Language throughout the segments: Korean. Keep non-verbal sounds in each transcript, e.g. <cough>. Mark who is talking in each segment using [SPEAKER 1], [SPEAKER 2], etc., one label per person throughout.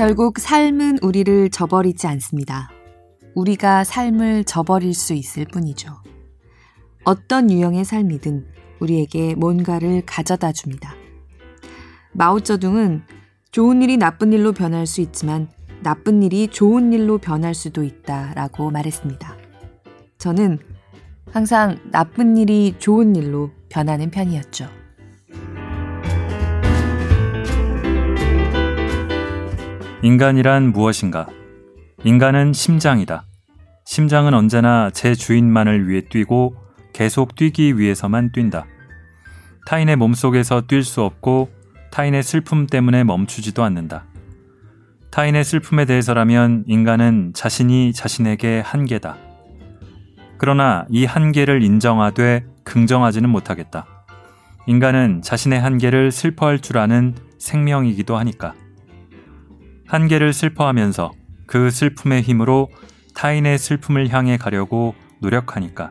[SPEAKER 1] 결국 삶은 우리를 저버리지 않습니다. 우리가 삶을 저버릴 수 있을 뿐이죠. 어떤 유형의 삶이든 우리에게 뭔가를 가져다 줍니다. 마오쩌둥은 좋은 일이 나쁜 일로 변할 수 있지만 나쁜 일이 좋은 일로 변할 수도 있다라고 말했습니다. 저는 항상 나쁜 일이 좋은 일로 변하는 편이었죠.
[SPEAKER 2] 인간이란 무엇인가? 인간은 심장이다. 심장은 언제나 제 주인만을 위해 뛰고 계속 뛰기 위해서만 뛴다. 타인의 몸속에서 뛸 수 없고 타인의 슬픔 때문에 멈추지도 않는다. 타인의 슬픔에 대해서라면 인간은 자신이 자신에게 한계다. 그러나 이 한계를 인정하되 긍정하지는 못하겠다. 인간은 자신의 한계를 슬퍼할 줄 아는 생명이기도 하니까. 한계를 슬퍼하면서 그 슬픔의 힘으로 타인의 슬픔을 향해 가려고 노력하니까.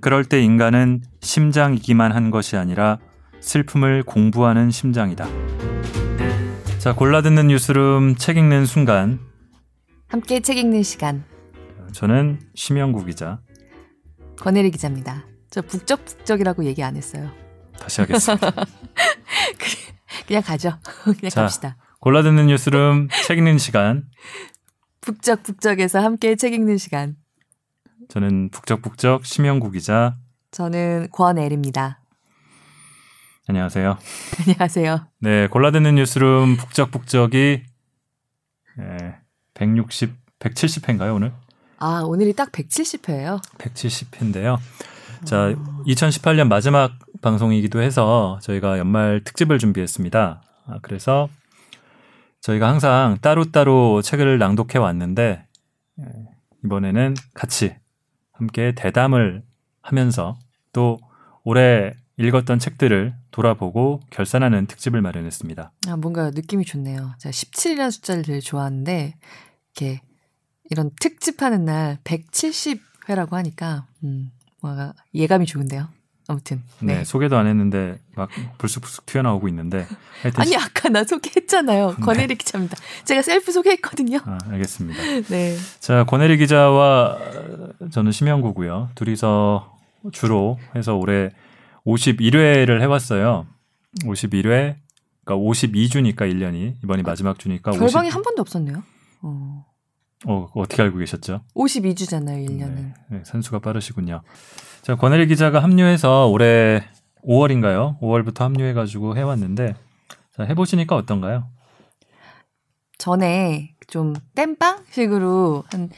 [SPEAKER 2] 그럴 때 인간은 심장이기만 한 것이 아니라 슬픔을 공부하는 심장이다. 자, 골라듣는 뉴스룸 책 읽는 순간.
[SPEAKER 1] 함께 책 읽는 시간.
[SPEAKER 2] 저는 심영구 기자.
[SPEAKER 1] 권혜리 기자입니다. 저 북적북적이라고 얘기 안 했어요.
[SPEAKER 2] 다시 하겠습니다. <laughs>
[SPEAKER 1] 그냥 가죠. 그냥 자, 갑시다.
[SPEAKER 2] 골라듣는 뉴스룸 책 읽는 시간.
[SPEAKER 1] 북적북적에서 함께 책 읽는 시간.
[SPEAKER 2] 저는 북적북적 심영구 기자.
[SPEAKER 1] 저는 권애리입니다.
[SPEAKER 2] 안녕하세요. <laughs>
[SPEAKER 1] 안녕하세요.
[SPEAKER 2] 네, 골라듣는 뉴스룸 북적북적이 네, 160, 170회인가요, 오늘?
[SPEAKER 1] 아, 오늘이 딱 170회예요.
[SPEAKER 2] 170회인데요. 자, 2018년 마지막 방송이기도 해서 저희가 연말 특집을 준비했습니다. 아, 그래서 저희가 항상 따로따로 책을 낭독해 왔는데 예, 이번에는 같이 함께 대담을 하면서 또 올해 읽었던 책들을 돌아보고 결산하는 특집을 마련했습니다.
[SPEAKER 1] 아, 뭔가 느낌이 좋네요. 제가 17이라는 숫자를 되게 좋아하는데 이렇게 이런 특집하는 날 170회라고 하니까 음, 뭔가 예감이 좋은데요. 아무튼
[SPEAKER 2] 네. 네. 소개도 안 했는데 막 불쑥불쑥 튀어나오고 있는데
[SPEAKER 1] 아니 아까 나 소개했잖아요 네. 권혜리 기자입니다 제가 셀프 소개했거든요
[SPEAKER 2] 아, 알겠습니다 네자 권혜리 기자와 저는 심영구고요 둘이서 주로 해서 올해 51회를 해왔어요 51회 그러니까 52주니까 1년이 이번이 마지막 주니까
[SPEAKER 1] 결방이 50... 한 번도 없었네요
[SPEAKER 2] 어. 어, 어떻게 알고 계셨죠?
[SPEAKER 1] 52주잖아요, 1년은. 네,
[SPEAKER 2] 네, 산수가 빠르시군요. 자, 권혜리 기자가 합류해서 올해 5월인가요? 5월부터 합류해가지고 해왔는데, 자, 해보시니까 어떤가요?
[SPEAKER 1] 전에 좀 땜빵 식으로 한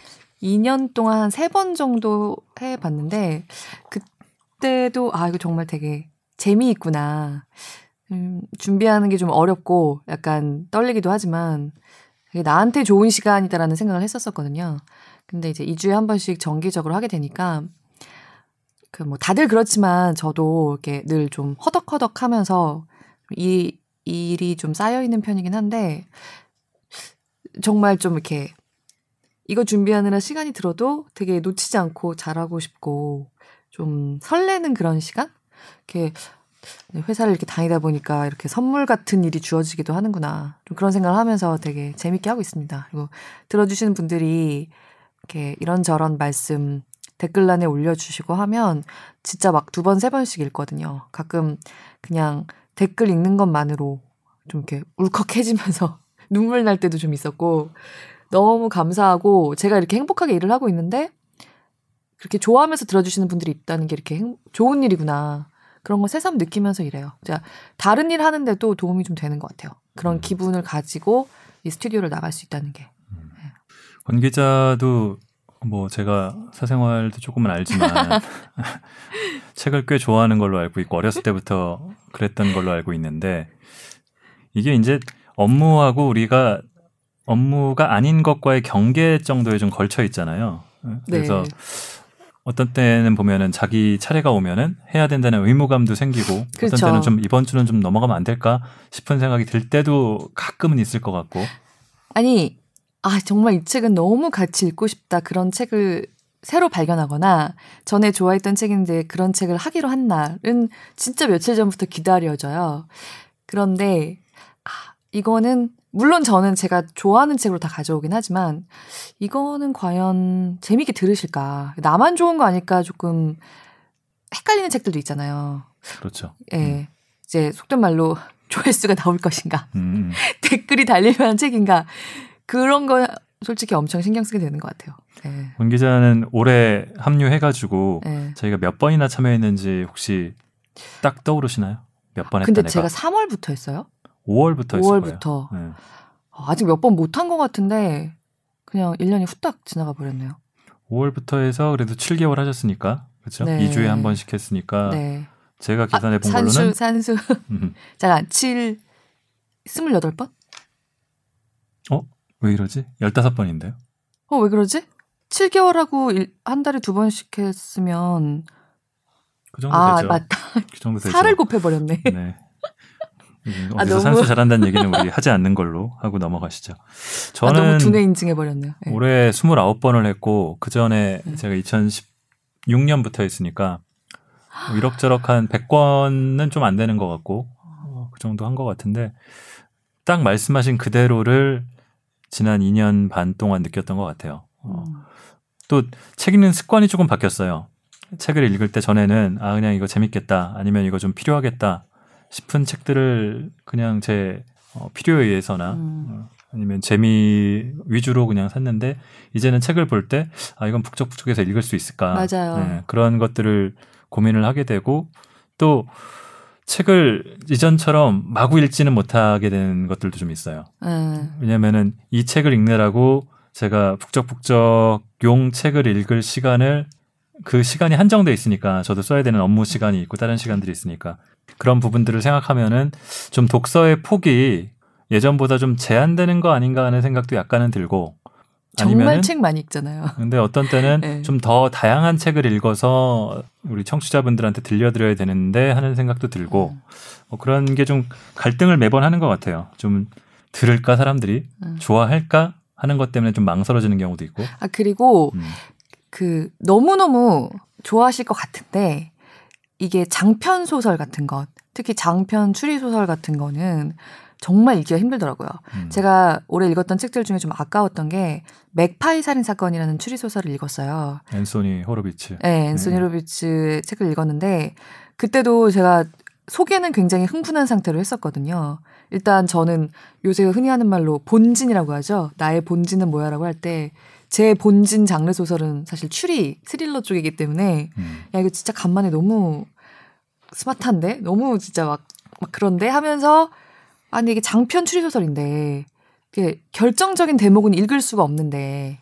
[SPEAKER 1] 2년 동안 한 3번 정도 해봤는데, 그때도, 아, 이거 정말 되게 재미있구나. 음, 준비하는 게 좀 어렵고, 약간 떨리기도 하지만, 나한테 좋은 시간이다라는 생각을 했었었거든요. 근데 이제 2주에 한 번씩 정기적으로 하게 되니까 그 뭐 다들 그렇지만 저도 이렇게 늘 좀 허덕허덕 하면서 이 일이 좀 쌓여 있는 편이긴 한데 정말 좀 이렇게 이거 준비하느라 시간이 들어도 되게 놓치지 않고 잘하고 싶고 좀 설레는 그런 시간? 이렇게 네, 회사를 이렇게 다니다 보니까 이렇게 선물 같은 일이 주어지기도 하는구나. 좀 그런 생각을 하면서 되게 재밌게 하고 있습니다. 그리고 들어주시는 분들이 이렇게 이런저런 말씀 댓글란에 올려주시고 하면 진짜 막 두 번, 세 번씩 읽거든요. 가끔 그냥 댓글 읽는 것만으로 좀 이렇게 울컥해지면서 <laughs> 눈물 날 때도 좀 있었고 너무 감사하고 제가 이렇게 행복하게 일을 하고 있는데 그렇게 좋아하면서 들어주시는 분들이 있다는 게 이렇게 행, 좋은 일이구나. 그런 걸 새삼 느끼면서 일해요. 제가 다른 일 하는데도 도움이 좀 되는 것 같아요. 그런 음. 기분을 가지고 이 스튜디오를 나갈 수 있다는 게. 음.
[SPEAKER 2] 네. 권 기자도 뭐 제가 사생활도 조금은 알지만 <laughs> 책을 꽤 좋아하는 걸로 알고 있고 어렸을 때부터 그랬던 걸로 알고 있는데 이게 이제 업무하고 우리가 업무가 아닌 것과의 경계 정도에 좀 걸쳐 있잖아요. 그래서 네. 어떤 때는 보면은 자기 차례가 오면은 해야 된다는 의무감도 생기고 그렇죠. 어떤 때는 좀 이번 주는 좀 넘어가면 안 될까 싶은 생각이 들 때도 가끔은 있을 것 같고.
[SPEAKER 1] 아니, 아, 정말 이 책은 너무 같이 읽고 싶다. 그런 책을 새로 발견하거나 전에 좋아했던 책인데 그런 책을 하기로 한 날은 진짜 며칠 전부터 기다려져요. 그런데 아, 이거는 물론 저는 제가 좋아하는 책으로 다 가져오긴 하지만 이거는 과연 재밌게 들으실까? 나만 좋은 거 아닐까 조금 헷갈리는 책들도 있잖아요.
[SPEAKER 2] 그렇죠.
[SPEAKER 1] 예.
[SPEAKER 2] 음.
[SPEAKER 1] 이제 속된 말로 <laughs> 조회수가 나올 것인가?
[SPEAKER 2] 음, 음. <laughs>
[SPEAKER 1] 댓글이 달릴 만한 책인가? 그런 거 솔직히 엄청 신경 쓰게 되는 것 같아요. 예.
[SPEAKER 2] 문 기자는 올해 합류해가지고
[SPEAKER 1] 예.
[SPEAKER 2] 저희가 몇 번이나 참여했는지 혹시 딱 떠오르시나요? 몇 번 했다
[SPEAKER 1] 근데
[SPEAKER 2] 내가?
[SPEAKER 1] 제가 3월부터 했어요.
[SPEAKER 2] 5월부터 했을
[SPEAKER 1] 5월부터.
[SPEAKER 2] 거예요. 네.
[SPEAKER 1] 아직 몇 번 못한 것 같은데 그냥 1년이 후딱 지나가 버렸네요.
[SPEAKER 2] 5월부터 해서 그래도 7개월 하셨으니까 그렇죠?
[SPEAKER 1] 네.
[SPEAKER 2] 2주에 한 번씩 했으니까
[SPEAKER 1] 네.
[SPEAKER 2] 제가 계산해 본
[SPEAKER 1] 산수
[SPEAKER 2] 걸로는
[SPEAKER 1] 산수
[SPEAKER 2] 음, <laughs>
[SPEAKER 1] 잠깐 7 28번?
[SPEAKER 2] 왜 이러지? 15번인데요.
[SPEAKER 1] 어, 왜 그러지? 7개월하고 일, 한 달에 두 번씩 했으면
[SPEAKER 2] 그 정도
[SPEAKER 1] 아,
[SPEAKER 2] 되죠.
[SPEAKER 1] 맞다.
[SPEAKER 2] 그 정도 <laughs> 되죠.
[SPEAKER 1] 살을 곱해 버렸네.
[SPEAKER 2] 네. 음,
[SPEAKER 1] 아,
[SPEAKER 2] 어디서
[SPEAKER 1] 너무-
[SPEAKER 2] 산수 잘한다는 얘기는 우리 하지 않는 걸로 하고 넘어가시죠.
[SPEAKER 1] 아,
[SPEAKER 2] 저는
[SPEAKER 1] 너무 두뇌 인증해 버렸네요. 네.
[SPEAKER 2] 올해 29번을 했고 그 전에
[SPEAKER 1] 네.
[SPEAKER 2] 제가 2016년부터 했으니까 뭐 이럭저럭 한 100권은 좀 안 되는 것 같고 어, 그 정도 한 것 같은데 딱 말씀하신 그대로를 지난 2년 반 동안 느꼈던 것 같아요. 어,
[SPEAKER 1] 음.
[SPEAKER 2] 또책 읽는 습관이 조금 바뀌었어요. 책을 읽을 때 전에는 아 그냥 이거 재밌겠다 아니면 이거 좀 필요하겠다 싶은 책들을 그냥 제 어, 필요에 의해서나
[SPEAKER 1] 음.
[SPEAKER 2] 어, 아니면 재미 위주로 그냥 샀는데 이제는 책을 볼 때 아 이건 북적북적해서 읽을 수 있을까
[SPEAKER 1] 맞아요.
[SPEAKER 2] 네, 그런 것들을 고민을 하게 되고 또 책을 이전처럼 마구 읽지는 못하게 되는 것들도 좀 있어요.
[SPEAKER 1] 네.
[SPEAKER 2] 왜냐면은 이 책을 읽느라고 제가 북적북적 용 책을 읽을 시간을 그 시간이 한정돼 있으니까 저도 써야 되는 업무 시간이 있고 다른 시간들이 있으니까 그런 부분들을 생각하면은 좀 독서의 폭이 예전보다 좀 제한되는 거 아닌가 하는 생각도 약간은 들고
[SPEAKER 1] 정말 책 많이 읽잖아요.
[SPEAKER 2] 근데 어떤 때는 <laughs>
[SPEAKER 1] 네.
[SPEAKER 2] 좀더 다양한 책을 읽어서 우리 청취자분들한테 들려드려야 되는데 하는 생각도 들고
[SPEAKER 1] 음.
[SPEAKER 2] 뭐 그런 게 좀 갈등을 매번 하는 것 같아요. 좀 들을까 사람들이
[SPEAKER 1] 음.
[SPEAKER 2] 좋아할까 하는 것 때문에 좀 망설여지는 경우도 있고.
[SPEAKER 1] 아 그리고
[SPEAKER 2] 음.
[SPEAKER 1] 그 너무 너무 좋아하실 것 같은데 이게 장편 소설 같은 것, 특히 장편 추리 소설 같은 거는 정말 읽기가 힘들더라고요.
[SPEAKER 2] 음.
[SPEAKER 1] 제가 올해 읽었던 책들 중에 좀 아까웠던 게 맥파이 살인 사건이라는 추리 소설을 읽었어요.
[SPEAKER 2] 앤소니 호로비츠.
[SPEAKER 1] 네, 앤소니
[SPEAKER 2] 네.
[SPEAKER 1] 로비츠의 책을 읽었는데 그때도 제가 소개는 굉장히 흥분한 상태로 했었거든요. 일단 저는 요새 흔히 하는 말로 본진이라고 하죠. 나의 본진은 뭐야라고 할 때 제 본진 장르 소설은 사실 추리 스릴러 쪽이기 때문에
[SPEAKER 2] 음.
[SPEAKER 1] 야 이거 진짜 간만에 너무 스마트한데 너무 진짜 막, 막 그런데 하면서 아니 이게 장편 추리 소설인데 이게 결정적인 대목은 읽을 수가 없는데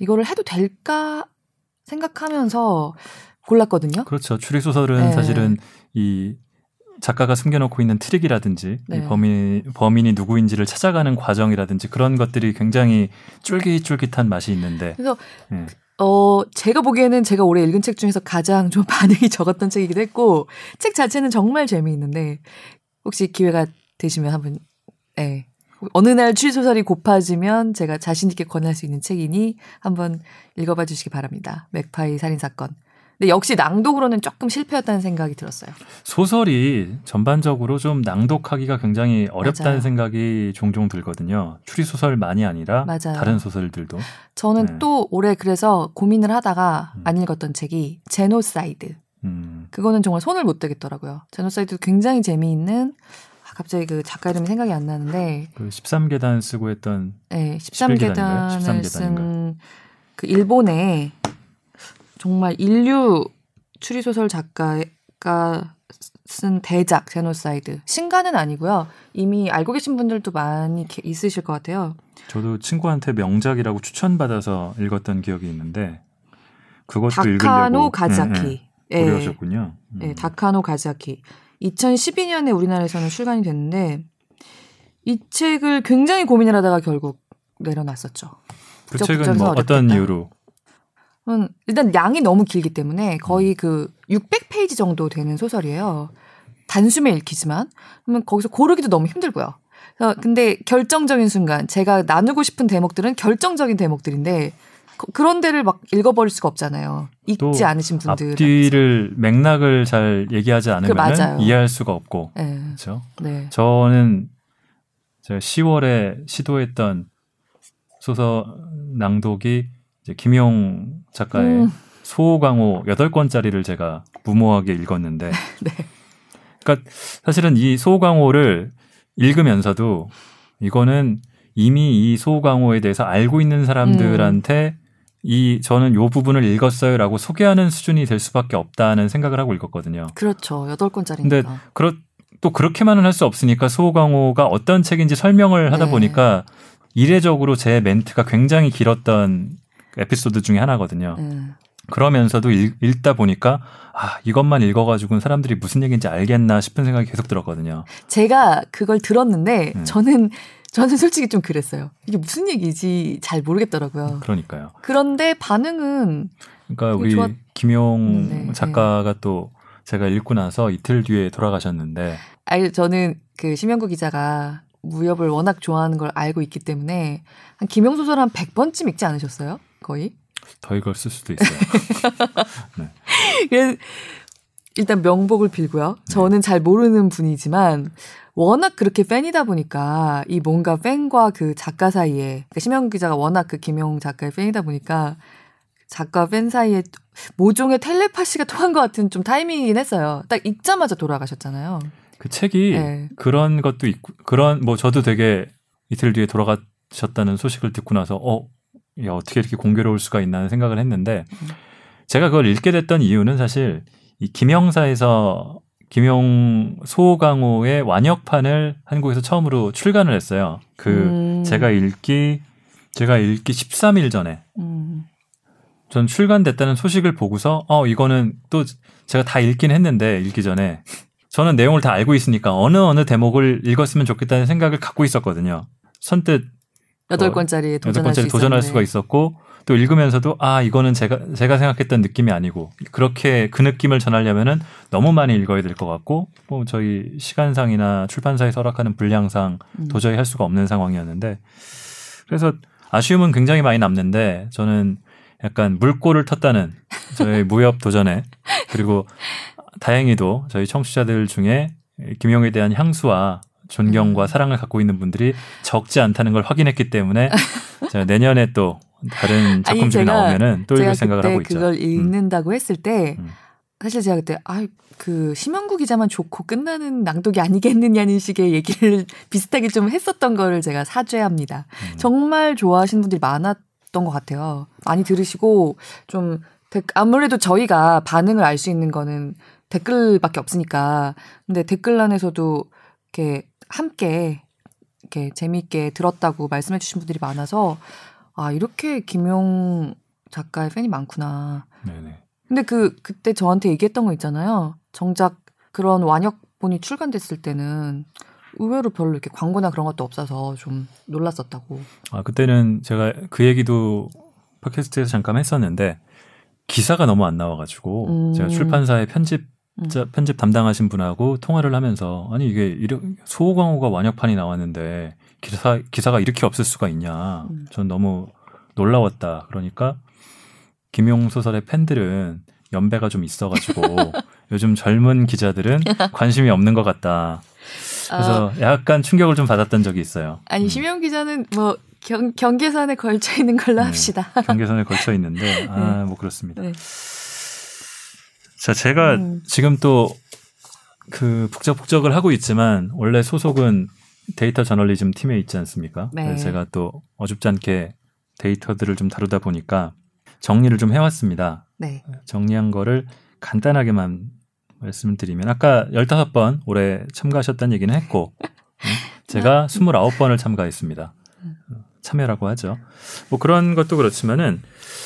[SPEAKER 1] 이거를 해도 될까 생각하면서 골랐거든요.
[SPEAKER 2] 그렇죠. 추리 소설은
[SPEAKER 1] 네.
[SPEAKER 2] 사실은 이 작가가 숨겨놓고 있는 트릭이라든지
[SPEAKER 1] 네.
[SPEAKER 2] 이 범인 범인이 누구인지를 찾아가는 과정이라든지 그런 것들이 굉장히 쫄깃쫄깃한 맛이 있는데.
[SPEAKER 1] 그래서
[SPEAKER 2] 예.
[SPEAKER 1] 어 제가 보기에는 제가 올해 읽은 책 중에서 가장 좀 <laughs> 반응이 적었던 책이기도 했고 책 자체는 정말 재미있는데 혹시 기회가 되시면 한번 예. 어느 날 추리 소설이 고파지면 제가 자신 있게 권할 수 있는 책이니 한번 읽어봐 주시기 바랍니다. 맥파이 살인 사건. 근데 역시 낭독으로는 조금 실패였다는 생각이 들었어요.
[SPEAKER 2] 소설이 전반적으로 좀 낭독하기가 굉장히 어렵다는
[SPEAKER 1] 맞아요.
[SPEAKER 2] 생각이 종종 들거든요. 추리 소설만이 아니라
[SPEAKER 1] 맞아요.
[SPEAKER 2] 다른 소설들도.
[SPEAKER 1] 저는
[SPEAKER 2] 네.
[SPEAKER 1] 또 올해 그래서 고민을 하다가
[SPEAKER 2] 음.
[SPEAKER 1] 안 읽었던 책이 제노사이드.
[SPEAKER 2] 음.
[SPEAKER 1] 그거는 정말 손을 못 대겠더라고요. 제노사이드 굉장히 재미있는 아, 갑자기 그 작가 이름이 생각이 안 나는데
[SPEAKER 2] 그 13계단 쓰고 했던
[SPEAKER 1] 네,
[SPEAKER 2] 11계단인가요?
[SPEAKER 1] 13계단을
[SPEAKER 2] 13계단인가?
[SPEAKER 1] 쓴 그 일본의 정말 일류 추리 소설 작가가 쓴 대작 제노사이드 신간은 아니고요. 이미 알고 계신 분들도 많이 게- 있으실 것 같아요.
[SPEAKER 2] 저도 친구한테 명작이라고 추천받아서 읽었던 기억이 있는데 그것도
[SPEAKER 1] 다카노
[SPEAKER 2] 읽으려고
[SPEAKER 1] 가즈아키.
[SPEAKER 2] 예,
[SPEAKER 1] 예.
[SPEAKER 2] 고려하셨군요. 음.
[SPEAKER 1] 네, 다카노 가즈아키. 2012년에 우리나라에서는 출간이 됐는데 이 책을 굉장히 고민을 하다가 결국 내려놨었죠.
[SPEAKER 2] 그 책은 뭐 어떤. 이유로?
[SPEAKER 1] 음, 일단 양이 너무 길기 때문에 거의 그 600페이지 정도 되는 소설이에요. 단숨에 읽히지만 그러면 거기서 고르기도 너무 힘들고요. 그래서 근데 결정적인 순간 제가 나누고 싶은 대목들은 결정적인 대목들인데 그- 그런 데를 막 읽어버릴 수가 없잖아요.
[SPEAKER 2] 또
[SPEAKER 1] 읽지 않으신 분들.
[SPEAKER 2] 앞뒤를 맥락을 잘 얘기하지 않으면. 이해할 수가 없고
[SPEAKER 1] 네,
[SPEAKER 2] 그렇죠.
[SPEAKER 1] 네.
[SPEAKER 2] 저는 제가 10월에 시도했던 소설 낭독이 이제 김용 작가의
[SPEAKER 1] 음.
[SPEAKER 2] 소강호 8권짜리를 제가 무모하게 읽었는데 <laughs>
[SPEAKER 1] 네.
[SPEAKER 2] 그러니까 사실은 이 소강호를 읽으면서도 이거는 이미 이 소강호에 대해서 알고 있는 사람들한테 이 저는 요 부분을 읽었어요라고 소개하는 수준이 될 수밖에 없다는 생각을 하고 읽었거든요.
[SPEAKER 1] 그렇죠. 여덟 권짜리니까.
[SPEAKER 2] 근데 그렇 또 그렇게만은 할 수 없으니까 소강호가 어떤 책인지 설명을 하다
[SPEAKER 1] 네.
[SPEAKER 2] 보니까 이례적으로 제 멘트가 굉장히 길었던 에피소드 중에 하나거든요.
[SPEAKER 1] 음.
[SPEAKER 2] 그러면서도 읽, 읽다 보니까 아 이것만 읽어가지고는 사람들이 무슨 얘기인지 알겠나 싶은 생각이 계속 들었거든요.
[SPEAKER 1] 제가 그걸 들었는데
[SPEAKER 2] 음.
[SPEAKER 1] 저는 저는 솔직히 좀 그랬어요. 이게 무슨 얘기지 잘 모르겠더라고요.
[SPEAKER 2] 그러니까요.
[SPEAKER 1] 그런데 반응은
[SPEAKER 2] 그러니까 우리
[SPEAKER 1] 좋았-
[SPEAKER 2] 김용
[SPEAKER 1] 음, 네,
[SPEAKER 2] 작가가 또 제가 읽고 나서 이틀 뒤에 돌아가셨는데
[SPEAKER 1] 아니 저는 그 심영구 기자가 무협을 워낙 좋아하는 걸 알고 있기 때문에 한 김영 소설 한 100번쯤 읽지 않으셨어요? 거의?
[SPEAKER 2] 더 읽었을 수도 있어요. <laughs>
[SPEAKER 1] 그래서 일단 명복을 빌고요.
[SPEAKER 2] 네.
[SPEAKER 1] 저는 잘 모르는 분이지만 워낙 그렇게 팬이다 보니까 이 뭔가 팬과 그 작가 사이에 그러니까 심영구 기자가 워낙 그 김용 작가의 팬이다 보니까 작가 팬 사이에 모종의 텔레파시가 통한 것 같은 좀 타이밍이긴 했어요. 딱 읽자마자 돌아가셨잖아요.
[SPEAKER 2] 그 책이
[SPEAKER 1] 네.
[SPEAKER 2] 그런 것도 있고 그런 뭐 저도 되게 이틀 뒤에 돌아가셨다는 소식을 듣고 나서 어, 야 어떻게 이렇게 공교로울 수가 있나 생각을 했는데
[SPEAKER 1] 음.
[SPEAKER 2] 제가 그걸 읽게 됐던 이유는 사실 이 김영사에서 김용 소강호의 완역판을 한국에서 처음으로 출간을 했어요. 그
[SPEAKER 1] 음.
[SPEAKER 2] 제가 읽기 제가 읽기 13일 전에
[SPEAKER 1] 음.
[SPEAKER 2] 전 출간됐다는 소식을 보고서 어 이거는 또 제가 다 읽긴 했는데 읽기 전에 저는 내용을 다 알고 있으니까 어느 어느 대목을 읽었으면 좋겠다는 생각을 갖고 있었거든요. 선뜻
[SPEAKER 1] 여덟
[SPEAKER 2] 어,
[SPEAKER 1] 권짜리에 도전할 수
[SPEAKER 2] 도전할. 수가 있었고 또 읽으면서도 아 이거는 제가 제가 생각했던 느낌이 아니고 그렇게 그 느낌을 전하려면은 너무 많이 읽어야 될 것 같고 뭐 저희 시간상이나 출판사에서 허락하는 분량상
[SPEAKER 1] 음.
[SPEAKER 2] 도저히 할 수가 없는 상황이었는데 그래서 아쉬움은 굉장히 많이 남는데 저는 약간 물꼬를 텄다는 저희 <laughs> 무협 도전에 그리고 다행히도 저희 청취자들 중에 김용에 대한 향수와 존경과
[SPEAKER 1] 음.
[SPEAKER 2] 사랑을 갖고 있는 분들이 적지 않다는 걸 확인했기 때문에 <laughs> 제가 내년에 또 다른 작품집이
[SPEAKER 1] 제가-
[SPEAKER 2] 나오면은 또 읽을 생각을 하고 있죠.
[SPEAKER 1] 그걸 읽는다고 했을 때
[SPEAKER 2] 음.
[SPEAKER 1] 사실 제가 그때 아 그 심영구 기자만 좋고 끝나는 낭독이 아니겠느냐는 식의 얘기를 <laughs> 비슷하게 좀 했었던 거를 제가 사죄합니다.
[SPEAKER 2] 음.
[SPEAKER 1] 정말 좋아하시는 분들이 많았던 것 같아요. 많이 들으시고 좀 댓- 아무래도 저희가 반응을 알 수 있는 거는 댓글밖에 없으니까 근데 댓글란에서도 이렇게 함께 이렇게 재미있게 들었다고 말씀해 주신 분들이 많아서 아 이렇게 김용 작가의 팬이 많구나.
[SPEAKER 2] 네네.
[SPEAKER 1] 근데 그 그때 저한테 얘기했던 거 있잖아요. 정작 그런 완역본이 출간됐을 때는 의외로 별로 이렇게 광고나 그런 것도 없어서 좀 놀랐었다고.
[SPEAKER 2] 아 그때는 제가 그 얘기도 팟캐스트에서 잠깐 했었는데 기사가 너무 안 나와가지고
[SPEAKER 1] 음.
[SPEAKER 2] 제가 출판사의 편집 편집 담당하신 분하고 통화를 하면서 아니 이게 이렇 소호광호가 완역판이 나왔는데 기사 기사가 이렇게 없을 수가 있냐.
[SPEAKER 1] 음.
[SPEAKER 2] 전 너무 놀라웠다. 그러니까 김용 소설의 팬들은 연배가 좀 있어가지고 <laughs> 요즘 젊은 기자들은 관심이 없는 것 같다. 그래서 약간 충격을 좀 받았던 적이 있어요.
[SPEAKER 1] 아, 아니
[SPEAKER 2] 음.
[SPEAKER 1] 심영 기자는 뭐 경, 경계선에 걸쳐 있는 걸로
[SPEAKER 2] 네.
[SPEAKER 1] 합시다.
[SPEAKER 2] 경계선에 걸쳐 있는데 아뭐 그렇습니다.
[SPEAKER 1] 네.
[SPEAKER 2] 자 제가
[SPEAKER 1] 음.
[SPEAKER 2] 지금 또 그 북적북적을 하고 있지만 원래 소속은 데이터 저널리즘 팀에 있지 않습니까?
[SPEAKER 1] 네.
[SPEAKER 2] 그래서 제가 또 어줍지 않게 데이터들을 좀 다루다 보니까 정리를 좀 해왔습니다.
[SPEAKER 1] 네.
[SPEAKER 2] 정리한 거를 간단하게만 말씀을 드리면 아까 15번 올해 참가하셨다는 얘기는 했고 음, <laughs> 제가 29번을 참가했습니다. 참여라고 하죠. 뭐 그런 것도 그렇지만은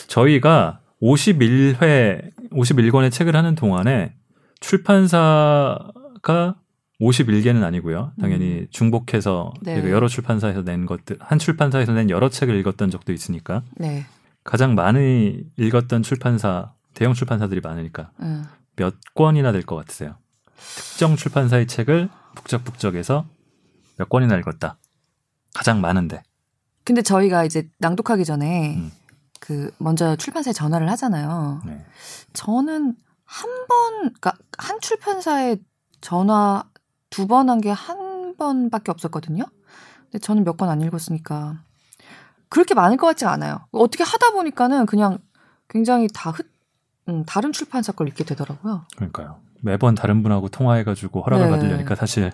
[SPEAKER 2] 저희가 51회 51권의 책을 하는 동안에 출판사가 51개는 아니고요. 당연히 중복해서
[SPEAKER 1] 네.
[SPEAKER 2] 여러 출판사에서 낸 것들 한 출판사에서 낸 여러 책을 읽었던 적도 있으니까
[SPEAKER 1] 네.
[SPEAKER 2] 가장 많이 읽었던 출판사 대형 출판사들이 많으니까
[SPEAKER 1] 음.
[SPEAKER 2] 몇 권이나 될 것 같으세요? 특정 출판사의 책을 북적북적해서 몇 권이나 읽었다. 가장 많은데.
[SPEAKER 1] 근데 저희가 이제 낭독하기 전에
[SPEAKER 2] 음.
[SPEAKER 1] 그 먼저 출판사에 전화를 하잖아요.
[SPEAKER 2] 네.
[SPEAKER 1] 저는 한 번, 그러니까 한 출판사에 전화 두 번 한 게 한 번밖에 없었거든요. 근데 저는 몇 권 안 읽었으니까 그렇게 많을 것 같지 않아요. 어떻게 하다 보니까는 그냥 굉장히 다 흩, 음, 다른 출판사 걸 읽게 되더라고요.
[SPEAKER 2] 그러니까요. 매번 다른 분하고 통화해가지고 허락을
[SPEAKER 1] 네.
[SPEAKER 2] 받으려니까 사실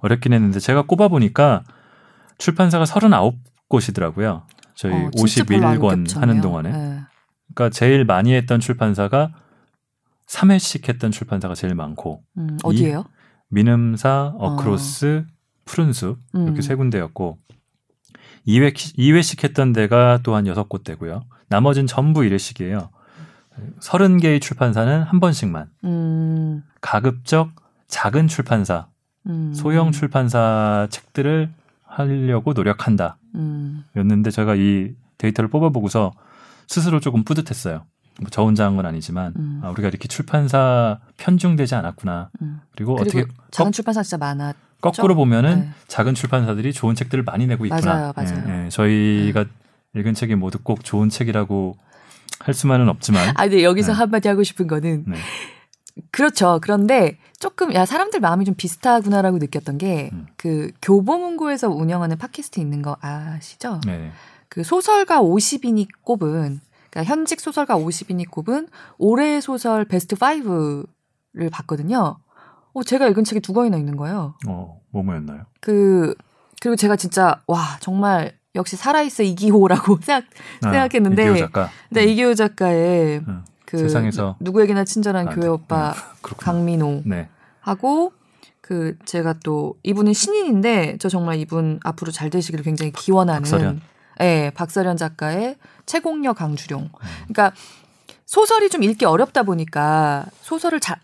[SPEAKER 2] 어렵긴 했는데 제가 꼽아보니까 출판사가 39곳이더라고요. 저희
[SPEAKER 1] 어, 진짜 별로 안
[SPEAKER 2] 51권
[SPEAKER 1] 겹쳤네요.
[SPEAKER 2] 하는 동안에.
[SPEAKER 1] 네.
[SPEAKER 2] 그러니까 제일 많이 했던 출판사가 3회씩 했던 출판사가 제일 많고
[SPEAKER 1] 음, 어디예요?
[SPEAKER 2] 민음사, 어크로스, 푸른숲 이렇게
[SPEAKER 1] 음.
[SPEAKER 2] 세 군데였고 2회, 2회씩 했던 데가 또 한 6곳 되고요. 나머지는 전부 1회씩이에요. 30개의 출판사는 한 번씩만.
[SPEAKER 1] 음,
[SPEAKER 2] 가급적 작은 출판사,
[SPEAKER 1] 음,
[SPEAKER 2] 소형 출판사 책들을 하려고 노력한다.
[SPEAKER 1] 음,
[SPEAKER 2] 였는데 제가 이 데이터를 뽑아보고서 스스로 조금 뿌듯했어요. 뭐 저 혼자 한 건 아니지만
[SPEAKER 1] 음.
[SPEAKER 2] 아, 우리가 이렇게 출판사 편중되지 않았구나.
[SPEAKER 1] 음.
[SPEAKER 2] 그리고,
[SPEAKER 1] 그리고
[SPEAKER 2] 어떻게
[SPEAKER 1] 작은
[SPEAKER 2] 거,
[SPEAKER 1] 출판사 진짜 많아.
[SPEAKER 2] 거꾸로 보면은
[SPEAKER 1] 네.
[SPEAKER 2] 작은 출판사들이 좋은 책들을 많이 내고 있구나.
[SPEAKER 1] 맞아요, 맞아요. 네.
[SPEAKER 2] 예, 예. 저희가 읽은 책이 모두 꼭 좋은 책이라고 할 수만은 없지만
[SPEAKER 1] 아, 근데 여기서
[SPEAKER 2] 네.
[SPEAKER 1] 한마디 하고 싶은 거는
[SPEAKER 2] 네.
[SPEAKER 1] 그렇죠. 그런데 조금 야 사람들 마음이 좀 비슷하구나라고 느꼈던 게
[SPEAKER 2] 음.
[SPEAKER 1] 그 교보문고에서 운영하는 팟캐스트 있는 거 아시죠?
[SPEAKER 2] 네.
[SPEAKER 1] 그 소설가 50인이 꼽은 그러니까 현직 소설가 50인이 꼽은 올해의 소설 베스트 5를 봤거든요. 어, 제가 읽은 책이 두 권이나 있는 거예요.
[SPEAKER 2] 어, 뭐뭐였나요?
[SPEAKER 1] 그 그리고 제가 진짜 와 정말 역시 살아있어 이기호라고 <laughs> 생각
[SPEAKER 2] 아,
[SPEAKER 1] 생각했는데
[SPEAKER 2] 이기호 작가.
[SPEAKER 1] 근데 이기호 작가의
[SPEAKER 2] 음,
[SPEAKER 1] 그
[SPEAKER 2] 세상에서
[SPEAKER 1] 누, 구에게나 친절한
[SPEAKER 2] 아,
[SPEAKER 1] 교회
[SPEAKER 2] 네.
[SPEAKER 1] 오빠
[SPEAKER 2] 그렇구나.
[SPEAKER 1] 강민호
[SPEAKER 2] 네.
[SPEAKER 1] 하고 그 제가 또 이분은 신인인데 저 정말 이분 앞으로 잘 되시기를 굉장히 기원하는
[SPEAKER 2] 박서련.
[SPEAKER 1] 예, 박서련 작가의 채공녀 강주룡.
[SPEAKER 2] 음.
[SPEAKER 1] 그러니까 소설이 좀 읽기 어렵다 보니까 소설을 잘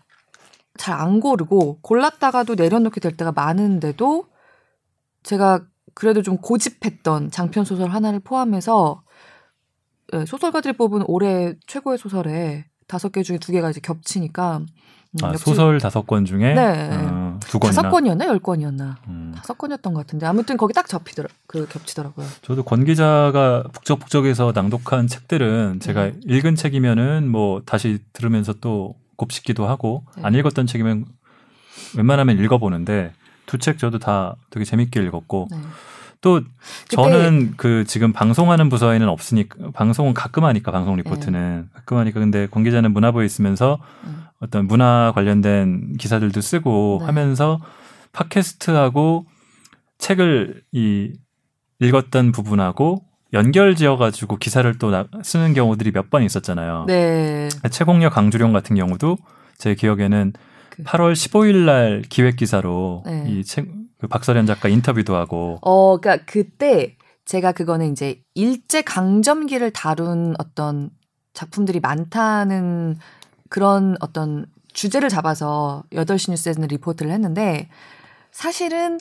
[SPEAKER 1] 잘 안 고르고 골랐다가도 내려놓게 될 때가 많은데도 제가 그래도 좀 고집했던 장편 소설 하나를 포함해서 예, 소설가들이 뽑은 올해 최고의 소설에 다섯 개 중에 두 개가 이제 겹치니까 음,
[SPEAKER 2] 아, 소설 다섯 권 중에
[SPEAKER 1] 네.
[SPEAKER 2] 어, 두 권이나.
[SPEAKER 1] 다섯 권이었나 열 권이었나
[SPEAKER 2] 음,
[SPEAKER 1] 다섯 권이었던 것 같은데 아무튼 거기 딱 접히더라 그 겹치더라고요.
[SPEAKER 2] 저도 권 기자가 북적북적에서 낭독한 책들은 제가
[SPEAKER 1] 음.
[SPEAKER 2] 읽은 책이면은 뭐 다시 들으면서 또 곱씹기도 하고
[SPEAKER 1] 네.
[SPEAKER 2] 안 읽었던 책이면 웬만하면 읽어보는데 두 책 저도 다 되게 재밌게 읽었고
[SPEAKER 1] 네.
[SPEAKER 2] 또 저는 그 지금 방송하는 부서에는 없으니까 방송은 가끔 하니까 방송 리포트는 가끔 하니까 근데 권 기자는 문화부에 있으면서
[SPEAKER 1] 음.
[SPEAKER 2] 어떤 문화 관련된 기사들도 쓰고
[SPEAKER 1] 네.
[SPEAKER 2] 하면서 팟캐스트하고 책을 이 읽었던 부분하고 연결 지어 가지고 기사를 또 나- 쓰는 경우들이 몇 번 있었잖아요.
[SPEAKER 1] 네.
[SPEAKER 2] 채공녀 강주룡 같은 경우도 제 기억에는
[SPEAKER 1] 그-
[SPEAKER 2] 8월 15일 날 기획 기사로
[SPEAKER 1] 네.
[SPEAKER 2] 이 책, 그 박서련 작가 인터뷰도 하고
[SPEAKER 1] 어, 그러니까 그때 제가 그거는 이제 일제 강점기를 다룬 어떤 작품들이 많다는 그런 어떤 주제를 잡아서 8시 뉴스에서는 리포트를 했는데 사실은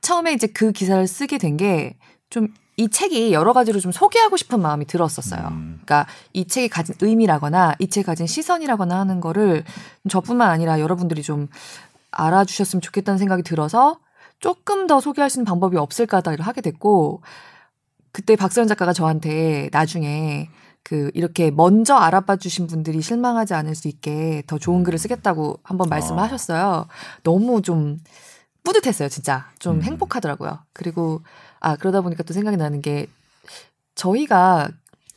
[SPEAKER 1] 처음에 이제 그 기사를 쓰게 된 게 좀 이 책이 여러 가지로 좀 소개하고 싶은 마음이 들었었어요.
[SPEAKER 2] 음,
[SPEAKER 1] 그러니까 이 책이 가진 의미라거나 이 책이 가진 시선이라거나 하는 거를 저뿐만 아니라 여러분들이 좀 알아주셨으면 좋겠다는 생각이 들어서 조금 더 소개할 수 있는 방법이 없을까다를 하게 됐고 그때 박서연 작가가 저한테 나중에 그 이렇게 먼저 알아봐 주신 분들이 실망하지 않을 수 있게 더 좋은 글을 쓰겠다고 한번 말씀을
[SPEAKER 2] 아.
[SPEAKER 1] 하셨어요. 너무 좀 뿌듯했어요, 진짜. 좀
[SPEAKER 2] 음.
[SPEAKER 1] 행복하더라고요. 그리고 아 그러다 보니까 또 생각이 나는 게 저희가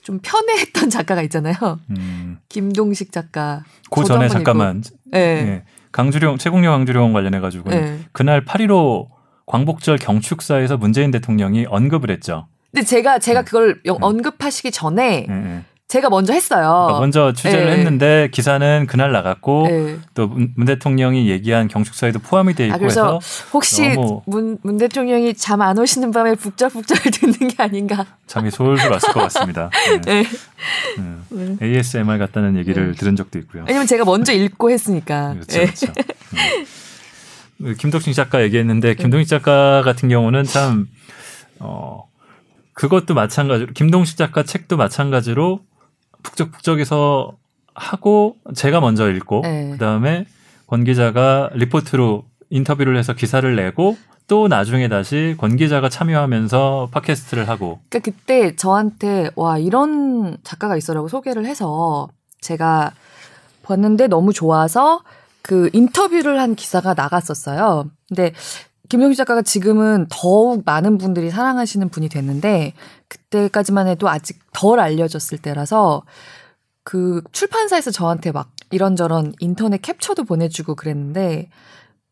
[SPEAKER 1] 좀 편애했던 <laughs> 작가가 있잖아요.
[SPEAKER 2] 음.
[SPEAKER 1] 김동식 작가.
[SPEAKER 2] 그 전에 잠깐만
[SPEAKER 1] 네.
[SPEAKER 2] 예. 강주룡 채공녀 강주룡 관련해 가지고
[SPEAKER 1] 네.
[SPEAKER 2] 그날 8.15 광복절 경축사에서 문재인 대통령이 언급을 했죠.
[SPEAKER 1] 근데 제가 제가
[SPEAKER 2] 네.
[SPEAKER 1] 그걸 영-
[SPEAKER 2] 네.
[SPEAKER 1] 언급하시기 전에
[SPEAKER 2] 예, 예.
[SPEAKER 1] 제가 먼저 했어요.
[SPEAKER 2] 그러니까 먼저 취재를
[SPEAKER 1] 네.
[SPEAKER 2] 했는데 기사는 그날 나갔고
[SPEAKER 1] 네.
[SPEAKER 2] 또문 대통령이 얘기한 경축사에도 포함이 돼 있고
[SPEAKER 1] 아, 그래서
[SPEAKER 2] 해서
[SPEAKER 1] 혹시 문, 문 대통령이 잠 안 오시는 밤에 북적북적 <laughs> 듣는 게 아닌가.
[SPEAKER 2] 잠이 솔솔 왔을 것 같습니다. 네. <laughs>
[SPEAKER 1] 네.
[SPEAKER 2] 음. ASMR 같다는 얘기를
[SPEAKER 1] 네.
[SPEAKER 2] 들은 적도 있고요.
[SPEAKER 1] 왜냐면 제가 먼저 읽고 했으니까.
[SPEAKER 2] 그렇죠,
[SPEAKER 1] 네.
[SPEAKER 2] 그렇죠. 음. 김덕식 작가 얘기했는데 김동식 작가 같은 경우는 참 어, 그것도 마찬가지로 김동식 작가 책도 마찬가지로 북적북적에서 하고 제가 먼저 읽고
[SPEAKER 1] 네.
[SPEAKER 2] 그다음에 권 기자가 리포트로 인터뷰를 해서 기사를 내고 또 나중에 다시 권 기자가 참여하면서 팟캐스트를 하고
[SPEAKER 1] 그러니까 그때 저한테 와 이런 작가가 있어라고 소개를 해서 제가 봤는데 너무 좋아서 그 인터뷰를 한 기사가 나갔었어요. 근데 김동식 작가가 지금은 더욱 많은 분들이 사랑하시는 분이 됐는데 그때까지만 해도 아직 덜 알려졌을 때라서 그 출판사에서 저한테 막 이런저런 인터넷 캡처도 보내주고 그랬는데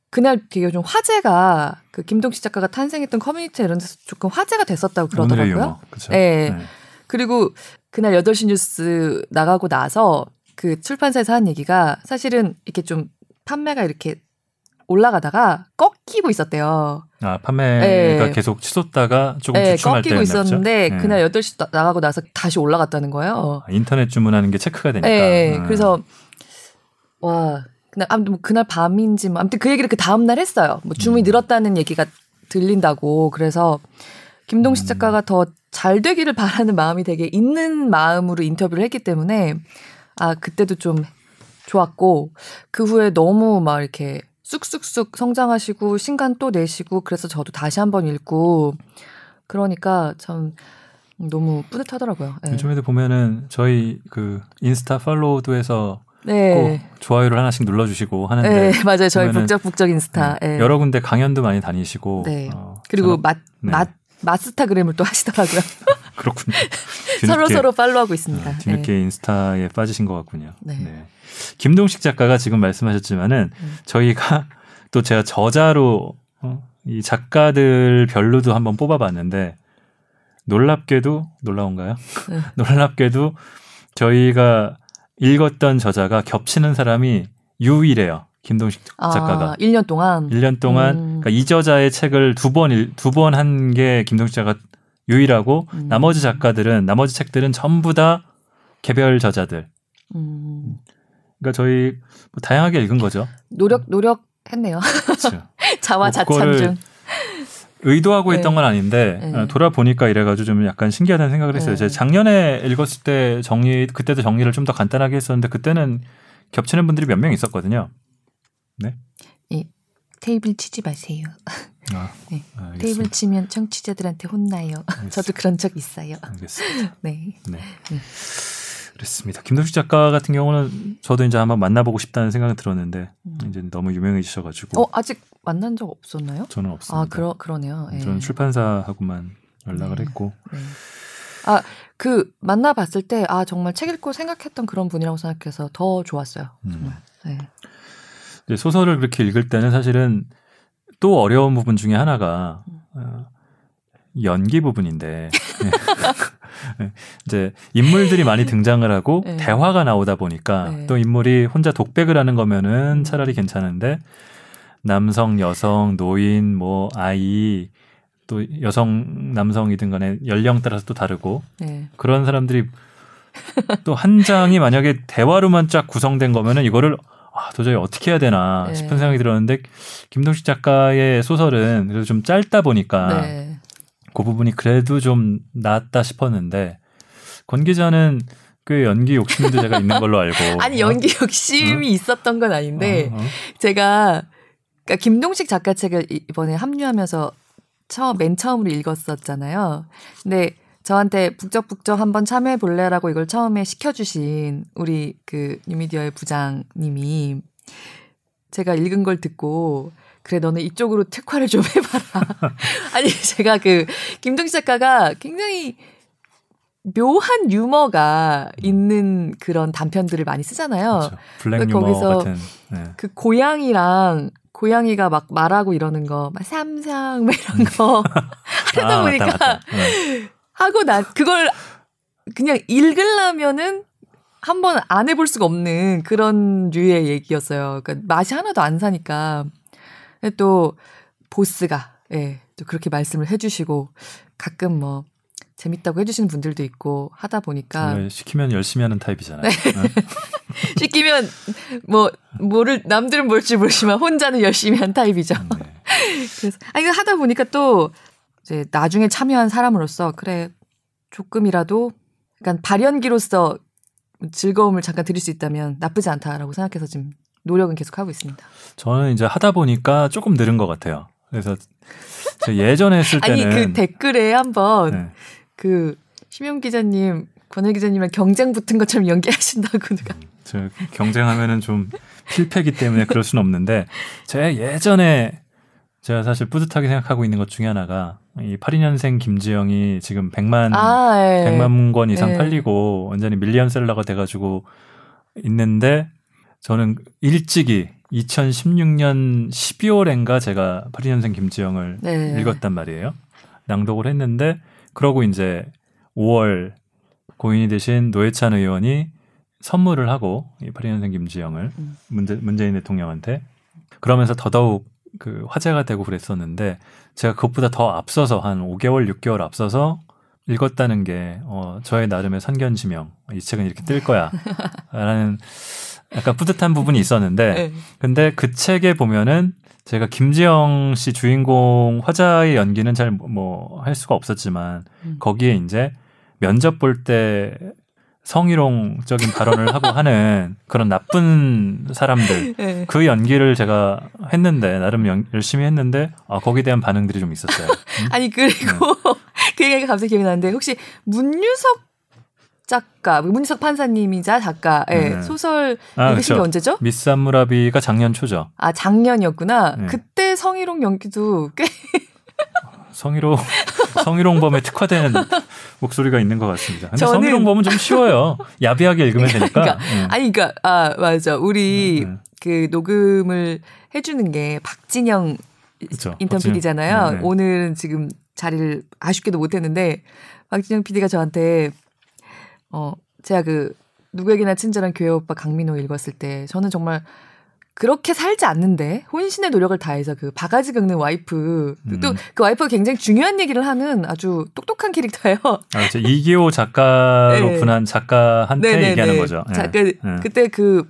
[SPEAKER 1] 그날 되게 좀 화제가 그 김동식 작가가 탄생했던 커뮤니티 이런 데서 조금 화제가 됐었다고 그러더라고요.
[SPEAKER 2] 유머, 그쵸?
[SPEAKER 1] 네. 그리고 그날 8시 뉴스 나가고 나서 그 출판사에서 한 얘기가 사실은 이렇게 좀 판매가 이렇게 올라가다가 꺾이고 있었대요.
[SPEAKER 2] 아 판매가
[SPEAKER 1] 네.
[SPEAKER 2] 계속 치솟다가 조금
[SPEAKER 1] 네,
[SPEAKER 2] 주춤할
[SPEAKER 1] 꺾이고 있었는데?
[SPEAKER 2] 네.
[SPEAKER 1] 그날 8시 나- 나가고 나서 다시 올라갔다는 거예요.
[SPEAKER 2] 아, 인터넷 주문하는 게 체크가 되니까.
[SPEAKER 1] 네,
[SPEAKER 2] 음.
[SPEAKER 1] 그래서 와 그날 아무튼 뭐 그날 밤인지 뭐 아무튼 그 얘기를 그 다음 날 했어요. 뭐 주문이
[SPEAKER 2] 음.
[SPEAKER 1] 늘었다는 얘기가 들린다고 그래서 김동식
[SPEAKER 2] 음.
[SPEAKER 1] 작가가 더잘 되기를 바라는 마음이 되게 있는 마음으로 인터뷰를 했기 때문에 아 그때도 좀 좋았고 그 후에 너무 막 이렇게 쑥쑥쑥 성장하시고 신간 또 내시고 그래서 저도 다시 한번 읽고 그러니까 참 너무 뿌듯하더라고요. 네.
[SPEAKER 2] 요즘에도 보면은 저희 그 인스타 팔로우도 해서
[SPEAKER 1] 네.
[SPEAKER 2] 꼭 좋아요를 하나씩 눌러주시고 하는데
[SPEAKER 1] 네, 맞아요. 저희 북적북적 인스타.
[SPEAKER 2] 네,
[SPEAKER 1] 예.
[SPEAKER 2] 여러 군데 강연도 많이 다니시고
[SPEAKER 1] 네.
[SPEAKER 2] 어,
[SPEAKER 1] 그리고
[SPEAKER 2] 저는-
[SPEAKER 1] 맛,
[SPEAKER 2] 네.
[SPEAKER 1] 맛, 마스타그램을 또 하시더라고요. <laughs>
[SPEAKER 2] 그렇군요.
[SPEAKER 1] 서로 서로 팔로우하고 있습니다.
[SPEAKER 2] 어, 뒤늦게 인스타에 빠지신 것 같군요.
[SPEAKER 1] 네.
[SPEAKER 2] 김동식 작가가 지금 말씀하셨지만은
[SPEAKER 1] 음.
[SPEAKER 2] 저희가 <laughs> 또 제가 저자로 어, 이 작가들 별로도 한번 뽑아봤는데 놀랍게도 놀라운가요?
[SPEAKER 1] 네. <laughs>
[SPEAKER 2] 놀랍게도 저희가 읽었던 저자가 겹치는 사람이 유일해요. 김동식
[SPEAKER 1] 아,
[SPEAKER 2] 작가가
[SPEAKER 1] 1년 동안.
[SPEAKER 2] 1년 동안
[SPEAKER 1] 음.
[SPEAKER 2] 그러니까 이 저자의 책을 두 번 두 번 한 게 김동식 작가 유일하고
[SPEAKER 1] 음.
[SPEAKER 2] 나머지 작가들은 나머지 책들은 전부 다 개별 저자들.
[SPEAKER 1] 음,
[SPEAKER 2] 그러니까 저희 뭐 다양하게 읽은 거죠.
[SPEAKER 1] 노력, 노력했네요.
[SPEAKER 2] 그렇죠. <laughs>
[SPEAKER 1] 자화
[SPEAKER 2] 뭐
[SPEAKER 1] 자찬 중.
[SPEAKER 2] 의도하고
[SPEAKER 1] 네.
[SPEAKER 2] 했던 건 아닌데
[SPEAKER 1] 네.
[SPEAKER 2] 어, 돌아보니까 이래가지고 좀 약간 신기하다는 생각을 했어요.
[SPEAKER 1] 네.
[SPEAKER 2] 제가 작년에 읽었을 때 정리 그때도 정리를 좀 더 간단하게 했었는데 그때는 겹치는 분들이 몇 명 있었거든요.
[SPEAKER 1] 테이블 치지 마세요.
[SPEAKER 2] 아, <laughs>
[SPEAKER 1] 네.
[SPEAKER 2] 알겠습니다.
[SPEAKER 1] 테이블 치면 청취자들한테 혼나요. <laughs> 저도 그런 적 있어요.
[SPEAKER 2] 알겠습니다. <laughs>
[SPEAKER 1] 네.
[SPEAKER 2] 네.
[SPEAKER 1] 음.
[SPEAKER 2] 그렇습니다. 김동식 작가 같은 경우는 저도 이제 한번 만나보고 싶다는 생각이 들었는데
[SPEAKER 1] 음.
[SPEAKER 2] 이제 너무 유명해지셔가지고
[SPEAKER 1] 어, 아직 만난 적 없었나요?
[SPEAKER 2] 저는 없습니다.
[SPEAKER 1] 아, 그러, 그러네요. 예.
[SPEAKER 2] 저는 출판사하고만 연락을
[SPEAKER 1] 네.
[SPEAKER 2] 했고
[SPEAKER 1] 네. 아, 그 만나봤을 때 아 정말 책 읽고 생각했던 그런 분이라고 생각해서 더 좋았어요.
[SPEAKER 2] 음.
[SPEAKER 1] 정말. 네.
[SPEAKER 2] 소설을 그렇게 읽을 때는 사실은 또 어려운 부분 중에 하나가
[SPEAKER 1] 음.
[SPEAKER 2] 어, 연기 부분인데 네. <laughs> 이제 인물들이 많이 등장을 하고
[SPEAKER 1] 네.
[SPEAKER 2] 대화가 나오다 보니까
[SPEAKER 1] 네.
[SPEAKER 2] 또 인물이 혼자 독백을 하는 거면은
[SPEAKER 1] 음.
[SPEAKER 2] 차라리 괜찮은데 남성, 여성, 노인, 뭐 아이 또 여성, 남성이든 간에 연령 따라서 또 다르고
[SPEAKER 1] 네.
[SPEAKER 2] 그런 사람들이 또 한 장이 만약에 대화로만 쫙 구성된 거면은 이거를 아, 도저히 어떻게 해야 되나
[SPEAKER 1] 네.
[SPEAKER 2] 싶은 생각이 들었는데 김동식 작가의 소설은 그래도 좀 짧다 보니까
[SPEAKER 1] 네.
[SPEAKER 2] 그 부분이 그래도 좀 낫다 싶었는데 권 기자는 꽤 연기 욕심도 제가 있는 걸로 알고 <laughs>
[SPEAKER 1] 아니 연기 욕심이 있었던 건 아닌데
[SPEAKER 2] 어, 어.
[SPEAKER 1] 제가 그러니까 김동식 작가 책을 이- 이번에 합류하면서 처음 맨 처음으로 읽었었잖아요. 근데 저한테 북적북적 한번 참여해 볼래라고 이걸 처음에 시켜주신 우리 그 뉴미디어의 부장님이 제가 읽은 걸 듣고 그래 너는 이쪽으로 특화를 좀 해봐라. <laughs> 아니 제가 그 김동식 작가가 굉장히 묘한 유머가 있는 그런 단편들을 많이 쓰잖아요.
[SPEAKER 2] 그렇죠. 블랙 유머
[SPEAKER 1] 거기서
[SPEAKER 2] 같은 네.
[SPEAKER 1] 그 고양이랑 고양이가 막 말하고 이러는 거, 막 삼상 뭐 이런 거 <laughs> 하다
[SPEAKER 2] 아,
[SPEAKER 1] 보니까
[SPEAKER 2] 맞다, 맞다. 네.
[SPEAKER 1] 하고 나 그걸 그냥 읽으려면은 한번 안 해볼 수가 없는 그런 류의 얘기였어요. 그러니까 맛이 하나도 안 사니까. 또 보스가 예, 또 그렇게 말씀을 해주시고 가끔 뭐 재밌다고 해주시는 분들도 있고 하다 보니까
[SPEAKER 2] 시키면 열심히 하는 타입이잖아요. 네. <laughs>
[SPEAKER 1] 시키면 뭐 뭐를 남들은 뭘지 모르지만 혼자는 열심히 한 타입이죠.
[SPEAKER 2] 네. <laughs>
[SPEAKER 1] 그래서 아니 이거 하다 보니까 또 이제 나중에 참여한 사람으로서 그래 조금이라도 약간 발연기로서 즐거움을 잠깐 드릴 수 있다면 나쁘지 않다라고 생각해서 지금 노력은 계속 하고 있습니다.
[SPEAKER 2] 저는 이제 하다 보니까 조금 늘은 것 같아요. 그래서 예전에 했을 <laughs>
[SPEAKER 1] 아니
[SPEAKER 2] 때는
[SPEAKER 1] 그 댓글에 한번
[SPEAKER 2] 네.
[SPEAKER 1] 그 심영 기자님, 권혜 기자님이랑 경쟁 붙은 것처럼 연기하신다고 누가
[SPEAKER 2] 저 경쟁하면은 좀 필패기 때문에 그럴 수는 없는데 제가 예전에 제가 사실 뿌듯하게 생각하고 있는 것 중에 하나가 이 82년생 김지영이 지금 100만
[SPEAKER 1] 아, 예.
[SPEAKER 2] 100만 권 이상
[SPEAKER 1] 예.
[SPEAKER 2] 팔리고 완전히 밀리언셀러가 돼 가지고 있는데 저는 일찍이 2016년 12월엔가 제가 82년생 김지영을
[SPEAKER 1] 네.
[SPEAKER 2] 읽었단 말이에요. 낭독을 했는데 그러고 이제 5월 고인이 되신 노회찬 의원이 선물을 하고 이 82년생 김지영을
[SPEAKER 1] 음.
[SPEAKER 2] 문재, 문재인 대통령한테 그러면서 더더욱 그 화제가 되고 그랬었는데 제가 그것보다 더 앞서서 한 5개월, 6개월 앞서서 읽었다는 게 어, 저의 나름의 선견지명 이 책은 이렇게 뜰 거야라는 약간 뿌듯한 부분이 있었는데
[SPEAKER 1] 네.
[SPEAKER 2] 근데 그 책에 보면은 제가 김지영 씨 주인공 화자의 연기는 잘 뭐 할 수가 없었지만
[SPEAKER 1] 음.
[SPEAKER 2] 거기에 이제 면접 볼 때 성희롱적인 발언을 하고 하는 그런 나쁜 사람들
[SPEAKER 1] 네.
[SPEAKER 2] 그 연기를 제가 했는데 나름 연- 열심히 했는데 아 거기에 대한 반응들이 좀 있었어요. 음?
[SPEAKER 1] 아니 그리고 <laughs> 그 얘기가 갑자기 기억이 나는데 혹시 문유석 작가, 문유석 판사님이자 작가, 예,
[SPEAKER 2] 네.
[SPEAKER 1] 소설
[SPEAKER 2] 아,
[SPEAKER 1] 읽으신 게. 언제죠?
[SPEAKER 2] 미스 암무라비가 작년 초죠.
[SPEAKER 1] 아 작년이었구나.
[SPEAKER 2] 네.
[SPEAKER 1] 그때 성희롱 연기도 꽤 <laughs>
[SPEAKER 2] 성희롱 <laughs> 성희롱범에 특화된 목소리가 있는 것 같습니다. 근데
[SPEAKER 1] 저는-
[SPEAKER 2] 성희롱범은 좀 쉬워요. 야비하게 읽으면 되니까.
[SPEAKER 1] 그러니까,
[SPEAKER 2] 음.
[SPEAKER 1] 아니 그러니까 아 맞아 우리
[SPEAKER 2] 음,
[SPEAKER 1] 그 녹음을 해주는 게 박진영
[SPEAKER 2] 그쵸.
[SPEAKER 1] 인턴
[SPEAKER 2] 박진영.
[SPEAKER 1] PD잖아요.
[SPEAKER 2] 네, 네.
[SPEAKER 1] 오늘은 지금 자리를 아쉽게도 못했는데 박진영 PD가 저한테 어 제가 그 누구에게나 친절한 교회 오빠 강민호 읽었을 때 저는 정말 그렇게 살지 않는데 혼신의 노력을 다해서 그 바가지 긁는 와이프
[SPEAKER 2] 음.
[SPEAKER 1] 또그 와이프가 굉장히 중요한 얘기를 하는 아주 똑똑한 캐릭터예요.
[SPEAKER 2] 아, 이제 이기호 작가로
[SPEAKER 1] 네.
[SPEAKER 2] 분한 작가한테 얘기하는 거죠. 예.
[SPEAKER 1] 자, 그,
[SPEAKER 2] 예.
[SPEAKER 1] 그때 그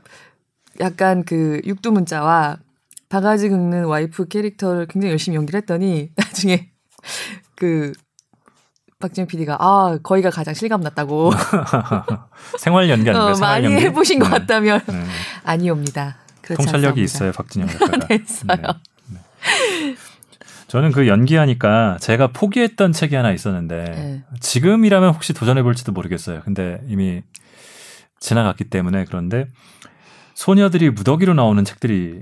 [SPEAKER 1] 약간 그 육두문자와 바가지 긁는 와이프 캐릭터를 굉장히 열심히 연기를 했더니 <laughs> 나중에 그 박진영 PD가 아 거기가 가장 실감 났다고 <laughs>
[SPEAKER 2] 생활 연기 아닌가요?
[SPEAKER 1] 어, 많이
[SPEAKER 2] 연기?
[SPEAKER 1] 해보신 것
[SPEAKER 2] 네.
[SPEAKER 1] 같다면
[SPEAKER 2] 네.
[SPEAKER 1] 아니옵니다. 그렇지
[SPEAKER 2] 통찰력이
[SPEAKER 1] 않습니다.
[SPEAKER 2] 있어요, 박진영 <laughs> 작가가.
[SPEAKER 1] 네, 있어요.
[SPEAKER 2] 저는 그 연기하니까 제가 포기했던 책이 하나 있었는데
[SPEAKER 1] 네.
[SPEAKER 2] 지금이라면 혹시 도전해 볼지도 모르겠어요. 근데 이미 지나갔기 때문에 그런데 소녀들이 무더기로 나오는 책들이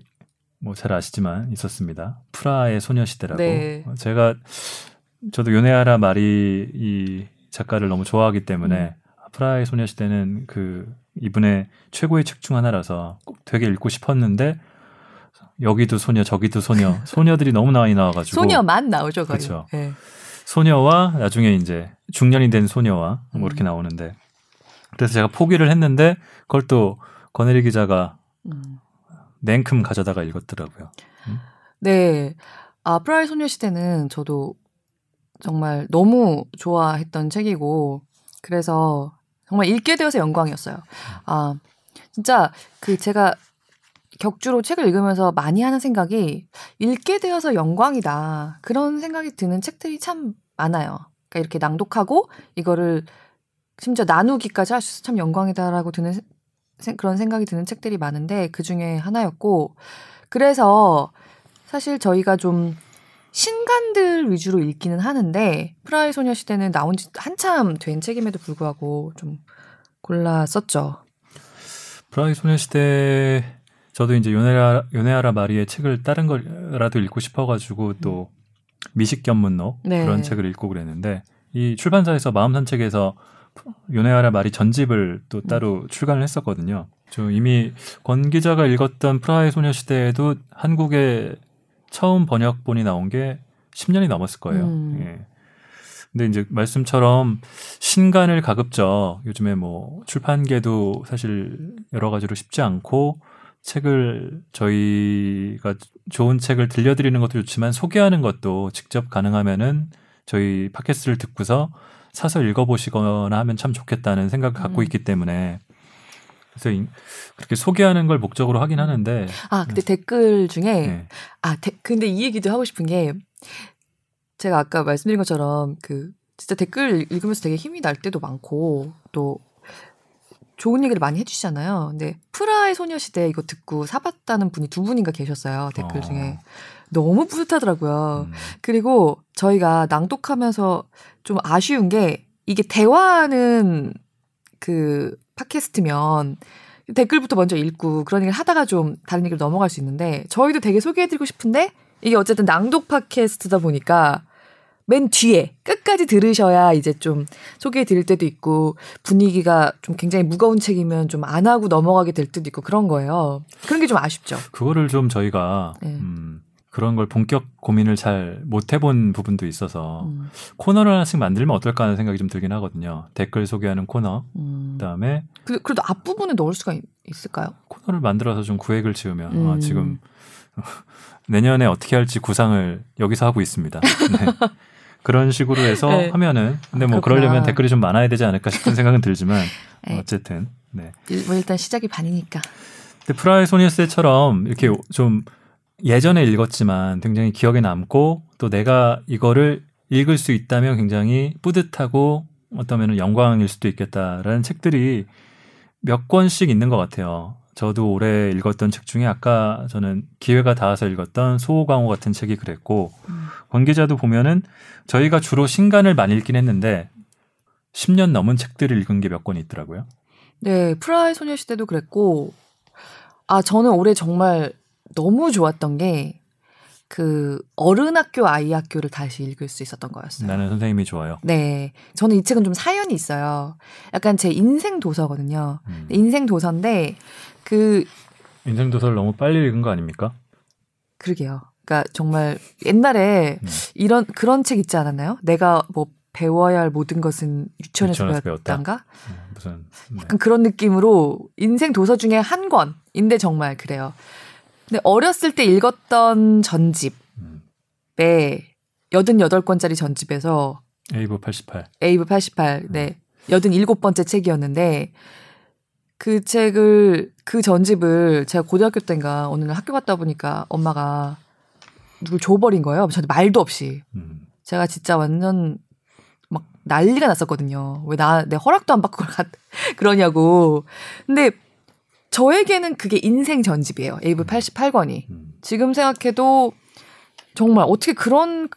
[SPEAKER 2] 뭐 잘 아시지만 있었습니다. 프라의 소녀시대라고.
[SPEAKER 1] 네.
[SPEAKER 2] 제가 저도 요네하라 마리 이 작가를 너무 좋아하기 때문에
[SPEAKER 1] 음.
[SPEAKER 2] 프라의 소녀시대는 그 이분의 최고의 책 중 하나라서 꼭 되게 읽고 싶었는데 여기도 소녀 저기도 소녀 <laughs> 소녀들이 너무 많이 나와가지고
[SPEAKER 1] 소녀만 나오죠 거의.
[SPEAKER 2] 그쵸.
[SPEAKER 1] 네.
[SPEAKER 2] 소녀와 나중에 이제 중년이 된 소녀와 뭐 이렇게
[SPEAKER 1] 음.
[SPEAKER 2] 나오는데 그래서 제가 포기를 했는데 그걸 또 권혜리 기자가
[SPEAKER 1] 음.
[SPEAKER 2] 냉큼 가져다가 읽었더라고요.
[SPEAKER 1] 네. 아, 프라이 소녀시대는 저도 정말 너무 좋아했던 책이고, 그래서 정말 읽게 되어서 영광이었어요. 아, 진짜 그 제가 격주로 책을 읽으면서 많이 하는 생각이 읽게 되어서 영광이다. 그런 생각이 드는 책들이 참 많아요. 그러니까 이렇게 낭독하고 이거를 심지어 나누기까지 할 수 있어서 참 영광이다라고 드는 그런 생각이 드는 책들이 많은데 그 중에 하나였고 그래서 사실 저희가 좀 신간들 위주로 읽기는 하는데 프라이 소녀시대는 나온 지 한참 된 책임에도 불구하고 좀 골랐었죠.
[SPEAKER 2] 프라이 소녀시대 저도 이제 요네라 요네하라 마리의 책을 다른 거라도 읽고 싶어가지고 또 미식견문록
[SPEAKER 1] 네.
[SPEAKER 2] 그런 책을 읽고 그랬는데 이 출판사에서 마음 산책에서 요네하라 마리 전집을 또 따로 출간을 했었거든요. 저 이미 권 기자가 읽었던 프라이 소녀시대에도 한국에 처음 번역본이 나온 게 10년이 넘었을 거예요.
[SPEAKER 1] 음.
[SPEAKER 2] 예. 근데 이제 말씀처럼 신간을 가급적 요즘에 뭐 출판계도 사실 여러 가지로 쉽지 않고 책을 저희가 좋은 책을 들려드리는 것도 좋지만 소개하는 것도 직접 가능하면은 저희 팟캐스트를 듣고서 사서 읽어보시거나 하면 참 좋겠다는 생각을 갖고
[SPEAKER 1] 음.
[SPEAKER 2] 있기 때문에 그래서 이- 그렇게 소개하는 걸 목적으로 하긴 하는데
[SPEAKER 1] 아, 근데 댓글 중에
[SPEAKER 2] 네.
[SPEAKER 1] 아, 데- 근데 이 얘기도 하고 싶은 게 제가 아까 말씀드린 것처럼 그 진짜 댓글 읽으면서 되게 힘이 날 때도 많고 또 좋은 얘기를 많이 해주시잖아요. 근데 프라의 소녀시대 이거 듣고 사봤다는 분이 두 분인가 계셨어요. 댓글
[SPEAKER 2] 어.
[SPEAKER 1] 중에. 너무 뿌듯하더라고요.
[SPEAKER 2] 음,
[SPEAKER 1] 그리고 저희가 낭독하면서 좀 아쉬운 게 이게 대화하는 그 팟캐스트면 댓글부터 먼저 읽고 그런 얘기를 하다가 좀 다른 얘기로 넘어갈 수 있는데 저희도 되게 소개해드리고 싶은데 이게 어쨌든 낭독 팟캐스트다 보니까 맨 뒤에 끝까지 들으셔야 이제 좀 소개해 드릴 때도 있고 분위기가 좀 굉장히 무거운 책이면 좀 안 하고 넘어가게 될 때도 있고 그런 거예요. 그런 게 좀 아쉽죠.
[SPEAKER 2] 그거를 좀 저희가
[SPEAKER 1] 네.
[SPEAKER 2] 음, 그런 걸 본격 고민을 잘 못 해본 부분도 있어서
[SPEAKER 1] 음,
[SPEAKER 2] 코너를 하나씩 만들면 어떨까 하는 생각이 좀 들긴 하거든요. 댓글 소개하는 코너,
[SPEAKER 1] 음.
[SPEAKER 2] 그다음에
[SPEAKER 1] 그, 그래도 앞부분에 넣을 수가 있, 있을까요?
[SPEAKER 2] 코너를 만들어서 좀 구획을 지으면 아,
[SPEAKER 1] 음.
[SPEAKER 2] 지금 <laughs> 내년에 어떻게 할지 구상을 여기서 하고 있습니다. <laughs> 네. 그런 식으로 해서
[SPEAKER 1] 네.
[SPEAKER 2] 하면은 근데 뭐
[SPEAKER 1] 그렇구나.
[SPEAKER 2] 그러려면 댓글이 좀 많아야 되지 않을까 싶은 생각은 들지만 <laughs>
[SPEAKER 1] 네.
[SPEAKER 2] 어쨌든 네.
[SPEAKER 1] 일, 뭐 일단 시작이 반이니까.
[SPEAKER 2] 근데 프라의 소녀세처럼 이렇게 좀 예전에 읽었지만 굉장히 기억에 남고 또 내가 이거를 읽을 수 있다면 굉장히 뿌듯하고 어떠면 영광일 수도 있겠다라는 책들이 몇 권씩 있는 것 같아요. 저도 올해 읽었던 책 중에 아까 저는 기회가 닿아서 읽었던 소호광호 같은 책이 그랬고
[SPEAKER 1] 음.
[SPEAKER 2] 관계자도 보면은 저희가 주로 신간을 많이 읽긴 했는데 10년 넘은 책들을 읽은 게 몇 권 있더라고요.
[SPEAKER 1] 네, 프라의 소녀시대도 그랬고, 아, 저는 올해 정말 너무 좋았던 게, 그, 어른 학교, 아이 학교를 다시 읽을 수 있었던 거였어요.
[SPEAKER 2] 나는 선생님이 좋아요.
[SPEAKER 1] 네. 저는 이 책은 좀 사연이 있어요. 약간 제 인생 도서거든요.
[SPEAKER 2] 음.
[SPEAKER 1] 인생 도서인데, 그,
[SPEAKER 2] 인생 도서를 너무 빨리 읽은 거 아닙니까?
[SPEAKER 1] 그러게요. 그러니까 정말 옛날에
[SPEAKER 2] 음.
[SPEAKER 1] 이런, 그런 책 있지 않았나요? 내가 뭐 배워야 할 모든 것은 유치원에서,
[SPEAKER 2] 유치원에서
[SPEAKER 1] 배웠단가?
[SPEAKER 2] 음, 무슨 네.
[SPEAKER 1] 약간 그런 느낌으로 인생 도서 중에 한 권인데 정말 그래요. 근데 어렸을 때 읽었던 전집에
[SPEAKER 2] 음.
[SPEAKER 1] 88권짜리 전집에서
[SPEAKER 2] 에이브 88.
[SPEAKER 1] 에이브 88, 네. 87번째 책이었는데 그 책을 그 전집을 제가 고등학교 때인가 어느 날 학교 갔다 보니까 엄마가 누굴 줘버린 거예요. 저한테 말도 없이.
[SPEAKER 2] 음.
[SPEAKER 1] 제가 진짜 완전 막 난리가 났었거든요. 왜 나 내 허락도 안 받고 <laughs> 그러냐고. 근데 저에게는 그게 인생 전집이에요. 에이브 88권이.
[SPEAKER 2] 음.
[SPEAKER 1] 지금 생각해도 정말 어떻게 그런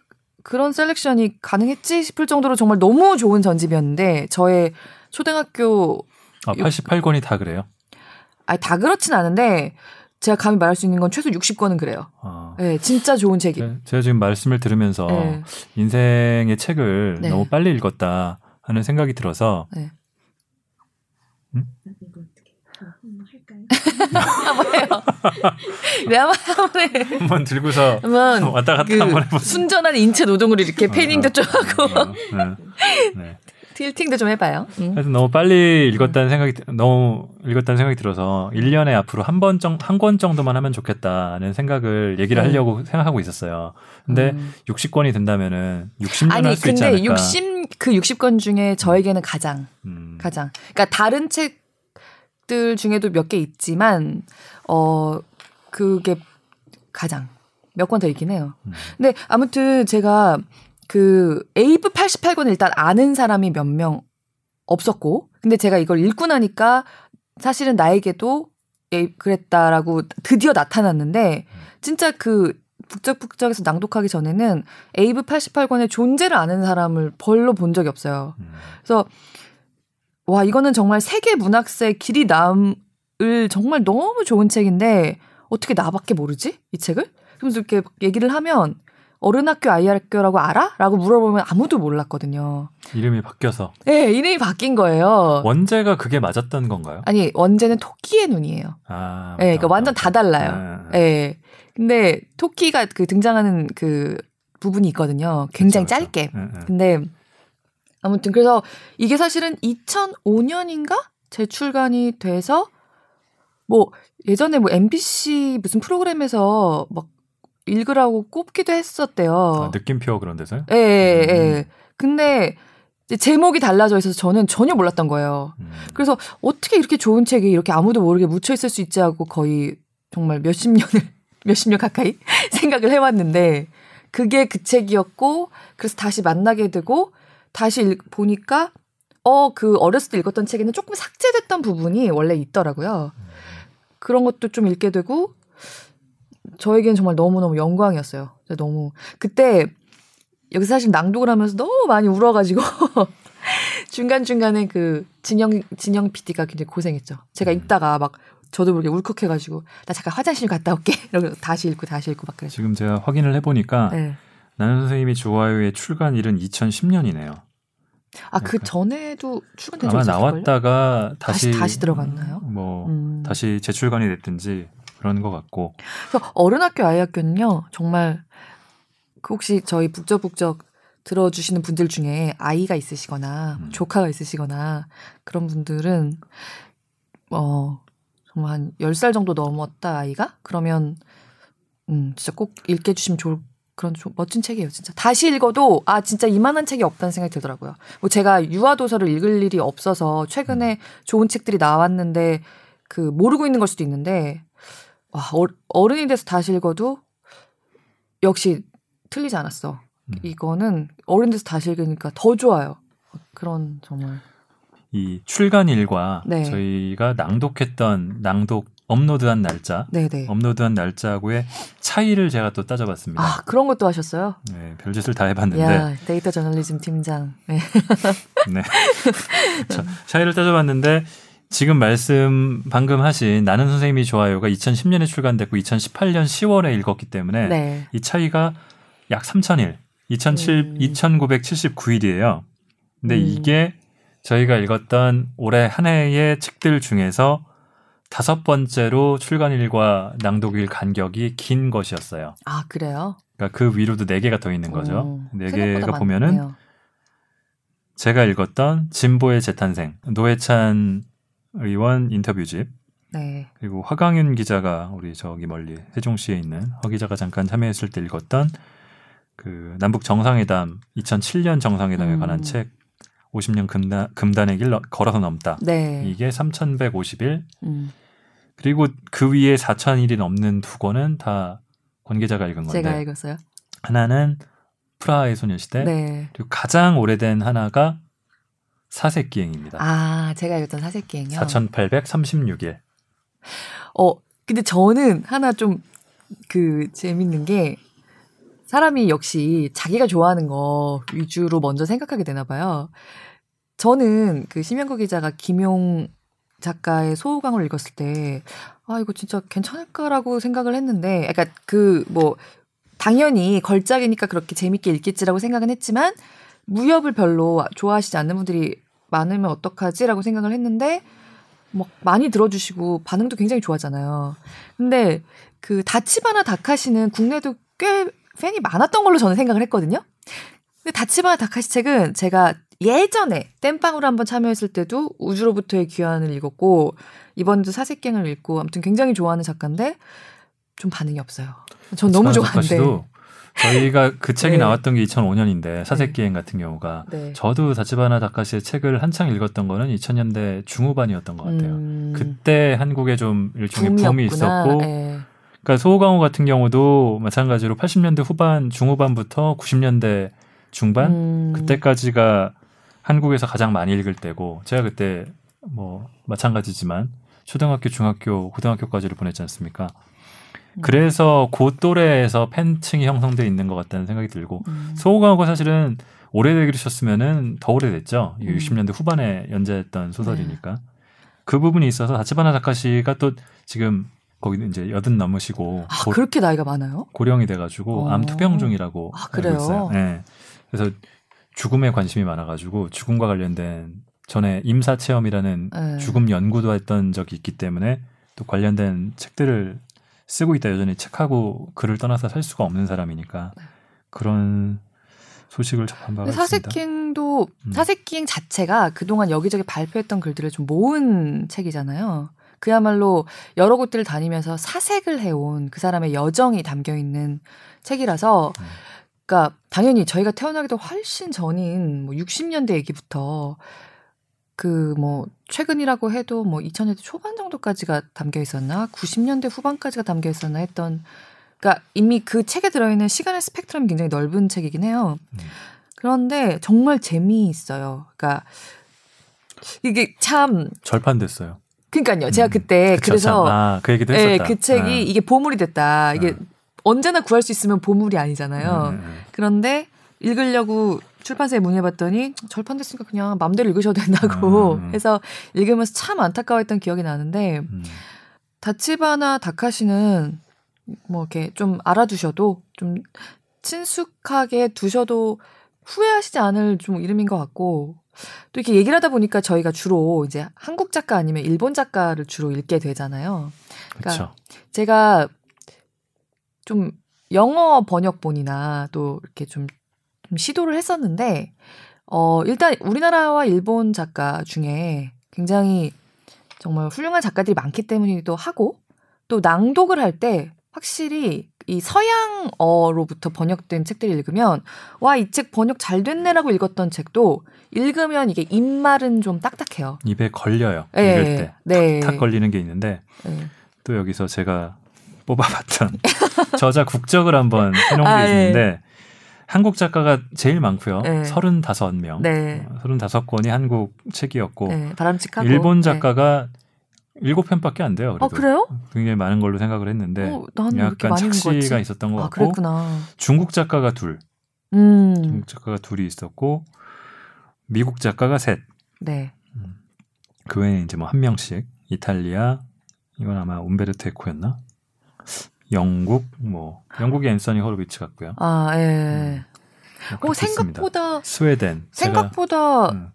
[SPEAKER 1] 그런 selection이 가능했지 싶을 정도로 정말 너무 좋은 전집이었는데 저의 초등학교
[SPEAKER 2] 아, 88권이 다 그래요?
[SPEAKER 1] 아니 다 그렇진 않은데 제가 감히 말할 수 있는 건 최소 60권은 그래요.
[SPEAKER 2] 아.
[SPEAKER 1] 네, 진짜 좋은 책이.
[SPEAKER 2] 제- 제가 지금 말씀을 들으면서
[SPEAKER 1] 네.
[SPEAKER 2] 인생의 책을
[SPEAKER 1] 네.
[SPEAKER 2] 너무 빨리 읽었다 하는 생각이 들어서
[SPEAKER 1] 네.
[SPEAKER 3] 저 한번
[SPEAKER 1] 해요. 네, 한번 한번
[SPEAKER 2] 들고서
[SPEAKER 1] 한번
[SPEAKER 2] 왔다 갔다
[SPEAKER 1] 그
[SPEAKER 2] 한번 해보세요.
[SPEAKER 1] 순전한 인체 노동으로 이렇게 패닝도 좀 하고
[SPEAKER 2] 어, 네. 네.
[SPEAKER 1] 틸팅도 좀 해봐요. 음.
[SPEAKER 2] 하여튼 너무 빨리 읽었다는 생각이 드- 너무 읽었다는 생각이 들어서 1년에 앞으로 한 번 정 한 권 정도만 하면 좋겠다는 생각을 얘기를
[SPEAKER 1] 음.
[SPEAKER 2] 하려고 생각하고 있었어요. 근데
[SPEAKER 1] 음.
[SPEAKER 2] 60권이 된다면은 60년
[SPEAKER 1] 아니
[SPEAKER 2] 할수 있지
[SPEAKER 1] 근데
[SPEAKER 2] 않을까?
[SPEAKER 1] 60그 60권 중에 저에게는 가장
[SPEAKER 2] 음.
[SPEAKER 1] 가장 그러니까 다른 책 들 중에도 몇 개 있지만 어 그게 가장 몇 권 더 있긴 해요.
[SPEAKER 2] 음.
[SPEAKER 1] 근데 아무튼 제가 그 에이브 88권을 일단 아는 사람이 몇 명 없었고 근데 제가 이걸 읽고 나니까 사실은 나에게도 에 그랬다라고 드디어 나타났는데 진짜 그 북적북적에서 낭독하기 전에는 에이브 88권의 존재를 아는 사람을 별로 본 적이 없어요.
[SPEAKER 2] 음.
[SPEAKER 1] 그래서 와 이거는 정말 세계 문학사의 길이 남을 정말 너무 좋은 책인데 어떻게 나밖에 모르지 이 책을? 그러면서 이렇게 얘기를 하면 어른 학교 아이 학교라고 알아? 라고 물어보면 아무도 몰랐거든요.
[SPEAKER 2] 이름이 바뀌어서
[SPEAKER 1] 네, 이름이 바뀐 거예요.
[SPEAKER 2] 원제가 그게 맞았던 건가요?
[SPEAKER 1] 아니 원제는 토끼의 눈이에요.
[SPEAKER 2] 아,
[SPEAKER 1] 네, 그러니까 완전 다 달라요.
[SPEAKER 2] 네.
[SPEAKER 1] 예. 근데 토끼가 그 등장하는 그 부분이 있거든요. 굉장히
[SPEAKER 2] 그쵸,
[SPEAKER 1] 짧게.
[SPEAKER 2] 그쵸. 네, 네.
[SPEAKER 1] 근데 아무튼 그래서 이게 사실은 2005년인가 재출간이 돼서 뭐 예전에 뭐 MBC 무슨 프로그램에서 막 읽으라고 꼽기도 했었대요.
[SPEAKER 2] 아, 느낌표 그런 데서요?
[SPEAKER 1] 예, 예, 예.
[SPEAKER 2] 음.
[SPEAKER 1] 근데 제목이 달라져 있어서 저는 전혀 몰랐던 거예요.
[SPEAKER 2] 음.
[SPEAKER 1] 그래서 어떻게 이렇게 좋은 책이 이렇게 아무도 모르게 묻혀 있을 수 있지 하고 거의 정말 몇십 년을 <laughs> 몇십 년 가까이 <laughs> 생각을 해왔는데 그게 그 책이었고 그래서 다시 만나게 되고 다시 읽, 보니까 어 그 어렸을 때 읽었던 책에는 조금 삭제됐던 부분이 원래 있더라고요. 그런 것도 좀 읽게 되고 저에겐 정말 너무너무 영광이었어요. 너무 그때 여기 사실 낭독을 하면서 너무 많이 울어가지고 <laughs> 중간 중간에 그 진영 진영 PD가 굉장히 고생했죠. 제가
[SPEAKER 2] 음.
[SPEAKER 1] 읽다가 막 저도 모르게 울컥해가지고 나 잠깐 화장실 갔다 올게. <laughs> 이러고 다시 읽고 다시 읽고 막 그랬어요.
[SPEAKER 2] 지금 제가 확인을 해보니까
[SPEAKER 1] 네.
[SPEAKER 2] 나는 선생님이 좋아요의 출간일은 2010년이네요.
[SPEAKER 1] 아 그 전에도 출간된 적
[SPEAKER 2] 아마? 나왔다가 다시
[SPEAKER 1] 다시 다시 들어갔나요?
[SPEAKER 2] 뭐
[SPEAKER 1] 음.
[SPEAKER 2] 다시 재출간이 됐든지 그런 것 같고
[SPEAKER 1] 그래서 어른 학교 아이 학교는요 정말 그 혹시 저희 북적북적 들어주시는 분들 중에 아이가 있으시거나
[SPEAKER 2] 음.
[SPEAKER 1] 조카가 있으시거나 그런 분들은 어 정말 한 10살 정도 넘었다 아이가 그러면 음 진짜 꼭 읽게 해주시면 좋을 그런 좀 멋진 책이에요 진짜. 다시 읽어도 아 진짜 이만한 책이 없다는 생각이 들더라고요. 뭐 제가 유아 도서를 읽을 일이 없어서 최근에 좋은 책들이 나왔는데 그 모르고 있는 걸 수도 있는데 와 어, 어른이 돼서 다시 읽어도 역시 틀리지 않았어.
[SPEAKER 2] 음.
[SPEAKER 1] 이거는 어른 돼서 다시 읽으니까 더 좋아요. 그런 정말.
[SPEAKER 2] 이 출간일과
[SPEAKER 1] 네.
[SPEAKER 2] 저희가 낭독했던 낭독 업로드한 날짜
[SPEAKER 1] 네네
[SPEAKER 2] 업로드한 날짜하고의 차이를 제가 또 따져봤습니다.
[SPEAKER 1] 아 그런 것도 하셨어요
[SPEAKER 2] 네, 별짓을 다 해봤는데
[SPEAKER 1] 야 데이터 저널리즘 팀장 네. <laughs>
[SPEAKER 2] 네. 차, 차이를 따져봤는데 지금 말씀 방금 하신 나는 선생님이 좋아요가 2010년에 출간됐고 2018년 10월에 읽었기 때문에
[SPEAKER 1] 네.
[SPEAKER 2] 이 차이가 약 3,000일, 2007,
[SPEAKER 1] 음.
[SPEAKER 2] 2,979일이에요. 근데
[SPEAKER 1] 음.
[SPEAKER 2] 이게 저희가 읽었던 올해 한 해의 책들 중에서 다섯 번째로 출간일과 낭독일 간격이 긴 것이었어요.
[SPEAKER 1] 아 그래요
[SPEAKER 2] 그러니까 그 위로도 네 개가 더 있는 거죠.
[SPEAKER 1] 어,
[SPEAKER 2] 네 개가 보면은
[SPEAKER 1] 많네요.
[SPEAKER 2] 제가 읽었던 진보의 재탄생, 노회찬 의원 인터뷰집,
[SPEAKER 1] 네.
[SPEAKER 2] 그리고 화강윤 기자가 우리 저기 멀리 세종시에 있는 허 기자가 잠깐 참여했을 때 읽었던 그 남북 정상회담 2007년 정상회담에
[SPEAKER 1] 음.
[SPEAKER 2] 관한 책 50년 금단, 금단의 길 너- 걸어서 넘다.
[SPEAKER 1] 네.
[SPEAKER 2] 이게 3,150일.
[SPEAKER 1] 음,
[SPEAKER 2] 그리고 그 위에 4,000일이 넘는 두 권은 다권 기자가 읽은 건데
[SPEAKER 1] 제가 읽었어요.
[SPEAKER 2] 하나는 프라하의 소녀시대
[SPEAKER 1] 네.
[SPEAKER 2] 그리고 가장 오래된 하나가 사색기행입니다.
[SPEAKER 1] 아 제가 읽었던 사색기행이요.
[SPEAKER 2] 4,836일.
[SPEAKER 1] 어, 근데 저는 하나 좀 그 재밌는 게 사람이 역시 자기가 좋아하는 거 위주로 먼저 생각하게 되나 봐요. 저는 그 심영구 기자가 김용 작가의 소호강을 읽었을 때, 아, 이거 진짜 괜찮을까라고 생각을 했는데, 약간 그, 뭐, 당연히 걸작이니까 그렇게 재밌게 읽겠지라고 생각은 했지만, 무협을 별로 좋아하시지 않는 분들이 많으면 어떡하지라고 생각을 했는데, 뭐, 많이 들어주시고, 반응도 굉장히 좋았잖아요. 근데, 그, 다치바나 다카시는 국내도 꽤 팬이 많았던 걸로 저는 생각을 했거든요. 근데 다치바나 다카시 책은 제가 예전에 땜빵으로 한번 참여했을 때도 우주로부터의 귀환을 읽었고 이번에도 사색갱을 읽고 아무튼 굉장히 좋아하는 작가인데 좀 반응이 없어요. 전 너무 좋아하는데.
[SPEAKER 2] 저희가 그 책이 <laughs>
[SPEAKER 1] 네.
[SPEAKER 2] 나왔던 게 2005년인데 사색기행 같은 경우가
[SPEAKER 1] 네.
[SPEAKER 2] 저도 다치바나 다카시의 책을 한창 읽었던 거는 2000년대 중후반이었던 것 같아요.
[SPEAKER 1] 음,
[SPEAKER 2] 그때 한국에 좀 일종의 붐이
[SPEAKER 1] 붐이었구나.
[SPEAKER 2] 있었고
[SPEAKER 1] 예.
[SPEAKER 2] 그러니까 소호강호 같은 경우도 마찬가지로 80년대 후반 중후반부터 90년대 중반
[SPEAKER 1] 음,
[SPEAKER 2] 그때까지가 한국에서 가장 많이 읽을 때고 제가 그때 뭐 마찬가지지만 초등학교, 중학교, 고등학교까지를 보냈지 않습니까?
[SPEAKER 1] 음.
[SPEAKER 2] 그래서 그 또래에서 팬층이 형성돼 있는 것 같다는 생각이 들고
[SPEAKER 1] 음,
[SPEAKER 2] 소호강호가 사실은 오래되기셨으면은 더 오래됐죠.
[SPEAKER 1] 음.
[SPEAKER 2] 60년대 후반에 연재했던 소설이니까 그 부분이 있어서 다치바나 다카시가 또 지금 거기 이제 여든 넘으시고
[SPEAKER 1] 아,
[SPEAKER 2] 고,
[SPEAKER 1] 그렇게 나이가 많아요?
[SPEAKER 2] 고령이 돼가지고
[SPEAKER 1] 어.
[SPEAKER 2] 암 투병 중이라고
[SPEAKER 1] 아,
[SPEAKER 2] 알고? 있어요. 네. 그래서 죽음에 관심이 많아가지고 죽음과 관련된 전에 임사 체험이라는
[SPEAKER 1] 예.
[SPEAKER 2] 죽음 연구도 했던 적이 있기 때문에 또 관련된 책들을 쓰고 있다 여전히 책하고 글을 떠나서 살 수가 없는 사람이니까 그런 소식을 접한 바가 있습니다.
[SPEAKER 1] 사색기행도
[SPEAKER 2] 음.
[SPEAKER 1] 사색기행 자체가 그동안 여기저기 발표했던 글들을 좀 모은 책이잖아요. 그야말로 여러 곳들을 다니면서 사색을 해온 그 사람의 여정이 담겨 있는 책이라서,
[SPEAKER 2] 음.
[SPEAKER 1] 그러니까 당연히 저희가 태어나기도 훨씬 전인 뭐 60년대 얘기부터 그 뭐 최근이라고 해도 뭐 2000년대 초반 정도까지가 담겨 있었나 90년대 후반까지가 담겨 있었나 했던 그러니까 이미 그 책에 들어있는 시간의 스펙트럼이 굉장히 넓은 책이긴 해요.
[SPEAKER 2] 음.
[SPEAKER 1] 그런데 정말 재미있어요. 그러니까 이게 참
[SPEAKER 2] 절판됐어요.
[SPEAKER 1] 그러니까요. 제가
[SPEAKER 2] 음,
[SPEAKER 1] 그때
[SPEAKER 2] 그쵸,
[SPEAKER 1] 그래서
[SPEAKER 2] 참. 아, 그 얘기도
[SPEAKER 1] 예,
[SPEAKER 2] 했었다.
[SPEAKER 1] 그 책이
[SPEAKER 2] 아.
[SPEAKER 1] 이게 보물이 됐다. 이게
[SPEAKER 2] 아.
[SPEAKER 1] 언제나 구할 수 있으면 보물이 아니잖아요.
[SPEAKER 2] 음.
[SPEAKER 1] 그런데 읽으려고 출판사에 문의해봤더니 절판됐으니까 그냥 마음대로 읽으셔도 된다고
[SPEAKER 2] 음, 음.
[SPEAKER 1] 해서 읽으면서 참 안타까워했던 기억이 나는데
[SPEAKER 2] 음.
[SPEAKER 1] 다치바나 다카시는 뭐 이렇게 좀 알아두셔도 좀 친숙하게 두셔도 후회하시지 않을 좀 이름인 것 같고 또 이렇게 얘기를 하다 보니까 저희가 주로 이제 한국 작가 아니면 일본 작가를 주로 읽게 되잖아요.
[SPEAKER 2] 그렇죠.
[SPEAKER 1] 제가 좀 영어 번역본이나 또 이렇게 좀, 좀 시도를 했었는데 어 일단 우리나라와 일본 작가 중에 굉장히 정말 훌륭한 작가들이 많기 때문이기도 하고 또 낭독을 할 때 확실히 이 서양어로부터 번역된 책들을 읽으면 와 이 책 번역 잘 됐네라고 읽었던 책도 읽으면 이게 입말은 좀 딱딱해요.
[SPEAKER 2] 입에 걸려요.
[SPEAKER 1] 예,
[SPEAKER 2] 읽을 때.
[SPEAKER 1] 네.
[SPEAKER 2] 탁 걸리는 게 있는데
[SPEAKER 1] 네.
[SPEAKER 2] 또 여기서 제가 뽑아봤던 <laughs> 저자 국적을 한번 해놓은 게
[SPEAKER 1] 아, 예.
[SPEAKER 2] 있는데 한국 작가가 제일 많고요.
[SPEAKER 1] 네.
[SPEAKER 2] 35명.
[SPEAKER 1] 네.
[SPEAKER 2] 35권이 한국 책이었고
[SPEAKER 1] 네, 바람직하고
[SPEAKER 2] 일본
[SPEAKER 1] 네.
[SPEAKER 2] 작가가 일곱 편밖에 안 돼요. 그래도
[SPEAKER 1] 어 그래요?
[SPEAKER 2] 굉장히 많은 걸로 생각을 했는데
[SPEAKER 1] 어,
[SPEAKER 2] 약간 착시가? 있었던 것
[SPEAKER 1] 아
[SPEAKER 2] 같고
[SPEAKER 1] 그랬구나.
[SPEAKER 2] 중국 작가가 둘,
[SPEAKER 1] 음,
[SPEAKER 2] 중국 작가가 둘이 있었고 미국 작가가 셋.
[SPEAKER 1] 네.
[SPEAKER 2] 그 외에 이제 뭐 한 명씩 이탈리아 이건 아마 움베르토 에코였나? 영국 뭐 영국의 앤서니 호로비츠 같고요.
[SPEAKER 1] 아 예.
[SPEAKER 2] 음,
[SPEAKER 1] 오
[SPEAKER 2] 그렇게 있습니다.
[SPEAKER 1] 생각보다
[SPEAKER 2] 스웨덴
[SPEAKER 1] 생각보다
[SPEAKER 2] 제가,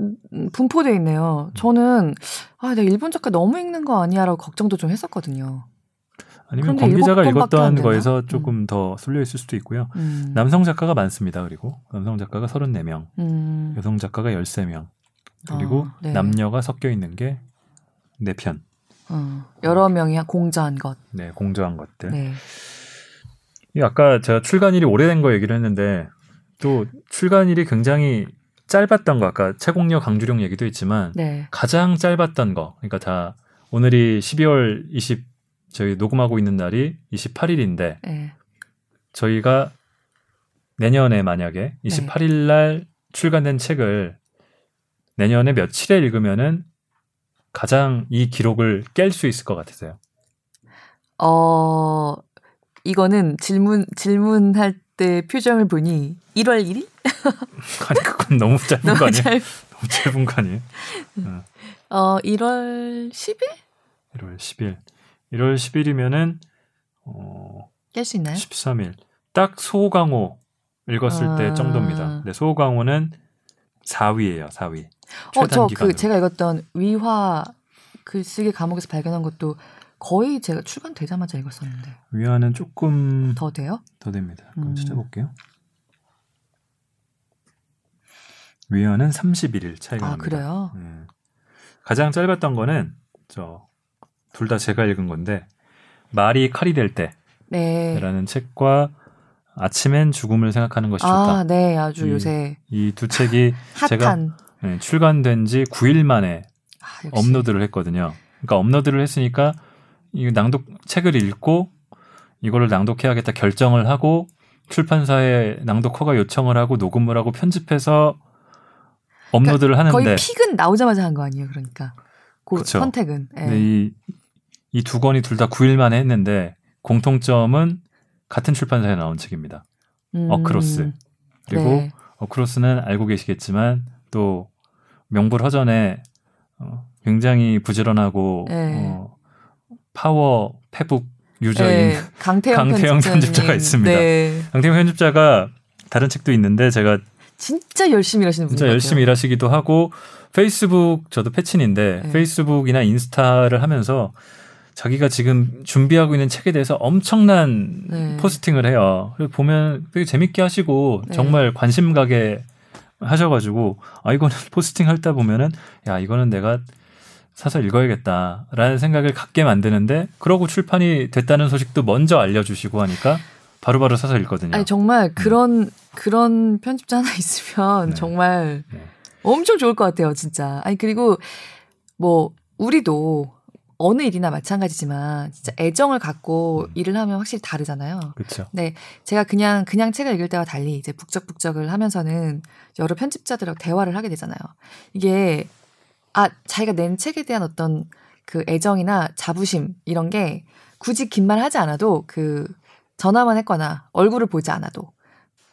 [SPEAKER 2] 음,
[SPEAKER 1] 음, 분포돼 있네요. 저는 아, 내가 일본 작가 너무 읽는 거 아니야라고 걱정도 좀 했었거든요.
[SPEAKER 2] 아니면 권 기자가 읽었던? 거에서 조금 더 쏠려 있을 수도 있고요.
[SPEAKER 1] 음,
[SPEAKER 2] 남성 작가가 많습니다. 그리고 남성 작가가 34명,
[SPEAKER 1] 음,
[SPEAKER 2] 여성 작가가 13명. 그리고
[SPEAKER 1] 아, 네.
[SPEAKER 2] 남녀가 섞여 있는 게 4편.
[SPEAKER 1] 어, 여러 명이 공저한 것.
[SPEAKER 2] 네, 공조한 것들.
[SPEAKER 1] 네.
[SPEAKER 2] 이 아까 제가 출간일이 오래된 거 얘기를 했는데 또 출간일이 굉장히 짧았던 거 아까 채공력 강주령 얘기도 있지만
[SPEAKER 1] 네.
[SPEAKER 2] 가장 짧았던 거 그러니까 다 오늘이 12월 20 저희 녹음하고 있는 날이 28일인데
[SPEAKER 1] 네.
[SPEAKER 2] 저희가 내년에 만약에 28일 날 출간된 책을 내년에 며칠에 읽으면은 가장 이 기록을 깰 수 있을 것 같으세요.
[SPEAKER 1] 어, 이거는 질문, 질문할 때 표정을 보니 1월 1일? <laughs>
[SPEAKER 2] 아니 그건 너무 짧은 거
[SPEAKER 1] 너무
[SPEAKER 2] 아니에요?
[SPEAKER 1] 잘. <laughs>
[SPEAKER 2] 너무 짧은 거 아니에요?
[SPEAKER 1] 어, 1월 10일?
[SPEAKER 2] 1월 10일. 1월 10일이면은 어
[SPEAKER 1] 깰 수 있나요?
[SPEAKER 2] 13일. 딱 소강호 읽었을 때
[SPEAKER 1] 아.
[SPEAKER 2] 정도입니다. 네, 소강호는 4위예요, 4위.
[SPEAKER 1] 어, 저 그. 제가 읽었던 위화 글쓰기 과목에서 발견한 것도 거의 제가 출간되자마자 읽었었는데
[SPEAKER 2] 위안은 조금
[SPEAKER 1] 더 돼요?
[SPEAKER 2] 더 됩니다. 그럼
[SPEAKER 1] 음.
[SPEAKER 2] 찾아볼게요. 위안은 31일 차이가
[SPEAKER 1] 아
[SPEAKER 2] 납니다.
[SPEAKER 1] 그래요?
[SPEAKER 2] 음. 가장 짧았던 거는 저 둘 다 제가 읽은 건데 말이 칼이 될 때라는
[SPEAKER 1] 네.
[SPEAKER 2] 책과 아침엔 죽음을 생각하는 것이 좋다.
[SPEAKER 1] 아, 네, 아주
[SPEAKER 2] 이
[SPEAKER 1] 요새
[SPEAKER 2] 이 두 책이 <laughs> 제가 네, 출간된 지 9일 만에
[SPEAKER 1] 아.
[SPEAKER 2] 업로드를 했거든요. 그러니까 업로드를 했으니까 이 낭독 책을 읽고 이거를 낭독해야겠다 결정을 하고 출판사에 낭독 허가 요청을 하고 녹음을 하고 편집해서 업로드를 하는데
[SPEAKER 1] 거의 픽은 나오자마자 한 거 아니에요, 그러니까 그
[SPEAKER 2] 그쵸.
[SPEAKER 1] 선택은. 네.
[SPEAKER 2] 근데 이, 이두 권이 둘 다 9일 만에 했는데 공통점은 같은 출판사에 나온 책입니다.
[SPEAKER 1] 음,
[SPEAKER 2] 어크로스. 그리고
[SPEAKER 1] 네.
[SPEAKER 2] 어크로스는 알고 계시겠지만 또 명불허전에 어, 굉장히 부지런하고
[SPEAKER 1] 네.
[SPEAKER 2] 어, 파워 페북 user인
[SPEAKER 1] 네, 강태영, <laughs>
[SPEAKER 2] 강태영. 편집자가 있습니다.
[SPEAKER 1] 네.
[SPEAKER 2] 강태영 편집자가 다른 책도 있는데 제가
[SPEAKER 1] 진짜 열심히 일하시는 분인
[SPEAKER 2] 진짜
[SPEAKER 1] 것
[SPEAKER 2] 열심히. 일하시기도 하고 페이스북 저도 페친인데
[SPEAKER 1] 네.
[SPEAKER 2] 페이스북이나 인스타를 하면서 자기가 지금 준비하고 있는 책에 대해서 엄청난
[SPEAKER 1] 네.
[SPEAKER 2] posting을 해요. 보면 되게 재밌게 하시고
[SPEAKER 1] 네.
[SPEAKER 2] 정말 관심 가게 하셔가지고 아 이거는 <laughs> 포스팅 할때 보면은 야 이거는 내가 사서 읽어야겠다라는 생각을 갖게 만드는데 그러고 출판이 됐다는 소식도 먼저 알려주시고 하니까 바로바로 사서 읽거든요.
[SPEAKER 1] 아니 정말 그런 그런 편집자 하나 <laughs> 있으면
[SPEAKER 2] 음. 네.
[SPEAKER 1] 정말
[SPEAKER 2] 네.
[SPEAKER 1] 엄청 좋을 것 같아요, 진짜. 아니 그리고 뭐 우리도 어느 일이나 마찬가지지만 진짜 애정을 갖고
[SPEAKER 2] 음.
[SPEAKER 1] 일을 하면 확실히 다르잖아요.
[SPEAKER 2] 그렇죠.
[SPEAKER 1] 제가 그냥 그냥 책을 읽을 때와 달리 이제 북적북적을 하면서는 여러 편집자들하고 대화를 하게 되잖아요. 이게 아 자기가 낸 책에 대한 어떤 그 애정이나 자부심 이런 게 굳이 긴 말 하지 않아도 그 전화만 했거나 얼굴을 보지 않아도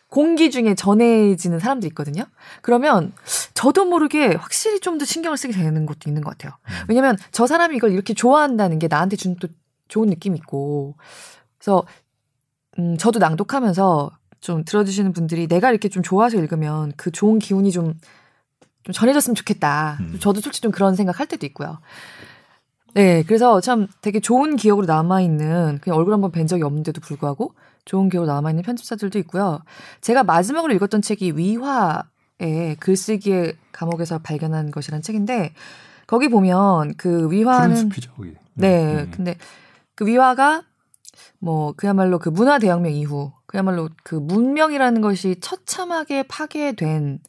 [SPEAKER 1] 공기 중에 전해지는 사람들이 있거든요. 그러면 저도 모르게 확실히 좀 더 신경을 쓰게 되는 것도 있는 것 같아요.
[SPEAKER 2] 음.
[SPEAKER 1] 왜냐면 저 사람이 이걸 이렇게 좋아한다는 게 나한테 준또 좋은 느낌이 있고. 그래서 음, 저도 낭독하면서 좀 들어주시는 분들이 내가 이렇게 좀 좋아서 읽으면 그 좋은 기운이 좀, 좀 전해졌으면 좋겠다.
[SPEAKER 2] 음.
[SPEAKER 1] 저도 솔직히 좀 그런 생각 할 때도 있고요. 네, 그래서 참 되게 좋은 기억으로 남아있는, 그냥 얼굴 한번 뵌 적이 없는데도 불구하고 좋은 기억으로 남아있는 편집자들도 있고요. 제가 마지막으로 읽었던 책이 위화의 글쓰기의 감옥에서 발견한 것이라는 책인데, 거기 보면 그 위화는
[SPEAKER 2] 숲이죠, 거기.
[SPEAKER 1] 네.
[SPEAKER 2] 음.
[SPEAKER 1] 근데 그 위화가 뭐 그야말로 그 문화 대혁명 이후 그야말로 그 문명이라는 것이 처참하게 파괴된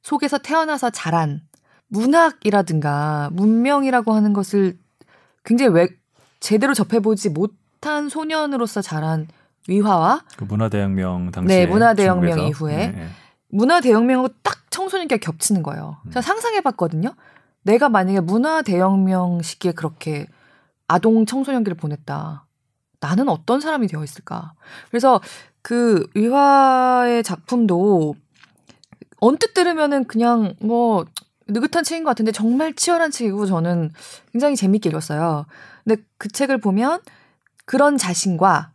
[SPEAKER 1] 속에서 태어나서 자란 문학이라든가 문명이라고 하는 것을 굉장히 왜 제대로 접해보지 못한 소년으로서 자란 위화와
[SPEAKER 2] 그 문화대혁명 당시에
[SPEAKER 1] 네, 문화대혁명
[SPEAKER 2] 중국에서.
[SPEAKER 1] 이후에
[SPEAKER 2] 네, 네.
[SPEAKER 1] 문화 대혁명하고 딱 청소년기가 겹치는 거예요.
[SPEAKER 2] 음.
[SPEAKER 1] 제가 상상해봤거든요. 내가 만약에 문화 대혁명 시기에 그렇게 아동 청소년기를 보냈다. 나는 어떤 사람이 되어 있을까? 그래서 그 위화의 작품도 언뜻 들으면은 그냥 뭐 느긋한 책인 것 같은데 정말 치열한 책이고 저는 굉장히 재밌게 읽었어요. 근데 그 책을 보면 그런 자신과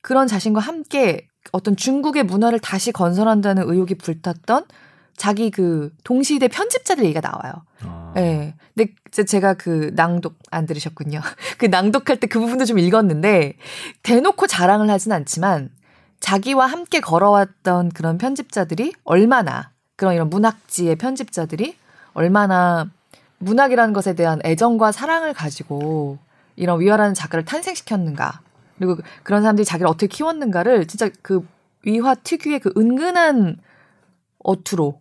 [SPEAKER 1] 그런 자신과 함께 어떤 중국의 문화를 다시 건설한다는 의욕이 불탔던 자기 그 동시대 편집자들 얘기가 나와요.
[SPEAKER 2] 아,
[SPEAKER 1] 예. 근데 이제 제가 그 낭독 안 들으셨군요. <laughs> 그 낭독할 때 그 부분도 좀 읽었는데 대놓고 자랑을 하진 않지만 자기와 함께 걸어왔던 그런 편집자들이 얼마나 그런 이런 문학지의 편집자들이 얼마나 문학이라는 것에 대한 애정과 사랑을 가지고 이런 위화라는 작가를 탄생시켰는가 그리고 그런 사람들이 자기를 어떻게 키웠는가를 진짜 그 위화 특유의 그 은근한 어투로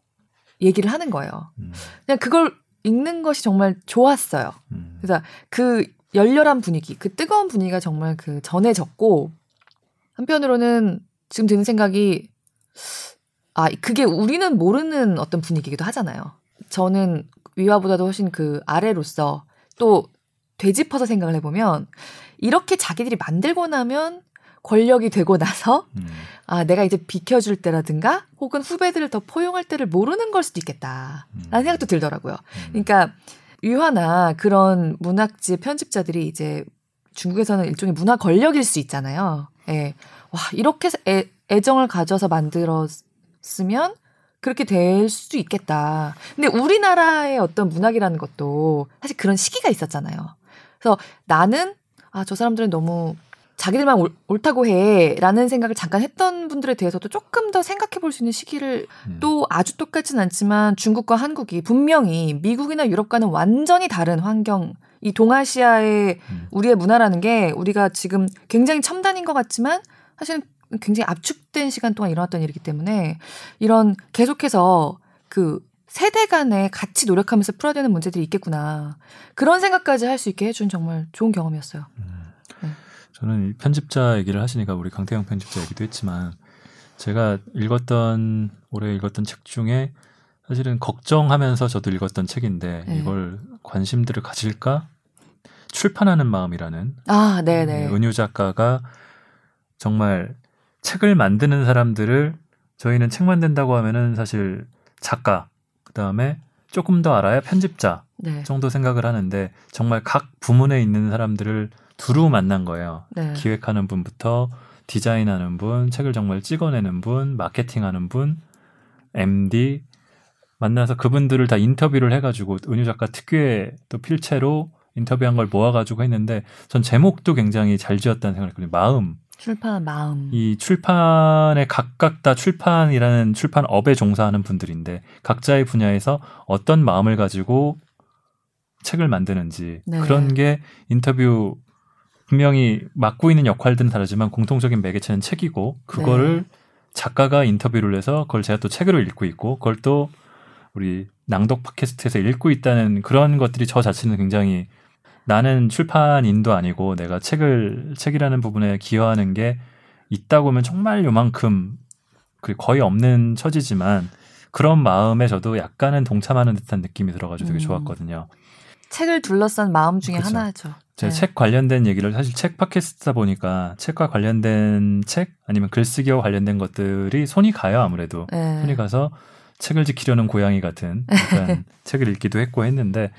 [SPEAKER 1] 얘기를 하는 거예요.
[SPEAKER 2] 음,
[SPEAKER 1] 그냥 그걸 읽는 것이 정말 좋았어요.
[SPEAKER 2] 음.
[SPEAKER 1] 그래서 그 열렬한 분위기, 그 뜨거운 분위기가 정말 그 전해졌고 한편으로는 지금 드는 생각이 아 그게 우리는 모르는 어떤 분위기기도 하잖아요. 저는 위화보다도 훨씬 그 아래로서 또 되짚어서 생각을 해보면 이렇게 자기들이 만들고 나면 권력이 되고 나서
[SPEAKER 2] 음.
[SPEAKER 1] 아 내가 이제 비켜줄 때라든가 혹은 후배들을 더 포용할 때를 모르는 걸 수도 있겠다라는
[SPEAKER 2] 음.
[SPEAKER 1] 생각도 들더라고요.
[SPEAKER 2] 음.
[SPEAKER 1] 그러니까 유화나 그런 문학지 편집자들이 이제 중국에서는 일종의 문화 권력일 수 있잖아요. 예. 와, 이렇게 애, 애정을 가져서 만들었으면 그렇게 될 수도 있겠다. 근데 우리나라의 어떤 문학이라는 것도 사실 그런 시기가 있었잖아요. 그래서 나는 아, 저 사람들은 너무 자기들만 옳, 옳다고 해. 라는 생각을 잠깐 했던 분들에 대해서도 조금 더 생각해 볼 수 있는 시기를
[SPEAKER 2] 음.
[SPEAKER 1] 또 아주 똑같진 않지만 중국과 한국이 분명히 미국이나 유럽과는 완전히 다른 환경, 이 동아시아의
[SPEAKER 2] 음.
[SPEAKER 1] 우리의 문화라는 게 우리가 지금 굉장히 첨단인 것 같지만 사실은 굉장히 압축된 시간 동안 일어났던 일이기 때문에 이런 계속해서 그 세대 간에 같이 노력하면서 풀어야 되는 문제들이 있겠구나. 그런 생각까지 할 수 있게 해준 정말 좋은 경험이었어요. 네.
[SPEAKER 2] 저는 이 편집자 얘기를 하시니까 우리 강태영 편집자 얘기도 했지만 제가 읽었던 올해 읽었던 책 중에 사실은 걱정하면서 저도 읽었던 책인데
[SPEAKER 1] 네.
[SPEAKER 2] 이걸 관심들을 가질까 출판하는 마음이라는
[SPEAKER 1] 아, 네네.
[SPEAKER 2] 은유 작가가 정말 책을 만드는 사람들을 저희는 책 만든다고 하면은 사실 작가 그다음에 조금 더 알아야 편집자
[SPEAKER 1] 네.
[SPEAKER 2] 정도 생각을 하는데 정말 각 부문에 있는 사람들을 두루 만난 거예요.
[SPEAKER 1] 네.
[SPEAKER 2] 기획하는 분부터 디자인하는 분, 책을 정말 찍어내는 분, 마케팅하는 분, MD 만나서 그분들을 다 인터뷰를 해가지고 은유 작가 특유의 또 필체로 인터뷰한 걸 모아가지고 했는데 전 제목도 굉장히 잘 지었다는 생각을 했거든요. 마음.
[SPEAKER 1] 출판한 마음.
[SPEAKER 2] 이 출판에 각각 다 출판이라는 출판업에 종사하는 분들인데 각자의 분야에서 어떤 마음을 가지고 책을 만드는지
[SPEAKER 1] 네.
[SPEAKER 2] 그런 게 인터뷰 분명히 맡고 있는 역할들은 다르지만 공통적인 매개체는 책이고 그거를 작가가 인터뷰를 해서 그걸 제가 또 책으로 읽고 있고 그걸 또 우리 낭독 팟캐스트에서 읽고 있다는 그런 것들이 저 자체는 굉장히 나는 출판인도 아니고 내가 책을 책이라는 부분에 기여하는 게 있다고 하면 정말 요만큼 그 거의 없는 처지지만 그런 마음에 저도 약간은 동참하는 듯한 느낌이 들어가지고 되게
[SPEAKER 1] 음.
[SPEAKER 2] 좋았거든요.
[SPEAKER 1] 책을 둘러싼 마음 중에
[SPEAKER 2] 그쵸.
[SPEAKER 1] 하나죠.
[SPEAKER 2] 제가
[SPEAKER 1] 네.
[SPEAKER 2] 책 관련된 얘기를 사실 책 팟캐스트다 보니까 책과 관련된 책 아니면 글쓰기와 관련된 것들이 손이 가요 아무래도
[SPEAKER 1] 네.
[SPEAKER 2] 손이 가서 책을 지키려는 고양이 같은 <laughs> 약간 책을 읽기도 했고 했는데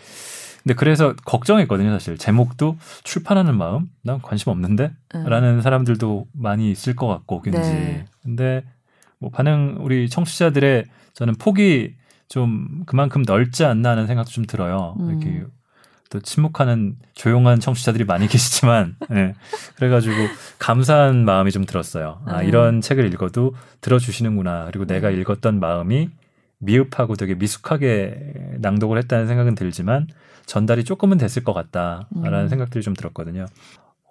[SPEAKER 2] 근데 그래서 걱정했거든요 사실 제목도 출판하는 마음 난 관심 없는데
[SPEAKER 1] 음.
[SPEAKER 2] 라는 사람들도 많이 있을 것 같고 왠지
[SPEAKER 1] 네.
[SPEAKER 2] 근데 뭐 반응 우리 청취자들의 저는 폭이 좀 그만큼 넓지 않나 하는 생각도 좀 들어요
[SPEAKER 1] 음.
[SPEAKER 2] 이렇게 또 침묵하는 조용한 청취자들이 많이 <laughs> 계시지만 예. 그래가지고 감사한 마음이 좀 들었어요 아
[SPEAKER 1] 음.
[SPEAKER 2] 이런 책을 읽어도 들어주시는구나 그리고 내가
[SPEAKER 1] 음.
[SPEAKER 2] 읽었던 마음이 미흡하고 되게 미숙하게 낭독을 했다는 생각은 들지만 전달이 조금은 됐을 것 같다라는
[SPEAKER 1] 음.
[SPEAKER 2] 생각들이 좀 들었거든요.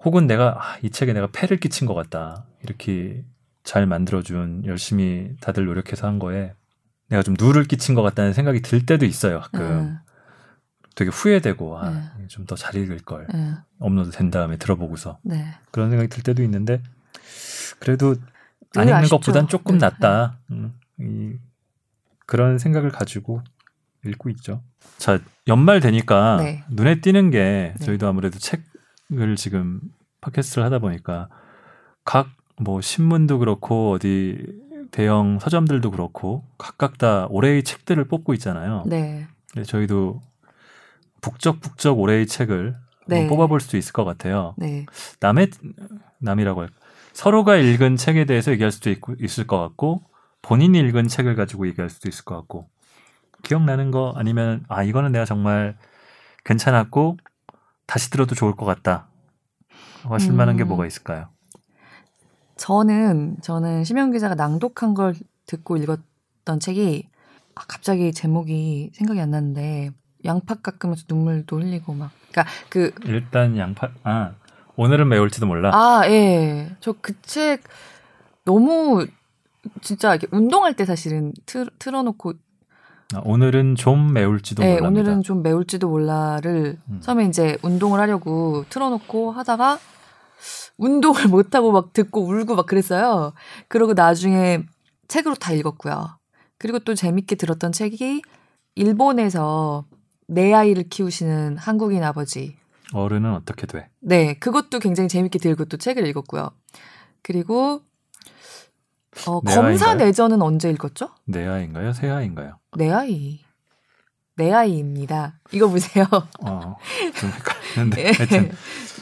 [SPEAKER 2] 혹은 내가 아, 이 책에 내가 패를 끼친 것 같다 이렇게 잘 만들어준 열심히 다들 노력해서 한 거에 내가 좀 누를 끼친 것 같다는 생각이 들 때도 있어요. 가끔
[SPEAKER 1] 음.
[SPEAKER 2] 되게 후회되고 아,
[SPEAKER 1] 네.
[SPEAKER 2] 좀더 잘 읽을 걸
[SPEAKER 1] 네.
[SPEAKER 2] 업로드 된 다음에 들어보고서
[SPEAKER 1] 네.
[SPEAKER 2] 그런 생각이 들 때도 있는데 그래도
[SPEAKER 1] 안늘
[SPEAKER 2] 읽는
[SPEAKER 1] 아쉽죠.
[SPEAKER 2] 것보단 조금
[SPEAKER 1] 네.
[SPEAKER 2] 낫다. 음, 이, 그런 생각을 가지고 읽고 있죠. 자 연말 되니까
[SPEAKER 1] 네.
[SPEAKER 2] 눈에 띄는 게
[SPEAKER 1] 네.
[SPEAKER 2] 저희도 아무래도 책을 지금 팟캐스트를 하다 보니까 각 뭐 신문도 그렇고 어디 대형 서점들도 그렇고 각각 다 올해의 책들을 뽑고 있잖아요.
[SPEAKER 1] 네.
[SPEAKER 2] 네, 저희도 북적북적 올해의 책을
[SPEAKER 1] 네.
[SPEAKER 2] 뽑아볼 수도 있을 것 같아요.
[SPEAKER 1] 네.
[SPEAKER 2] 남의 남이라고 할까 서로가 읽은 책에 대해서 얘기할 수도 있고, 있을 것 같고 본인이 읽은 책을 가지고 얘기할 수도 있을 것 같고 기억나는 거 아니면 아 이거는 내가 정말 괜찮았고 다시 들어도 좋을 것 같다 하실 만한 게
[SPEAKER 1] 음.
[SPEAKER 2] 뭐가 있을까요?
[SPEAKER 1] 저는 저는 심영 기자가 낭독한 걸 듣고 읽었던 책이 아, 갑자기 제목이 생각이 안 나는데 양파 깎으면서 눈물도 흘리고 막 그러니까 그
[SPEAKER 2] 일단 양파 아 오늘은 매울지도 몰라
[SPEAKER 1] 아, 예. 저 그 책 너무 진짜 이렇게 운동할 때 사실은 틀, 틀어놓고
[SPEAKER 2] 아, 오늘은 좀 매울지도
[SPEAKER 1] 예,
[SPEAKER 2] 몰라
[SPEAKER 1] 오늘은 좀 매울지도 몰라를
[SPEAKER 2] 음.
[SPEAKER 1] 처음에 이제 운동을 하려고 틀어놓고 하다가 운동을 <laughs> 못하고 막 듣고 울고 막 그랬어요. 그러고 나중에 책으로 다 읽었고요. 그리고 또 재밌게 들었던 책이 일본에서 내 아이를 키우시는 한국인 아버지.
[SPEAKER 2] 어른은 어떻게 돼?
[SPEAKER 1] 네, 그것도 굉장히 재밌게 들고 또 책을 읽었고요. 그리고 어,
[SPEAKER 2] 내
[SPEAKER 1] 검사? 내전은 언제 읽었죠?
[SPEAKER 2] 내 아이인가요? 새 아이인가요?
[SPEAKER 1] 내 아이. 내 아이입니다. 이거 보세요.
[SPEAKER 2] 어, 좀 헷갈리는데
[SPEAKER 1] 예.
[SPEAKER 2] 하여튼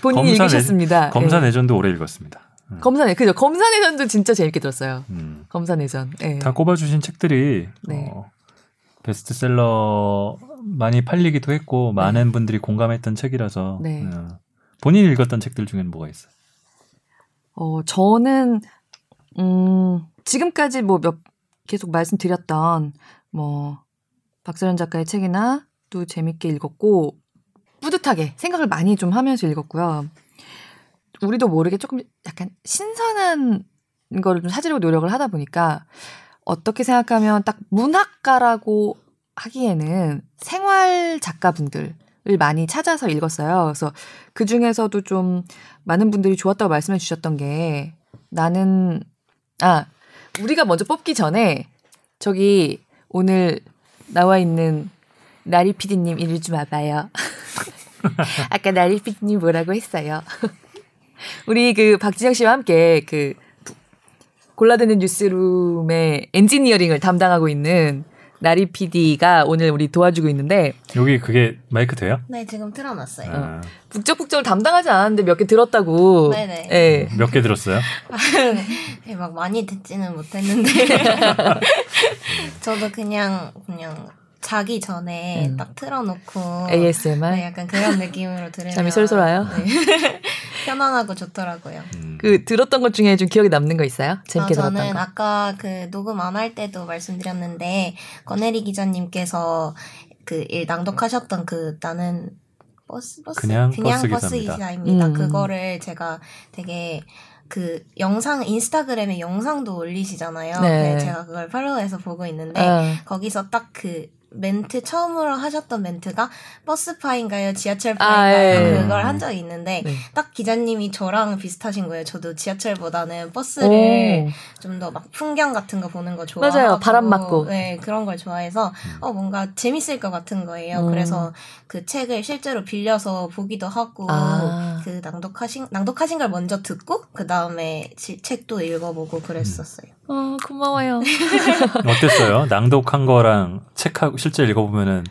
[SPEAKER 1] 본인이
[SPEAKER 2] 검사 내-
[SPEAKER 1] 읽으셨습니다.
[SPEAKER 2] 검사
[SPEAKER 1] 예.
[SPEAKER 2] 내전도 오래 읽었습니다. 음.
[SPEAKER 1] 검사 내 그죠? 검사 내전도 진짜 재밌게 들었어요.
[SPEAKER 2] 음.
[SPEAKER 1] 검사 내전. 예.
[SPEAKER 2] 다 꼽아주신 책들이
[SPEAKER 1] 네.
[SPEAKER 2] 어, 베스트셀러 많이 팔리기도 했고 많은 분들이 공감했던 책이라서
[SPEAKER 1] 네.
[SPEAKER 2] 어, 본인이 읽었던 책들 중에는 뭐가 있어요?
[SPEAKER 1] 어, 저는 음, 지금까지 뭐 몇 계속 말씀드렸던 뭐 박서연 작가의 책이나 또 재밌게 읽었고 뿌듯하게 생각을 많이 좀 하면서 읽었고요. 우리도 모르게 조금 약간 신선한 거를 좀 찾으려고 노력을 하다 보니까 어떻게 생각하면 딱 문학가라고 하기에는 생활 작가분들을 많이 찾아서 읽었어요. 그래서 그 중에서도 좀 많은 분들이 좋았다고 말씀해 주셨던 게 나는 아 우리가 먼저 뽑기 전에 저기 오늘 나와 있는 나리 PD님 이리 좀 와봐요. <laughs> 아까 나리 PD님 뭐라고 했어요? <laughs> 우리 그 박진영 씨와 함께 그 부- 골라드는 뉴스룸의 엔지니어링을 담당하고 있는 나리 PD가 오늘 우리 도와주고 있는데
[SPEAKER 2] 여기 그게 마이크 돼요?
[SPEAKER 4] 네, 지금 틀어놨어요.
[SPEAKER 2] 아,
[SPEAKER 1] 북적북적을 담당하지 않았는데 몇 개 들었다고.
[SPEAKER 4] 네네.
[SPEAKER 1] 예.
[SPEAKER 2] 몇개 들었어요? <laughs>
[SPEAKER 4] 네, 막 많이 듣지는 못했는데 <laughs> 저도 그냥 그냥 자기 전에
[SPEAKER 1] 음.
[SPEAKER 4] 딱 틀어놓고
[SPEAKER 1] ASMR.
[SPEAKER 4] 네, 약간 그런 느낌으로 들으면
[SPEAKER 1] 잠이 솔솔 와요?
[SPEAKER 4] 네. <laughs> 편안하고 좋더라고요.
[SPEAKER 2] 음.
[SPEAKER 1] 그 들었던 것 중에 좀 기억에 남는 거 있어요? 재밌게
[SPEAKER 4] 아,
[SPEAKER 1] 들었던
[SPEAKER 4] 저는
[SPEAKER 1] 거.
[SPEAKER 4] 아까 그 녹음 안 할 때도 말씀드렸는데 권혜리 기자님께서 그 일 낭독하셨던 그 나는 버스 버스
[SPEAKER 2] 그냥
[SPEAKER 4] 그냥
[SPEAKER 2] 버스. 기사입니다.
[SPEAKER 1] 음.
[SPEAKER 4] 그거를 제가 되게 그 영상 인스타그램에 영상도 올리시잖아요.
[SPEAKER 1] 네.
[SPEAKER 4] 네, 제가 그걸 follow해서 보고 있는데
[SPEAKER 1] 어.
[SPEAKER 4] 거기서 딱 그 멘트 처음으로 하셨던 멘트가 버스파인가요,
[SPEAKER 1] 아,
[SPEAKER 4] 지하철파인가요?
[SPEAKER 1] 예.
[SPEAKER 4] 그걸 한 적이 있는데
[SPEAKER 1] 네.
[SPEAKER 4] 딱 기자님이 저랑 비슷하신 거예요. 저도 지하철보다는
[SPEAKER 1] 오.
[SPEAKER 4] 버스를 좀 더 막 풍경 같은 거 보는 거 좋아하고
[SPEAKER 1] 맞아요. 바람 맞고.
[SPEAKER 4] 네 그런 걸 좋아해서 어 뭔가 재밌을 것 같은 거예요.
[SPEAKER 1] 음.
[SPEAKER 4] 그래서 그 책을 실제로 빌려서 보기도 하고
[SPEAKER 1] 아.
[SPEAKER 4] 그 낭독하신 낭독하신 걸 먼저 듣고 그 다음에 책도 읽어보고 그랬었어요.
[SPEAKER 1] 어, 고마워요. <laughs>
[SPEAKER 2] 어땠어요? 낭독한 거랑 책하고 실제 읽어보면은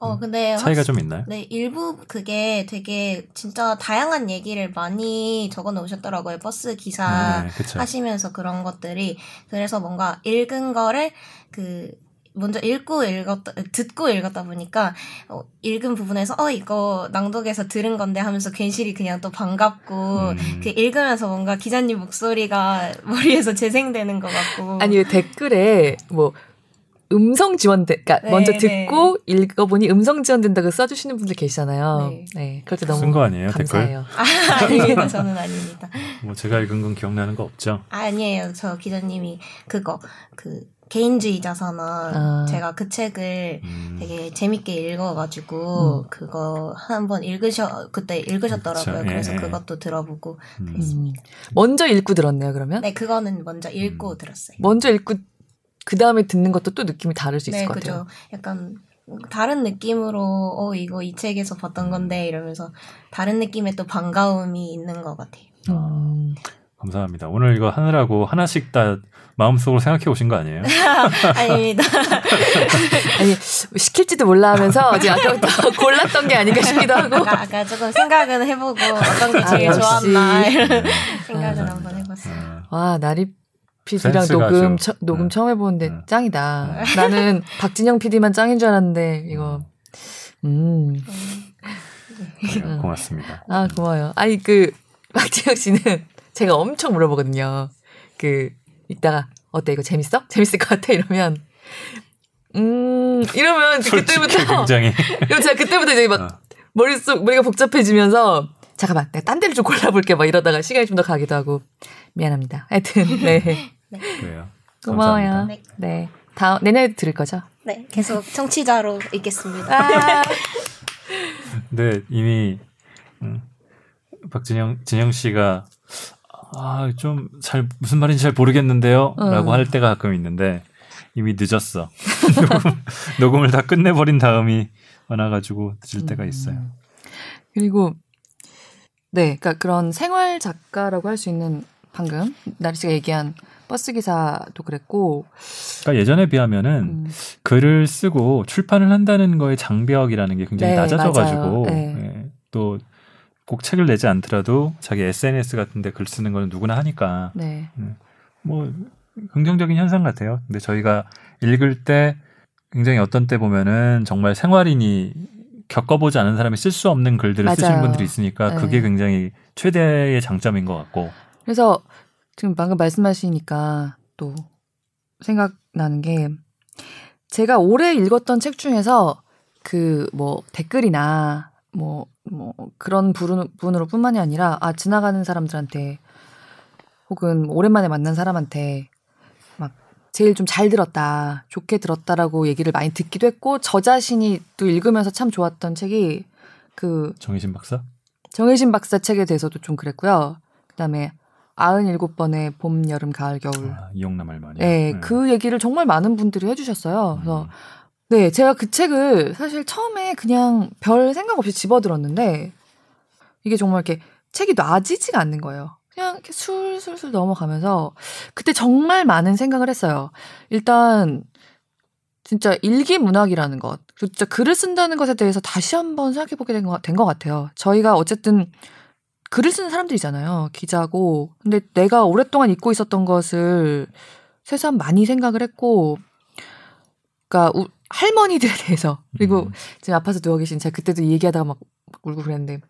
[SPEAKER 4] 어 근데
[SPEAKER 2] 차이가
[SPEAKER 4] 확-
[SPEAKER 2] 좀 있나요?
[SPEAKER 4] 네, 일부 그게 되게 진짜 다양한 얘기를 많이 적어 놓으셨더라고요. 버스 기사
[SPEAKER 2] 네.
[SPEAKER 4] 하시면서 그런 것들이. 그래서 뭔가 읽은 거를 그, 먼저 읽고 읽었다, 듣고 읽었다 보니까, 어, 읽은 부분에서, 어, 이거 낭독에서 들은 건데 하면서 괜시리 그냥 또 반갑고,
[SPEAKER 2] 음.
[SPEAKER 4] 그 읽으면서 뭔가 기자님 목소리가 <laughs> 머리에서 재생되는 것 같고.
[SPEAKER 1] 아니, 왜 댓글에 뭐, 음성 지원된, 그니까
[SPEAKER 4] 네,
[SPEAKER 1] 먼저
[SPEAKER 4] 네.
[SPEAKER 1] 듣고 읽어보니 음성 지원된다고 써주시는 분들 계시잖아요.
[SPEAKER 4] 네.
[SPEAKER 1] 네. 그럴 때 너무
[SPEAKER 2] 쓴 거 아니에요,
[SPEAKER 1] 감사해요.
[SPEAKER 4] 아, 아닙니다. 저는 아닙니다.
[SPEAKER 2] 뭐 제가 읽은 건 기억나는 거 없죠?
[SPEAKER 4] 아, 아니에요. 저 기자님이 그거 그 개인주의 자산화
[SPEAKER 1] 아.
[SPEAKER 4] 제가 그 책을
[SPEAKER 2] 음.
[SPEAKER 4] 되게 재밌게 읽어가지고
[SPEAKER 1] 음.
[SPEAKER 4] 그거 한번 읽으셔 그때 읽으셨더라고요.
[SPEAKER 2] 그쵸. 예,
[SPEAKER 4] 그래서
[SPEAKER 2] 예.
[SPEAKER 4] 그것도 들어보고
[SPEAKER 2] 음.
[SPEAKER 1] 음. 먼저 읽고 들었네요, 그러면?
[SPEAKER 4] 네 그거는 먼저 읽고
[SPEAKER 2] 음.
[SPEAKER 4] 들었어요.
[SPEAKER 1] 먼저 읽고, 그 다음에 듣는 것도 또 느낌이 다를 수 있을
[SPEAKER 4] 네
[SPEAKER 1] 것 같아요.
[SPEAKER 4] 그죠. 약간 다른 느낌으로 어 이거 이 책에서 봤던 건데 이러면서 다른 느낌의 또 반가움이 있는 것 같아요.
[SPEAKER 1] 음.
[SPEAKER 2] 감사합니다. 오늘 이거 하느라고 하나씩 다 마음속으로 생각해 오신 거 아니에요? <laughs>
[SPEAKER 4] 아닙니다. <laughs>
[SPEAKER 1] 아니, 시킬지도 몰라 하면서 이제 아까부터 <laughs> 골랐던 게 아닌가 싶기도 하고.
[SPEAKER 4] 아까, 아까 조금 생각은 해보고 어떤 게 제일
[SPEAKER 1] 아.
[SPEAKER 4] 좋았나 이런
[SPEAKER 2] 음.
[SPEAKER 4] 생각을
[SPEAKER 1] 아.
[SPEAKER 4] 한번 해봤어요.
[SPEAKER 2] 어,
[SPEAKER 1] 와, 나리 PD랑 녹음, 처, 녹음
[SPEAKER 2] 네.
[SPEAKER 1] 처음 해보는데
[SPEAKER 2] 네.
[SPEAKER 1] 짱이다. 나는 박진영 PD만 짱인 줄 알았는데, 이거, 음.
[SPEAKER 2] 그래요. 고맙습니다.
[SPEAKER 1] 아, 고마워요. 아니, 그, 박진영 씨는 제가 엄청 물어보거든요. 그, 이따가, 어때, 이거 재밌어? <laughs> 재밌을 것 같아? 이러면, 음, 이러면 그때부터, <laughs>
[SPEAKER 2] 굉장히
[SPEAKER 1] 이러면 제가 그때부터 이제 막
[SPEAKER 2] 어.
[SPEAKER 1] 머릿속, 머리가 복잡해지면서, 잠깐만, 내가 딴 데를 좀 골라볼게. 막 이러다가 시간이 좀 더 가기도 하고, 미안합니다. 하여튼, 네.
[SPEAKER 2] 그래요.
[SPEAKER 1] 고마워요.
[SPEAKER 2] 감사합니다.
[SPEAKER 4] 네.
[SPEAKER 1] 네. 다음, 내년에 들을 거죠?
[SPEAKER 4] 네, 계속 청취자로 있겠습니다.
[SPEAKER 1] 아,
[SPEAKER 2] 근데 이미 음, 박진영 진영 씨가 아 좀 잘 무슨 말인지 잘 모르겠는데요라고
[SPEAKER 1] 음.
[SPEAKER 2] 할 때가 가끔 있는데 이미 늦었어. <laughs> 녹음, 녹음 을 다 끝내버린 다음이 많아가지고 늦을 때가 있어요.
[SPEAKER 1] 음. 그리고 네, 그러니까 그런 생활 작가라고 할 수 있는 방금 나리 씨가 얘기한 버스 기사도 그랬고,
[SPEAKER 2] 그러니까 예전에 비하면은
[SPEAKER 1] 음,
[SPEAKER 2] 글을 쓰고 출판을 한다는 거의 장벽이라는 게 굉장히
[SPEAKER 1] 네,
[SPEAKER 2] 낮아져가지고.
[SPEAKER 1] 네.
[SPEAKER 2] 예, 또 꼭 책을 내지 않더라도 자기 SNS 같은데 글 쓰는 거는 누구나 하니까
[SPEAKER 1] 네,
[SPEAKER 2] 뭐 긍정적인 현상 같아요. 근데 저희가 읽을 때 굉장히 어떤 때 보면은 정말 생활인이 겪어보지 않은 사람이 쓸 수 없는 글들을 쓰시는
[SPEAKER 1] 맞아요.
[SPEAKER 2] 분들이 있으니까
[SPEAKER 1] 네.
[SPEAKER 2] 그게 굉장히 최대의 장점인 것 같고
[SPEAKER 1] 그래서 지금 방금 말씀하시니까 또 생각나는 게 제가 올해 읽었던 책 중에서 그 뭐 댓글이나 뭐, 뭐 그런 부분- 부분으로 뿐만이 아니라 아, 지나가는 사람들한테 혹은 오랜만에 만난 사람한테 막 제일 좀 잘 들었다, 좋게 들었다라고 얘기를 많이 듣기도 했고 저 자신이 또 읽으면서 참 좋았던 책이 그
[SPEAKER 2] 정희신 박사
[SPEAKER 1] 정혜신 박사 책에 대해서도 좀 그랬고요. 그다음에 97번의 봄, 여름, 가을, 겨울.
[SPEAKER 2] 아, 이용남 할머니.
[SPEAKER 1] 네, 그 얘기를 정말 많은 분들이 해주셨어요. 그래서
[SPEAKER 2] 음.
[SPEAKER 1] 네, 제가 그 책을 사실 처음에 그냥 별 생각 없이 집어들었는데 이게 정말 이렇게 책이 놔지지가 않는 거예요. 그냥 이렇게 술술술 넘어가면서 그때 정말 많은 생각을 했어요. 일단 진짜 일기 문학이라는 것, 그리고 진짜 글을 쓴다는 것에 대해서 다시 한번 생각해 보게 된것된것 같아요. 저희가 어쨌든 글을 쓰는 사람들이잖아요. 기자고. 근데 내가 오랫동안 잊고 있었던 것을 새삼 많이 생각을 했고, 그러니까 우- 할머니들에 대해서 그리고
[SPEAKER 2] 음.
[SPEAKER 1] 지금 아파서 누워 계신 제가 그때도 이 얘기하다가 막, 막 울고 그랬는데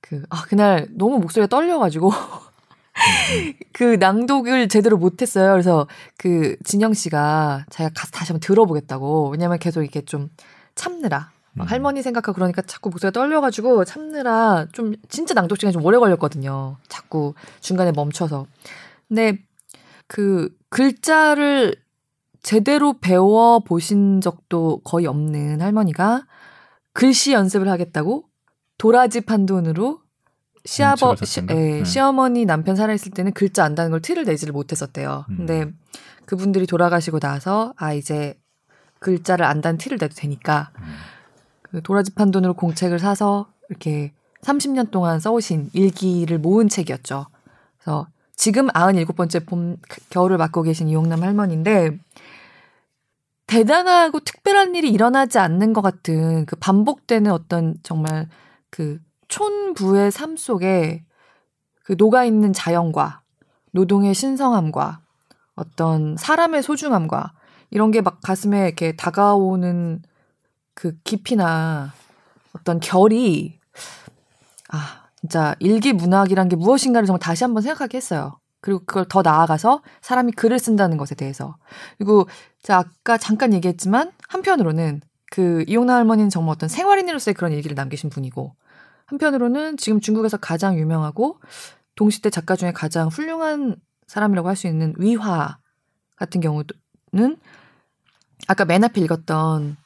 [SPEAKER 1] 그 아 그날 너무 목소리가 떨려가지고 <laughs> 그 낭독을 제대로 못했어요. 그래서 그 진영 씨가 자기가 가서 다시 한번 들어보겠다고 왜냐면 계속 이렇게 좀 참느라 막
[SPEAKER 2] 음.
[SPEAKER 1] 할머니 생각하고 그러니까 자꾸 목소리가 떨려가지고 참느라 좀 진짜 낭독 시간이 좀 오래 걸렸거든요. 자꾸 중간에 멈춰서. 근데 그 글자를 제대로 배워 보신 적도 거의 없는 할머니가 글씨 연습을 하겠다고 도라지 판 돈으로 시아버 시? 예,
[SPEAKER 2] 음.
[SPEAKER 1] 시어머니 남편 살아있을 때는 글자 안다는 걸 티를 내지를 못했었대요.
[SPEAKER 2] 음.
[SPEAKER 1] 근데 그분들이 돌아가시고 나서 아 이제 글자를 안다는 티를 내도 되니까
[SPEAKER 2] 음.
[SPEAKER 1] 그 도라지 판 돈으로 공책을 사서 이렇게 30년 동안 써오신 일기를 모은 책이었죠. 그래서 지금 97번째 봄, 겨울을 맞고 계신 이용남 할머니인데, 대단하고 특별한 일이 일어나지 않는 것 같은 그 반복되는 어떤 정말 그 촌부의 삶 속에 그 녹아있는 자연과 노동의 신성함과 어떤 사람의 소중함과 이런 게 막 가슴에 이렇게 다가오는 그 깊이나 어떤 결이 아 진짜 일기 문학이란 게 무엇인가를 정말 다시 한번 생각하게 했어요. 그리고 그걸 더 나아가서 사람이 글을 쓴다는 것에 대해서 그리고 제가 아까 잠깐 얘기했지만 한편으로는 그 이용남 할머니는 정말 어떤 생활인으로서의 그런 일기를 남기신 분이고 한편으로는 지금 중국에서 가장 유명하고 동시대 작가 중에 가장 훌륭한 사람이라고 할 수 있는 위화 같은 경우는 아까 맨 앞에 읽었던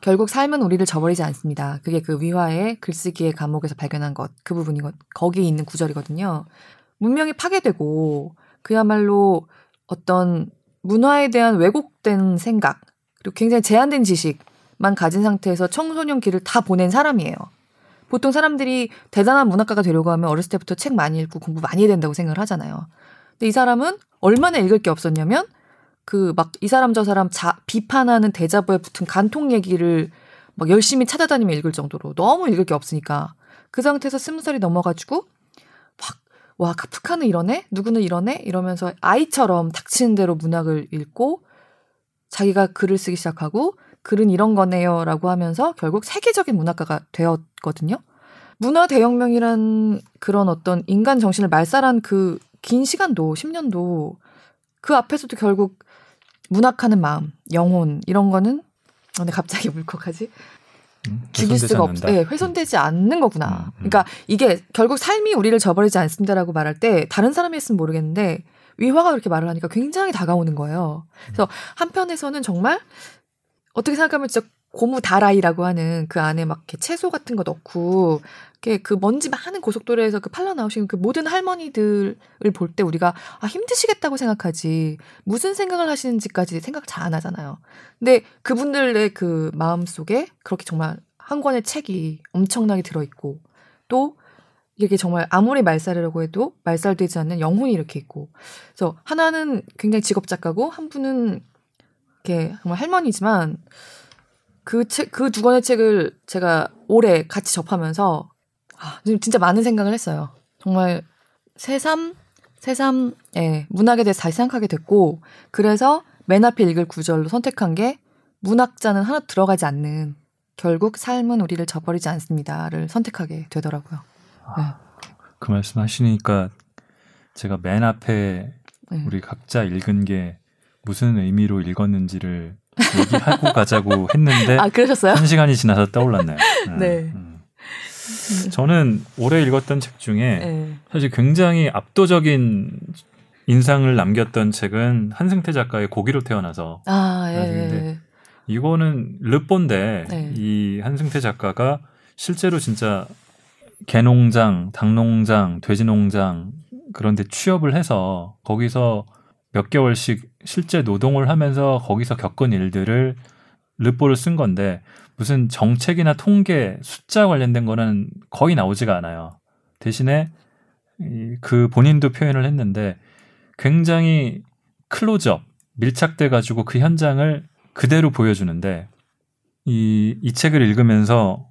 [SPEAKER 1] 결국 삶은 우리를 저버리지 않습니다. 그게 그 위화의 글쓰기의 감옥에서 발견한 것, 그 부분이거, 거기에 있는 구절이거든요. 문명이 파괴되고, 그야말로 어떤 문화에 대한 왜곡된 생각, 그리고 굉장히 제한된 지식만 가진 상태에서 청소년 길을 다 보낸 사람이에요. 보통 사람들이 대단한 문학가가 되려고 하면 어렸을 때부터 책 많이 읽고 공부 많이 해야 된다고 생각을 하잖아요. 근데 이 사람은 얼마나 읽을 게 없었냐면 그 막 이 사람 저 사람 자, 비판하는 대자보에 붙은 간통 얘기를 막 열심히 찾아다니며 읽을 정도로 너무 읽을 게 없으니까 그 상태에서 스무 살이 넘어가지고 막 와 카프카는 이러네 누구는 이러네 이러면서 아이처럼 닥치는 대로 문학을 읽고 자기가 글을 쓰기 시작하고 글은 이런 거네요라고 하면서 결국 세계적인 문학가가 되었거든요. 문화 대혁명이란 그런 어떤 인간 정신을 말살한 그 긴 시간도 10년도 그 앞에서도 결국 문학하는 마음, 영혼 이런 거는 어, 근데 갑자기 <laughs> 울컥하지?
[SPEAKER 2] 음,
[SPEAKER 1] 죽일 수가 없,
[SPEAKER 2] 않는다.
[SPEAKER 1] 예, 훼손되지 않는 거구나.
[SPEAKER 2] 음, 음.
[SPEAKER 1] 그러니까 이게 결국 삶이 우리를 저버리지 않습니다라고 말할 때 다른 사람이 했으면 모르겠는데 위화가 그렇게 말을 하니까 굉장히 다가오는 거예요. 그래서 한편에서는 정말 어떻게 생각하면 진짜 고무 다라이라고 하는 그 안에 막 이렇게 채소 같은 거 넣고 그 먼지 많은 고속도로에서 그 팔러 나오신 그 모든 할머니들을 볼 때 우리가 아 힘드시겠다고 생각하지 무슨 생각을 하시는지까지 생각 잘 안 하잖아요. 근데 그분들의 그 마음 속에 그렇게 정말 한 권의 책이 엄청나게 들어 있고 또 이게 정말 아무리 말살이라고 해도 말살되지 않는 영혼이 이렇게 있고 그래서 하나는 굉장히 직업 작가고 한 분은 이렇게 정말 할머니지만 그 책, 그 두 권의 책을 제가 올해 같이 접하면서 아, 진짜 많은 생각을 했어요. 정말 새삼, 새삼, 예, 문학에 대해서 다시 생각하게 됐고, 그래서 맨 앞에 읽을 구절로 선택한 게 문학자는 하나 들어가지 않는 결국 삶은 우리를 저버리지 않습니다를 선택하게 되더라고요.
[SPEAKER 2] 그 말씀 하시니까 제가 맨 앞에
[SPEAKER 1] 네.
[SPEAKER 2] 우리 각자 읽은 게 무슨 의미로 읽었는지를 얘기하고 가자고 했는데
[SPEAKER 1] 아, 그러셨어요?
[SPEAKER 2] 한 시간이 지나서 떠올랐네요. 음, <laughs>
[SPEAKER 1] 네.
[SPEAKER 2] 음. 저는 올해 읽었던 책 중에
[SPEAKER 1] 네.
[SPEAKER 2] 사실 굉장히 압도적인 인상을 남겼던 책은 한승태 작가의 고기로 태어나서
[SPEAKER 1] 아, 예. 예.
[SPEAKER 2] 이거는 르본데
[SPEAKER 1] 네.
[SPEAKER 2] 이 한승태 작가가 실제로 진짜 개농장, 닭농장, 돼지농장 그런데 취업을 해서 거기서 몇 개월씩 실제 노동을 하면서 거기서 겪은 일들을 르포를 쓴 건데 무슨 정책이나 통계, 숫자 관련된 거는 거의 나오지가 않아요. 대신에 이- 그 본인도 표현을 했는데 굉장히 클로즈업, 밀착돼 가지고 그 현장을 그대로 보여주는데 이, 이 책을 읽으면서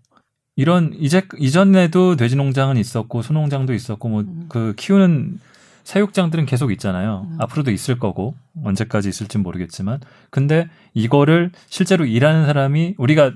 [SPEAKER 2] 이런 이제 이전에도 돼지 농장은 있었고 소농장도 있었고 뭐
[SPEAKER 1] 음.
[SPEAKER 2] 그 키우는 사육장들은 계속 있잖아요.
[SPEAKER 1] 음.
[SPEAKER 2] 앞으로도 있을 거고 언제까지 있을지 모르겠지만 근데 이거를 실제로 일하는 사람이 우리가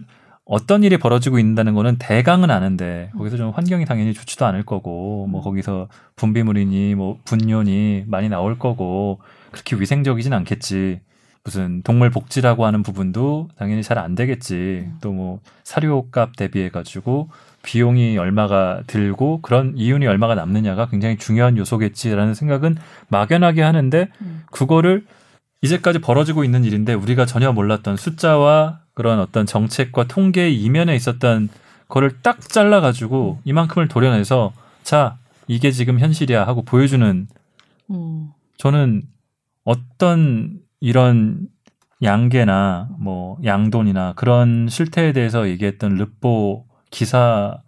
[SPEAKER 2] 어떤 일이 벌어지고 있다는 거는 대강은 아는데 거기서 좀 환경이 당연히 좋지도 않을 거고 뭐
[SPEAKER 1] 음.
[SPEAKER 2] 거기서 분비물이니 뭐 분뇨니 많이 나올 거고 그렇게 위생적이진 않겠지. 무슨 동물 복지라고 하는 부분도 당연히 잘 안 되겠지.
[SPEAKER 1] 음.
[SPEAKER 2] 또뭐 사료값 대비해 가지고 비용이 얼마가 들고 그런 이윤이 얼마가 남느냐가 굉장히 중요한 요소겠지라는 생각은 막연하게 하는데
[SPEAKER 1] 음.
[SPEAKER 2] 그거를 이제까지 벌어지고 있는 일인데 우리가 전혀 몰랐던 숫자와 그런 어떤 정책과 통계의 이면에 있었던 거를 딱 잘라가지고 이만큼을 도려내서 자 이게 지금 현실이야 하고 보여주는
[SPEAKER 1] 음.
[SPEAKER 2] 저는 어떤 이런 양계나 뭐 양돈이나 그런 실태에 대해서 얘기했던 르뽀 기사를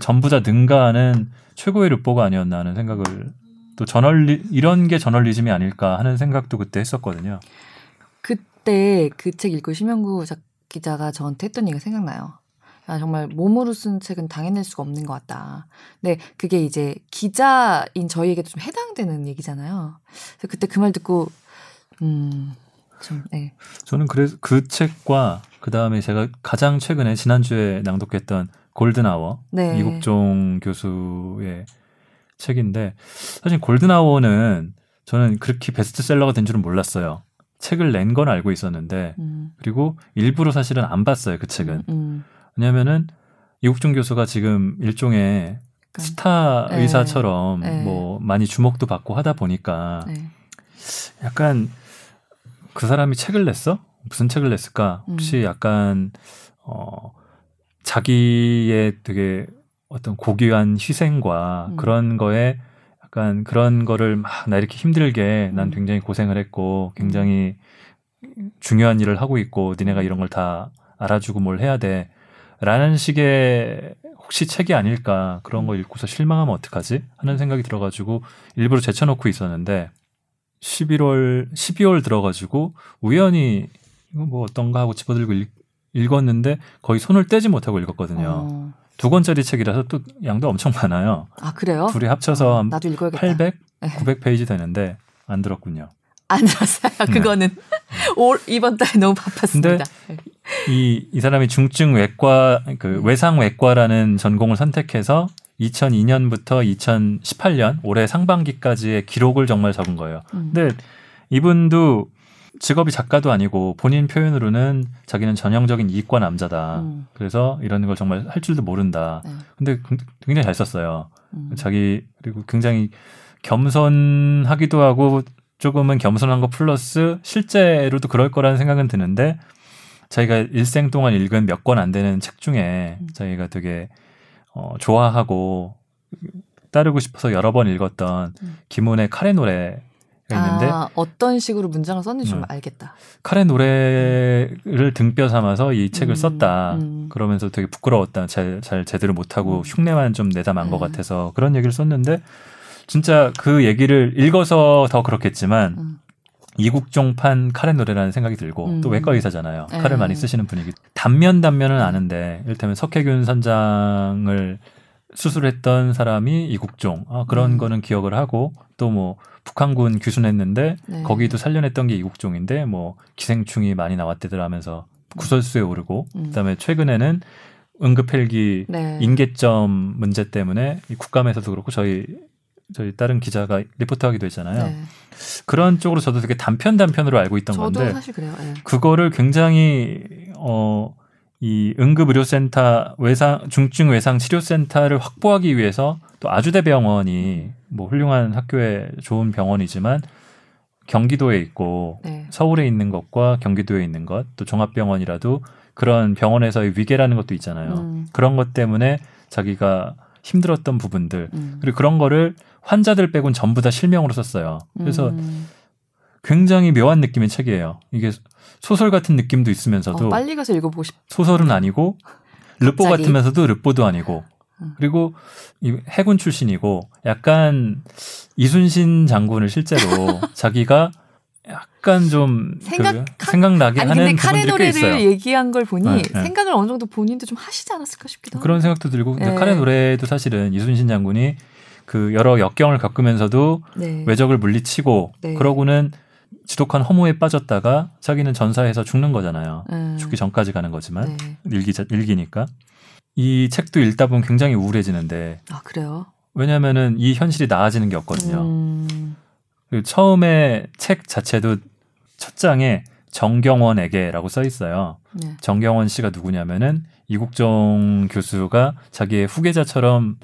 [SPEAKER 2] 전부 다 능가하는 최고의 르뽀가 아니었나 하는 생각을 또 저널리 이런 게 저널리즘이 아닐까 하는 생각도 그때 했었거든요.
[SPEAKER 1] 그때 그 책 읽고 심영구 작- 기자가 저한테 했던 얘기가 생각나요. 아, 정말 몸으로 쓴 책은 당해낼 수가 없는 것 같다. 근데 그게 이제 기자인 저희에게도 좀 해당되는 얘기잖아요. 그래서 그때 그 말 듣고, 음, 좀, 네.
[SPEAKER 2] 저는 그래서 그 책과 그 다음에 제가 가장 최근에 지난주에 낭독했던 골든아워
[SPEAKER 1] 네.
[SPEAKER 2] 이국종 교수의 책인데 사실 골든아워는 저는 그렇게 베스트셀러가 된 줄은 몰랐어요. 책을 낸 건 알고 있었는데
[SPEAKER 1] 음,
[SPEAKER 2] 그리고 일부러 사실은 안 봤어요 그 책은
[SPEAKER 1] 음,
[SPEAKER 2] 왜냐면은 이국종 교수가 지금 일종의
[SPEAKER 1] 약간,
[SPEAKER 2] 스타
[SPEAKER 1] 네.
[SPEAKER 2] 의사처럼
[SPEAKER 1] 네.
[SPEAKER 2] 뭐 많이 주목도 받고 하다 보니까
[SPEAKER 1] 네.
[SPEAKER 2] 약간 그 사람이 책을 냈어? 무슨 책을 냈을까? 혹시
[SPEAKER 1] 음.
[SPEAKER 2] 약간 어 자기의 되게 어떤 고귀한 희생과
[SPEAKER 1] 음.
[SPEAKER 2] 그런 거에 약간 그런 거를 막 나 이렇게 힘들게 난
[SPEAKER 1] 음.
[SPEAKER 2] 굉장히 고생을 했고 굉장히 중요한 일을 하고 있고 니네가
[SPEAKER 1] 음.
[SPEAKER 2] 이런 걸 다 알아주고 뭘 해야 돼. 라는 식의 혹시 책이 아닐까 그런
[SPEAKER 1] 음.
[SPEAKER 2] 거 읽고서 실망하면 어떡하지? 하는 생각이 들어가지고 일부러 제쳐놓고 있었는데 11월 12월 들어가지고 우연히 이거 뭐 어떤가 하고 집어들고 읽, 읽었는데 거의 손을 떼지 못하고 읽었거든요.
[SPEAKER 1] 어.
[SPEAKER 2] 두 권짜리 책이라서 또 양도 엄청 많아요.
[SPEAKER 1] 아, 그래요?
[SPEAKER 2] 둘이 합쳐서
[SPEAKER 1] 어,
[SPEAKER 2] 한
[SPEAKER 1] 나도 읽어야겠다.
[SPEAKER 2] 800,
[SPEAKER 1] 네.
[SPEAKER 2] 900페이지 되는데 안 들었군요.
[SPEAKER 1] 안 들었어요.
[SPEAKER 2] 네.
[SPEAKER 1] 그거는 <laughs> 올 이번 달에 너무 바빴습니다.
[SPEAKER 2] 이, 이 사람이 중증 외과, 그
[SPEAKER 1] 음.
[SPEAKER 2] 외상 외과라는 전공을 선택해서 2002년부터 2018년 올해 상반기까지의 기록을 정말 적은 거예요.
[SPEAKER 1] 음.
[SPEAKER 2] 근데 이분도 직업이 작가도 아니고 본인 표현으로는 자기는 전형적인 이과 남자다.
[SPEAKER 1] 음.
[SPEAKER 2] 그래서 이런 걸 정말 할 줄도 모른다.
[SPEAKER 1] 네.
[SPEAKER 2] 근데 굉장히 잘 썼어요.
[SPEAKER 1] 음.
[SPEAKER 2] 자기 그리고 굉장히 겸손하기도 하고 조금은 겸손한 거 플러스 실제로도 그럴 거라는 생각은 드는데 자기가 일생 동안 읽은 몇 권 안 되는 책 중에
[SPEAKER 1] 음.
[SPEAKER 2] 자기가 되게 어, 좋아하고 따르고 싶어서 여러 번 읽었던
[SPEAKER 1] 음.
[SPEAKER 2] 김훈의 카레 노래가 있는데
[SPEAKER 1] 아, 어떤 식으로 문장을 썼는지 좀
[SPEAKER 2] 음.
[SPEAKER 1] 알겠다.
[SPEAKER 2] 카레 노래를 등뼈 삼아서 이 책을
[SPEAKER 1] 음,
[SPEAKER 2] 썼다.
[SPEAKER 1] 음.
[SPEAKER 2] 그러면서 되게 부끄러웠다. 잘, 잘 제대로 못하고
[SPEAKER 1] 음.
[SPEAKER 2] 흉내만 좀 내다 만것
[SPEAKER 1] 네.
[SPEAKER 2] 같아서 그런 얘기를 썼는데 진짜 그 얘기를 읽어서 더 그렇겠지만
[SPEAKER 1] 음.
[SPEAKER 2] 이국종판 카레 노래라는 생각이 들고
[SPEAKER 1] 음.
[SPEAKER 2] 또 외과 의사잖아요.
[SPEAKER 1] 네.
[SPEAKER 2] 칼을 많이 쓰시는 분이기 단면 단면은 아는데 이를테면 석혜균 선장을 수술했던 사람이 이국종 아, 그런
[SPEAKER 1] 음.
[SPEAKER 2] 거는 기억을 하고 또 뭐 북한군 귀순했는데
[SPEAKER 1] 네.
[SPEAKER 2] 거기도 살려냈던 게 이국종인데 뭐 기생충이 많이 나왔대들 하면서 구설수에 오르고
[SPEAKER 1] 음.
[SPEAKER 2] 그다음에 최근에는 응급 헬기
[SPEAKER 1] 네.
[SPEAKER 2] 인계점 문제 때문에 이 국감에서도 그렇고 저희 저희 다른 기자가 리포트하기도 했잖아요.
[SPEAKER 1] 네.
[SPEAKER 2] 그런 쪽으로 저도 되게 단편 단편으로 알고 있던
[SPEAKER 1] 저도
[SPEAKER 2] 건데
[SPEAKER 1] 사실 그래요. 네.
[SPEAKER 2] 그거를 굉장히 어 이 응급의료센터 외상 중증 외상 치료센터를 확보하기 위해서 또 아주대 병원이 뭐 훌륭한 학교에 좋은 병원이지만 경기도에 있고
[SPEAKER 1] 네.
[SPEAKER 2] 서울에 있는 것과 경기도에 있는 것 또 종합병원이라도 그런 병원에서의 위계라는 것도 있잖아요.
[SPEAKER 1] 음.
[SPEAKER 2] 그런 것 때문에 자기가 힘들었던 부분들
[SPEAKER 1] 음.
[SPEAKER 2] 그리고 그런 거를 환자들 빼곤 전부 다 실명으로 썼어요. 그래서
[SPEAKER 1] 음.
[SPEAKER 2] 굉장히 묘한 느낌의 책이에요. 이게 소설 같은 느낌도 있으면서도
[SPEAKER 1] 어, 빨리 가서 읽어보고 싶.
[SPEAKER 2] 소설은 아니고 르뽀
[SPEAKER 1] 갑자기.
[SPEAKER 2] 같으면서도 르뽀도 아니고
[SPEAKER 1] 음.
[SPEAKER 2] 그리고 이 해군 출신이고 약간 이순신 장군을 실제로 <laughs> 자기가 약간 좀
[SPEAKER 1] 생각-
[SPEAKER 2] 그 생각나게
[SPEAKER 1] 아니
[SPEAKER 2] 하는
[SPEAKER 1] 근데 카레
[SPEAKER 2] 꽤 있어요.
[SPEAKER 1] 노래를 얘기한 걸 보니
[SPEAKER 2] 네, 네.
[SPEAKER 1] 생각을 어느 정도 본인도 좀 하시지 않았을까 싶기도 하고.
[SPEAKER 2] 그런 생각도 들고 근데
[SPEAKER 1] 네.
[SPEAKER 2] 카레 노래도 사실은 이순신 장군이 그 여러 역경을 겪으면서도
[SPEAKER 1] 네.
[SPEAKER 2] 외적을 물리치고
[SPEAKER 1] 네.
[SPEAKER 2] 그러고는 지독한 허무에 빠졌다가 자기는 전사해서 죽는 거잖아요.
[SPEAKER 1] 음.
[SPEAKER 2] 죽기 전까지 가는 거지만
[SPEAKER 1] 네.
[SPEAKER 2] 일기 일기니까 이 책도 읽다 보면 굉장히 우울해지는데
[SPEAKER 1] 아 그래요.
[SPEAKER 2] 왜냐면은 이 현실이 나아지는 게 없거든요.
[SPEAKER 1] 음.
[SPEAKER 2] 그리고 처음에 책 자체도 첫 장에 정경원에게라고 써 있어요.
[SPEAKER 1] 네.
[SPEAKER 2] 정경원 씨가 누구냐면은 이국종 교수가 자기의 후계자처럼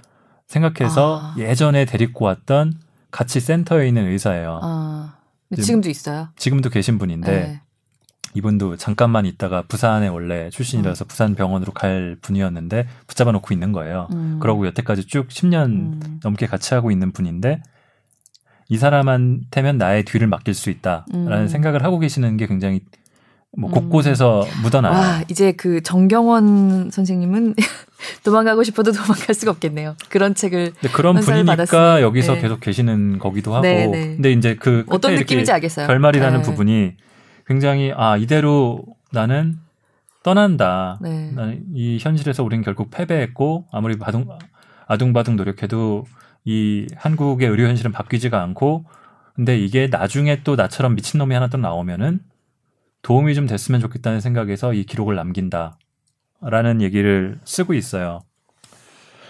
[SPEAKER 2] 생각해서
[SPEAKER 1] 아.
[SPEAKER 2] 예전에 데리고 왔던 같이 센터에 있는 의사예요.
[SPEAKER 1] 아. 지금도 있어요.
[SPEAKER 2] 지금도 계신 분인데
[SPEAKER 1] 네.
[SPEAKER 2] 이분도 잠깐만 있다가 부산에 원래 출신이라서 부산 병원으로 갈 분이었는데 붙잡아 놓고 있는 거예요.
[SPEAKER 1] 음.
[SPEAKER 2] 그러고 여태까지 쭉 10년
[SPEAKER 1] 음.
[SPEAKER 2] 넘게 같이 하고 있는 분인데 이 사람한테면 나의 뒤를 맡길 수 있다라는
[SPEAKER 1] 음.
[SPEAKER 2] 생각을 하고 계시는 게 굉장히 뭐
[SPEAKER 1] 음.
[SPEAKER 2] 곳곳에서 묻어나요.
[SPEAKER 1] 와 이제 그 정경원 선생님은 <laughs> 도망가고 싶어도 도망갈 수가 없겠네요. 그런 책을
[SPEAKER 2] 근데 그런 분이니까
[SPEAKER 1] 받았으니,
[SPEAKER 2] 여기서
[SPEAKER 1] 네.
[SPEAKER 2] 계속 계시는 거기도 하고
[SPEAKER 1] 네, 네.
[SPEAKER 2] 근데 이제 그
[SPEAKER 1] 어떤 느낌인지 알겠어요.
[SPEAKER 2] 결말이라는
[SPEAKER 1] 네.
[SPEAKER 2] 부분이 굉장히 아 이대로 나는 떠난다.
[SPEAKER 1] 네.
[SPEAKER 2] 나는 이 현실에서 우리는 결국 패배했고 아무리 바둥 아둥바둥 노력해도 이 한국의 의료 현실은 바뀌지가 않고 근데 이게 나중에 또 나처럼 미친 놈이 하나 또 나오면은 도움이 좀 됐으면 좋겠다는 생각에서 이 기록을 남긴다라는 얘기를 쓰고 있어요.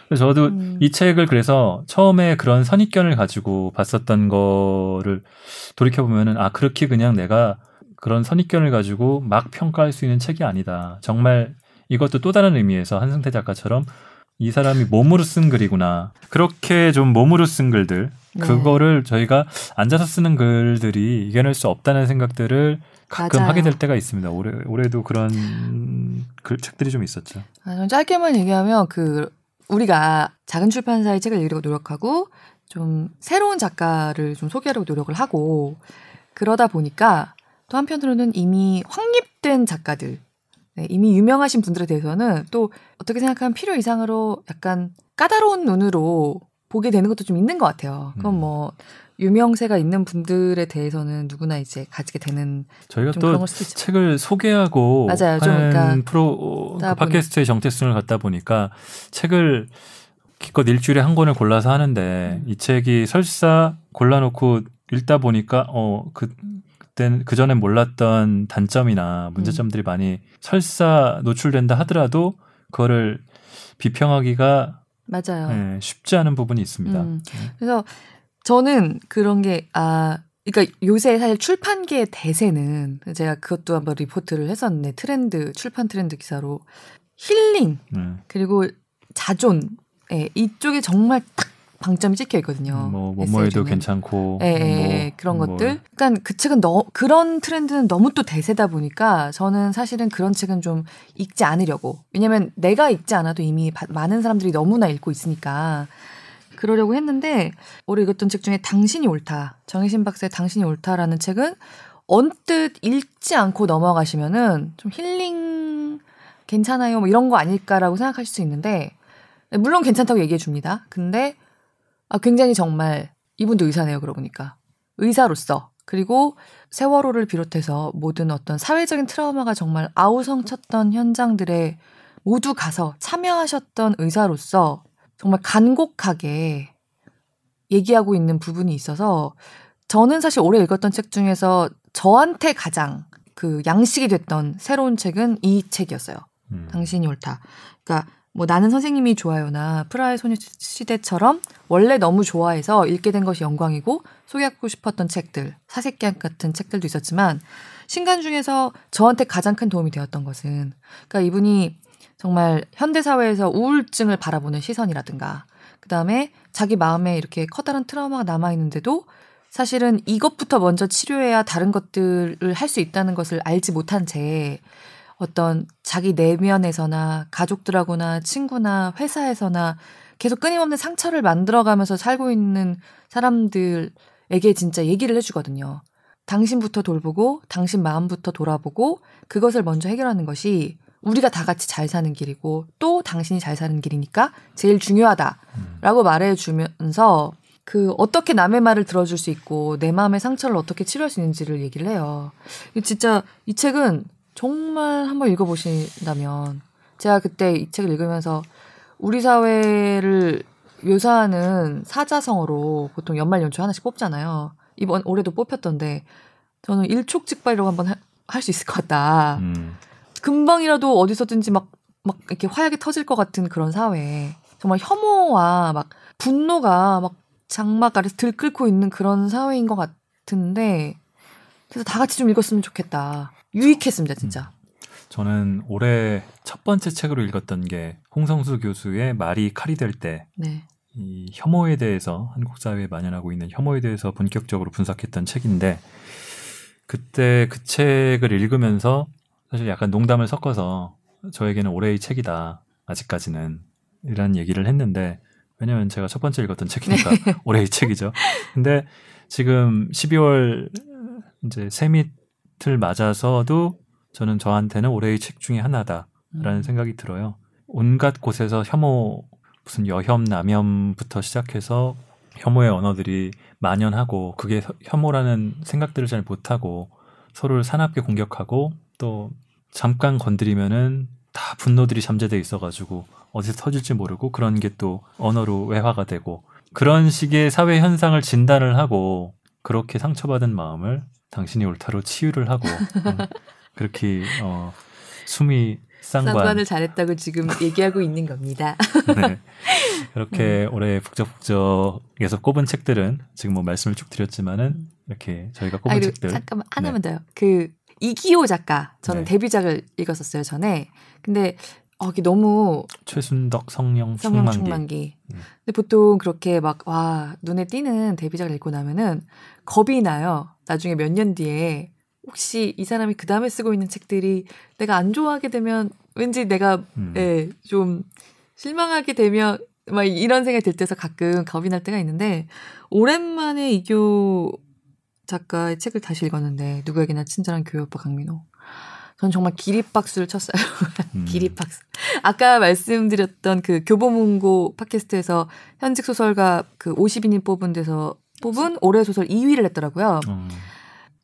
[SPEAKER 2] 그래서 저도
[SPEAKER 1] 음.
[SPEAKER 2] 이 책을 그래서 처음에 그런 선입견을 가지고 봤었던 거를 돌이켜 보면은 아 그렇게 그냥 내가 그런 선입견을 가지고 막 평가할 수 있는 책이 아니다. 정말 이것도 또 다른 의미에서 한승태 작가처럼 이 사람이 몸으로 쓴 글이구나. 그렇게 좀 몸으로 쓴 글들
[SPEAKER 1] 네.
[SPEAKER 2] 그거를 저희가 앉아서 쓰는 글들이 이겨낼 수 없다는 생각들을 가끔
[SPEAKER 1] 맞아요.
[SPEAKER 2] 하게 될 때가 있습니다. 올해 올해도 그런 글 책들이 좀 있었죠.
[SPEAKER 1] 아, 좀 짧게만 얘기하면 그 우리가 작은 출판사의 책을 읽으려고 노력하고 좀 새로운 작가를 좀 소개하려고 노력을 하고 그러다 보니까 또 한편으로는 이미 확립된 작가들, 네, 이미 유명하신 분들에 대해서는 또 어떻게 생각하면 필요 이상으로 약간 까다로운 눈으로 보게 되는 것도 좀 있는 것 같아요. 그건
[SPEAKER 2] 음.
[SPEAKER 1] 뭐 유명세가 있는 분들에 대해서는 누구나 이제 가지게 되는
[SPEAKER 2] 저희가
[SPEAKER 1] 좀
[SPEAKER 2] 또. 책을 소개하고
[SPEAKER 1] 맞아요. 좀 그러니까
[SPEAKER 2] 프로 그 팟캐스트의 정체성을 갖다 보니까 책을 기껏 일주일에 한 권을 골라서 하는데
[SPEAKER 1] 음.
[SPEAKER 2] 이 책이 설사 골라놓고 읽다 보니까 어그 그때는 그 전에 몰랐던 단점이나 문제점들이 많이 설사 노출된다 하더라도 그거를 비평하기가
[SPEAKER 1] 맞아요.
[SPEAKER 2] 예, 쉽지 않은 부분이 있습니다.
[SPEAKER 1] 음. 그래서 저는 그런 게, 아, 그러니까 요새 사실 출판계의 대세는 제가 그것도 한번 리포트를 했었는데 트렌드, 출판 트렌드 기사로 힐링,
[SPEAKER 2] 음.
[SPEAKER 1] 그리고 자존, 예, 이쪽에 정말 딱 방점이 찍혀 있거든요.
[SPEAKER 2] 뭐
[SPEAKER 1] 에세이
[SPEAKER 2] 뭐뭐해도. 괜찮고
[SPEAKER 1] 예, 예,
[SPEAKER 2] 뭐,
[SPEAKER 1] 예, 그런
[SPEAKER 2] 뭐
[SPEAKER 1] 것들. 그러니까 그 책은 너, 그런 트렌드는 너무 또 대세다 보니까 저는 사실은 그런 책은 좀 읽지 않으려고. 왜냐면 내가 읽지 않아도 이미 바- 많은 사람들이 너무나 읽고 있으니까 그러려고 했는데 올해 읽었던 책 중에 당신이 옳다. 정혜신 박사의 당신이 옳다라는 책은 언뜻 읽지 않고 넘어가시면은 좀 힐링 괜찮아요. 뭐 이런 거 아닐까라고 생각하실 수 있는데 물론 괜찮다고 얘기해 줍니다. 근데 아, 굉장히 정말 이분도 의사네요. 그러고 보니까 의사로서 그리고 세월호를 비롯해서 모든 어떤 사회적인 트라우마가 정말 아우성쳤던 현장들에 모두 가서 참여하셨던 의사로서 정말 간곡하게 얘기하고 있는 부분이 있어서 저는 사실 올해 읽었던 책 중에서 저한테 가장 그 양식이 됐던 새로운 책은 이 책이었어요.
[SPEAKER 2] 음.
[SPEAKER 1] 당신이 옳다. 그러니까 뭐 나는 선생님이 좋아요나 프라하의 소녀시대처럼 원래 너무 좋아해서 읽게 된 것이 영광이고 소개하고 싶었던 책들, 사색기학 같은 책들도 있었지만 신간 중에서 저한테 가장 큰 도움이 되었던 것은 그러니까 이분이 정말 현대 사회에서 우울증을 바라보는 시선이라든가 그다음에 자기 마음에 이렇게 커다란 트라우마가 남아 있는데도 사실은 이것부터 먼저 치료해야 다른 것들을 할 수 있다는 것을 알지 못한 채 어떤 자기 내면에서나 가족들하고나 친구나 회사에서나 계속 끊임없는 상처를 만들어가면서 살고 있는 사람들에게 진짜 얘기를 해주거든요. 당신부터 돌보고 당신 마음부터 돌아보고 그것을 먼저 해결하는 것이 우리가 다 같이 잘 사는 길이고 또 당신이 잘 사는 길이니까 제일 중요하다라고 말해 주면서 그 어떻게 남의 말을 들어줄 수 있고 내 마음의 상처를 어떻게 치료할 수 있는지를 얘기를 해요. 이 진짜 이 책은 정말 한번 읽어보신다면 제가 그때 이 책을 읽으면서 우리 사회를 묘사하는 사자성어로 보통 연말 연초 하나씩 뽑잖아요. 이번 올해도 뽑혔던데 저는 일촉즉발이라고 한번 할 수 있을 것 같다.
[SPEAKER 2] 음.
[SPEAKER 1] 금방이라도 어디서든지 막, 막 이렇게 화약이 터질 것 같은 그런 사회. 정말 혐오와 막 분노가 막 장막 아래서 들끓고 있는 그런 사회인 것 같은데 그래서 다 같이 좀 읽었으면 좋겠다. 유익했습니다, 진짜.
[SPEAKER 2] 저는 올해 첫 번째 책으로 읽었던 게 홍성수 교수의 말이 칼이 될 때.
[SPEAKER 1] 네.
[SPEAKER 2] 이 혐오에 대해서 한국 사회에 만연하고 있는 혐오에 대해서 본격적으로 분석했던 책인데 그때 그 책을 읽으면서 사실 약간 농담을 섞어서 저에게는 올해의 책이다 아직까지는 이런 얘기를 했는데 왜냐면 제가 첫 번째 읽었던 책이니까 <laughs> 올해의 책이죠. 근데 지금 12월 이제 세밋을 맞아서도 저는 저한테는 올해의 책 중에 하나다라는
[SPEAKER 1] 음.
[SPEAKER 2] 생각이 들어요. 온갖 곳에서 혐오 무슨 여혐 남혐부터 시작해서 혐오의 언어들이 만연하고 그게 혀- 혐오라는 생각들을 잘 못하고 서로를 사납게 공격하고 또 잠깐 건드리면은 다 분노들이 잠재돼 있어가지고 어디서 터질지 모르고 그런 게 또 언어로 외화가 되고 그런 식의 사회 현상을 진단을 하고 그렇게 상처받은 마음을 당신이 옳다로 치유를 하고 음, <laughs> 그렇게 어, 숨이 쌍관
[SPEAKER 1] 쌍관을 잘했다고 지금 얘기하고 있는 겁니다. <laughs>
[SPEAKER 2] 네. <laughs> 그렇게 올해 북적북적에서 꼽은 책들은 지금 뭐 말씀을 쭉 드렸지만은 이렇게 저희가
[SPEAKER 1] 아,
[SPEAKER 2] 꼽은
[SPEAKER 1] 그리고
[SPEAKER 2] 책들
[SPEAKER 1] 잠깐만 하나만 더요. 그 이기호 작가 저는
[SPEAKER 2] 네.
[SPEAKER 1] 데뷔작을 읽었었어요 전에. 근데 어, 이게 너무
[SPEAKER 2] 최순덕 성령
[SPEAKER 1] 성령
[SPEAKER 2] 충만기
[SPEAKER 1] 충만기.
[SPEAKER 2] 음.
[SPEAKER 1] 근데 보통 그렇게 막 와 눈에 띄는 데뷔작을 읽고 나면은 겁이 나요. 나중에 몇 년 뒤에 혹시 이 사람이 그 다음에 쓰고 있는 책들이 내가 안 좋아하게 되면 왠지 내가
[SPEAKER 2] 음.
[SPEAKER 1] 예, 좀 실망하게 되면 막 이런 생각이 들 때서 가끔 겁이 날 때가 있는데 오랜만에 이교 작가의 책을 다시 읽었는데 누구에게나 친절한 교회 오빠 강민호. 전 정말 기립박수를 쳤어요.
[SPEAKER 2] 음. <laughs>
[SPEAKER 1] 기립박수. 아까 말씀드렸던 그 교보문고 팟캐스트에서 현직 소설가 그 50인이 뽑은 데서 뽑은 올해 소설 2위를 했더라고요.
[SPEAKER 2] 음.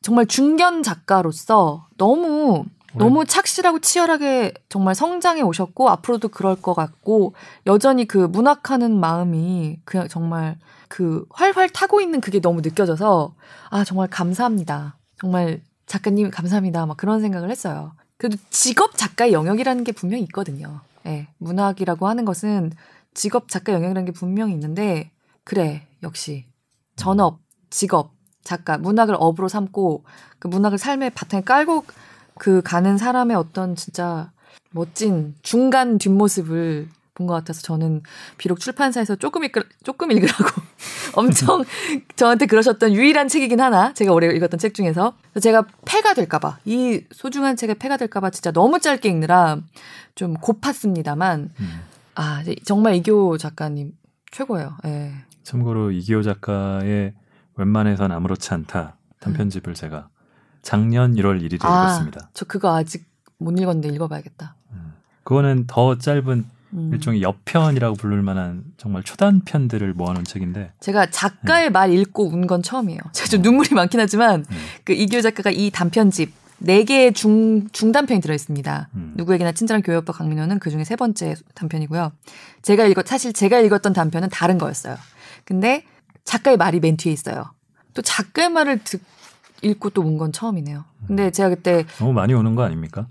[SPEAKER 1] 정말 중견 작가로서 너무 너무 착실하고 치열하게 정말 성장해 오셨고 앞으로도 그럴 것 같고 여전히 그 문학하는 마음이 그냥 정말 그 활활 타고 있는 그게 너무 느껴져서 아 정말 감사합니다. 정말 작가님 감사합니다. 막 그런 생각을 했어요. 그래도 직업 작가의 영역이라는 게 분명히 있거든요. 예. 문학이라고 하는 것은 직업 작가 영역이라는 게 분명히 있는데 그래 역시 전업 직업 작가 문학을 업으로 삼고 그 문학을 삶의 바탕에 깔고 그 가는 사람의 어떤 진짜 멋진 중간 뒷모습을 본 것 같아서 저는 비록 출판사에서 조금 읽 조금 읽으라고 <laughs> 엄청 저한테 그러셨던 유일한 책이긴 하나 제가 올해 읽었던 책 중에서 제가 폐가 될까봐 이 소중한 책에 폐가 될까봐 진짜 너무 짧게 읽느라 좀 고팠습니다만
[SPEAKER 2] 음.
[SPEAKER 1] 아 정말 이교 작가님 최고예요. 예.
[SPEAKER 2] 참고로 이기호 작가의 웬만해선 아무렇지 않다 단편집을 제가 작년 1월 1일에
[SPEAKER 1] 아.
[SPEAKER 2] 읽었습니다.
[SPEAKER 1] 저 그거 아직 못 읽었는데 읽어봐야겠다.
[SPEAKER 2] 음. 그거는 더 짧은
[SPEAKER 1] 음.
[SPEAKER 2] 일종의 여편이라고 부를 만한 정말 초단편들을 모아놓은 책인데
[SPEAKER 1] 제가 작가의 말 읽고 운 건 처음이에요. <laughs> 제가 좀 눈물이 많긴 하지만
[SPEAKER 2] 음.
[SPEAKER 1] 그 이교 작가가 이 단편집 네 개의 중 중단편이 들어 있습니다.
[SPEAKER 2] 음.
[SPEAKER 1] 누구에게나 친절한 교회 오빠 강민호는 그 중에 세 번째 단편이고요. 제가 읽었 사실 제가 읽었던 단편은 다른 거였어요. 근데 작가의 말이 맨 뒤에 있어요. 또 작가의 말을 듣 읽고 또운건 처음이네요. 근데 제가 그때
[SPEAKER 2] 너무 많이 오는 거 아닙니까?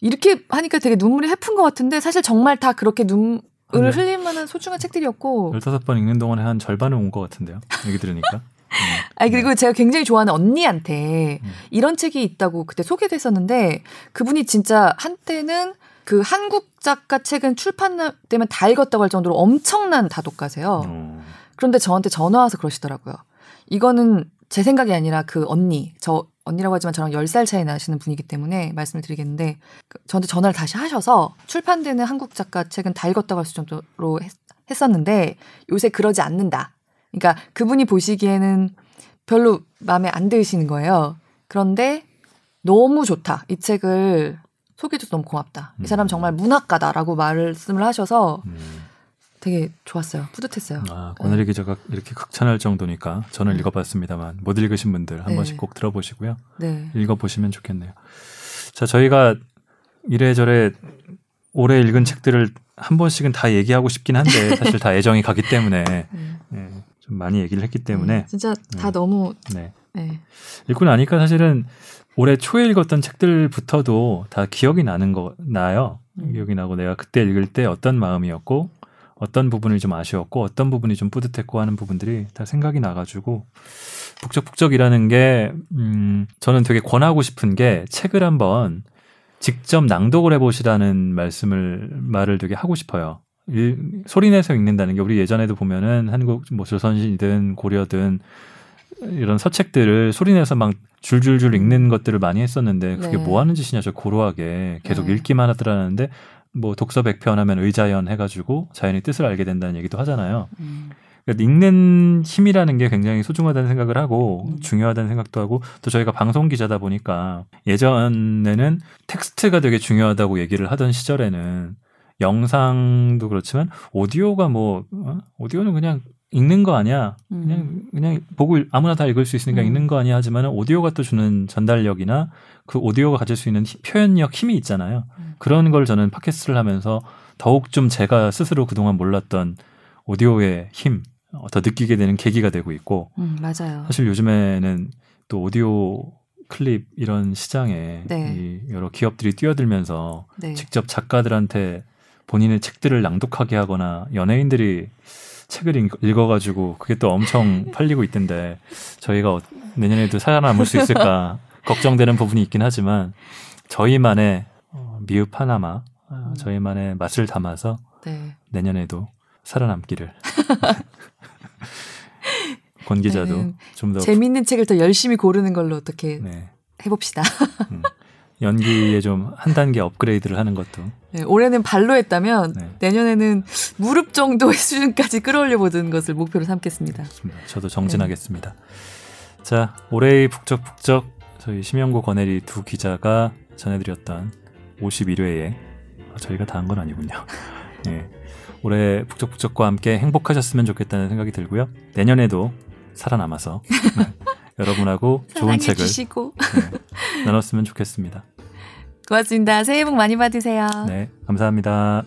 [SPEAKER 1] 이렇게 하니까 되게 눈물이 해픈 것 같은데 사실 정말 다 그렇게 눈을
[SPEAKER 2] 네.
[SPEAKER 1] 흘릴 만한 소중한 책들이었고
[SPEAKER 2] 15번 읽는 동안에 한 절반은 온 것 같은데요. 얘기 들으니까. <laughs> 음.
[SPEAKER 1] 아니 그리고 제가 굉장히 좋아하는 언니한테
[SPEAKER 2] 음.
[SPEAKER 1] 이런 책이 있다고 그때 소개됐었는데 그분이 진짜 한때는 그 한국 작가 책은 출판되면 다 읽었다고 할 정도로 엄청난 다독가세요.
[SPEAKER 2] 어.
[SPEAKER 1] 그런데 저한테 전화 와서 그러시더라고요. 이거는 제 생각이 아니라 그 언니, 저 언니라고 하지만 저랑 10살 차이 나시는 분이기 때문에 말씀을 드리겠는데 그 저한테 전화를 다시 하셔서 출판되는 한국 작가 책은 다 읽었다고 할 수 정도로 했, 했었는데 요새 그러지 않는다. 그러니까 그분이 보시기에는 별로 마음에 안 드시는 거예요. 그런데 너무 좋다. 이 책을 소개해줘서 너무 고맙다. 이 사람
[SPEAKER 2] 음.
[SPEAKER 1] 정말 문학가다라고 말씀을 하셔서
[SPEAKER 2] 음.
[SPEAKER 1] 되게 좋았어요. 뿌듯했어요.
[SPEAKER 2] 아, 권혜리 기자가 이렇게 극찬할 정도니까 저는
[SPEAKER 1] 네.
[SPEAKER 2] 읽어봤습니다만 못 읽으신 분들 한
[SPEAKER 1] 네.
[SPEAKER 2] 번씩 꼭 들어보시고요.
[SPEAKER 1] 네.
[SPEAKER 2] 읽어보시면 좋겠네요. 자, 저희가 이래저래 올해 읽은 책들을 한 번씩은 다 얘기하고 싶긴 한데 <laughs> 사실 다 애정이 가기 때문에
[SPEAKER 1] 음.
[SPEAKER 2] 네, 좀 많이 얘기를 했기 때문에
[SPEAKER 1] 진짜 다
[SPEAKER 2] 네.
[SPEAKER 1] 너무
[SPEAKER 2] 네.
[SPEAKER 1] 네.
[SPEAKER 2] 읽고 나니까 사실은 올해 초에 읽었던 책들부터도 다 기억이 나는 거 나요.
[SPEAKER 1] 음.
[SPEAKER 2] 기억이 나고 내가 그때 읽을 때 어떤 마음이었고 어떤 부분이 좀 아쉬웠고 어떤 부분이 좀 뿌듯했고 하는 부분들이 다 생각이 나가지고 북적북적이라는 게 음, 저는 되게 권하고 싶은 게 책을 한번 직접 낭독을 해보시라는 말씀을 말을 되게 하고 싶어요. 일, 소리내서 읽는다는 게 우리 예전에도 보면은 한국 뭐 조선시든 고려든 이런 서책들을 소리내서 막 줄줄줄 읽는 것들을 많이 했었는데 그게
[SPEAKER 1] 네.
[SPEAKER 2] 뭐 하는 짓이냐 저 고루하게 계속
[SPEAKER 1] 네.
[SPEAKER 2] 읽기만 하더라는데 뭐 독서 백편 하면 의자연 해가지고 자연히 뜻을 알게 된다는 얘기도 하잖아요.
[SPEAKER 1] 음.
[SPEAKER 2] 그러니까 읽는 힘이라는 게 굉장히 소중하다는 생각을 하고
[SPEAKER 1] 음.
[SPEAKER 2] 중요하다는 생각도 하고 또 저희가 방송 기자다 보니까 예전에는 텍스트가 되게 중요하다고 얘기를 하던 시절에는 영상도 그렇지만 오디오가 뭐 어? 오디오는 그냥 읽는 거 아니야
[SPEAKER 1] 음.
[SPEAKER 2] 그냥 그냥 보고 읽- 아무나 다 읽을 수 있으니까
[SPEAKER 1] 음.
[SPEAKER 2] 읽는 거 아니야 하지만 오디오가 또 주는 전달력이나 그 오디오가 가질 수 있는 힘- 표현력 힘이 있잖아요
[SPEAKER 1] 음.
[SPEAKER 2] 그런 걸 저는 팟캐스트를 하면서 더욱 좀 제가 스스로 그동안 몰랐던 오디오의 힘, 어, 더 느끼게 되는 계기가 되고 있고,
[SPEAKER 1] 음, 맞아요.
[SPEAKER 2] 사실 요즘에는 또 오디오 클립 이런 시장에
[SPEAKER 1] 네.
[SPEAKER 2] 이 여러 기업들이 뛰어들면서
[SPEAKER 1] 네.
[SPEAKER 2] 직접 작가들한테 본인의 책들을 낭독하게 하거나 연예인들이 책을 읽- 읽어가지고 그게 또 엄청 <laughs> 팔리고 있던데 저희가 어- 내년에도 살아남을 수 있을까 <laughs> 걱정되는 부분이 있긴 하지만 저희만의 어, 미흡 하나마 어,
[SPEAKER 1] 음.
[SPEAKER 2] 저희만의 맛을 담아서
[SPEAKER 1] 네.
[SPEAKER 2] 내년에도 살아남기를 <laughs> 권 기자도
[SPEAKER 1] 네.
[SPEAKER 2] 좀더
[SPEAKER 1] 재밌는 책을 더 열심히 고르는 걸로 어떻게
[SPEAKER 2] 네,
[SPEAKER 1] 해봅시다.
[SPEAKER 2] 음, 연기에 좀 한 단계 업그레이드를 하는 것도
[SPEAKER 1] 네, 올해는 발로 했다면
[SPEAKER 2] 네.
[SPEAKER 1] 내년에는 무릎 정도의 <laughs> 수준까지 끌어올려 보는 것을 목표로 삼겠습니다.
[SPEAKER 2] 좋습니다. 저도 정진하겠습니다. 자, 올해의 북적북적 저희 심영구 권혜리 두 기자가 전해드렸던 51회에 저희가 다 한 건 아니군요. 예. <laughs> 올해 북적북적과 함께 행복하셨으면 좋겠다는 생각이 들고요. 내년에도 살아남아서 네, <laughs> 여러분하고 좋은 책을 네, 나눴으면 좋겠습니다.
[SPEAKER 1] 고맙습니다. 새해 복 많이 받으세요.
[SPEAKER 2] 네, 감사합니다.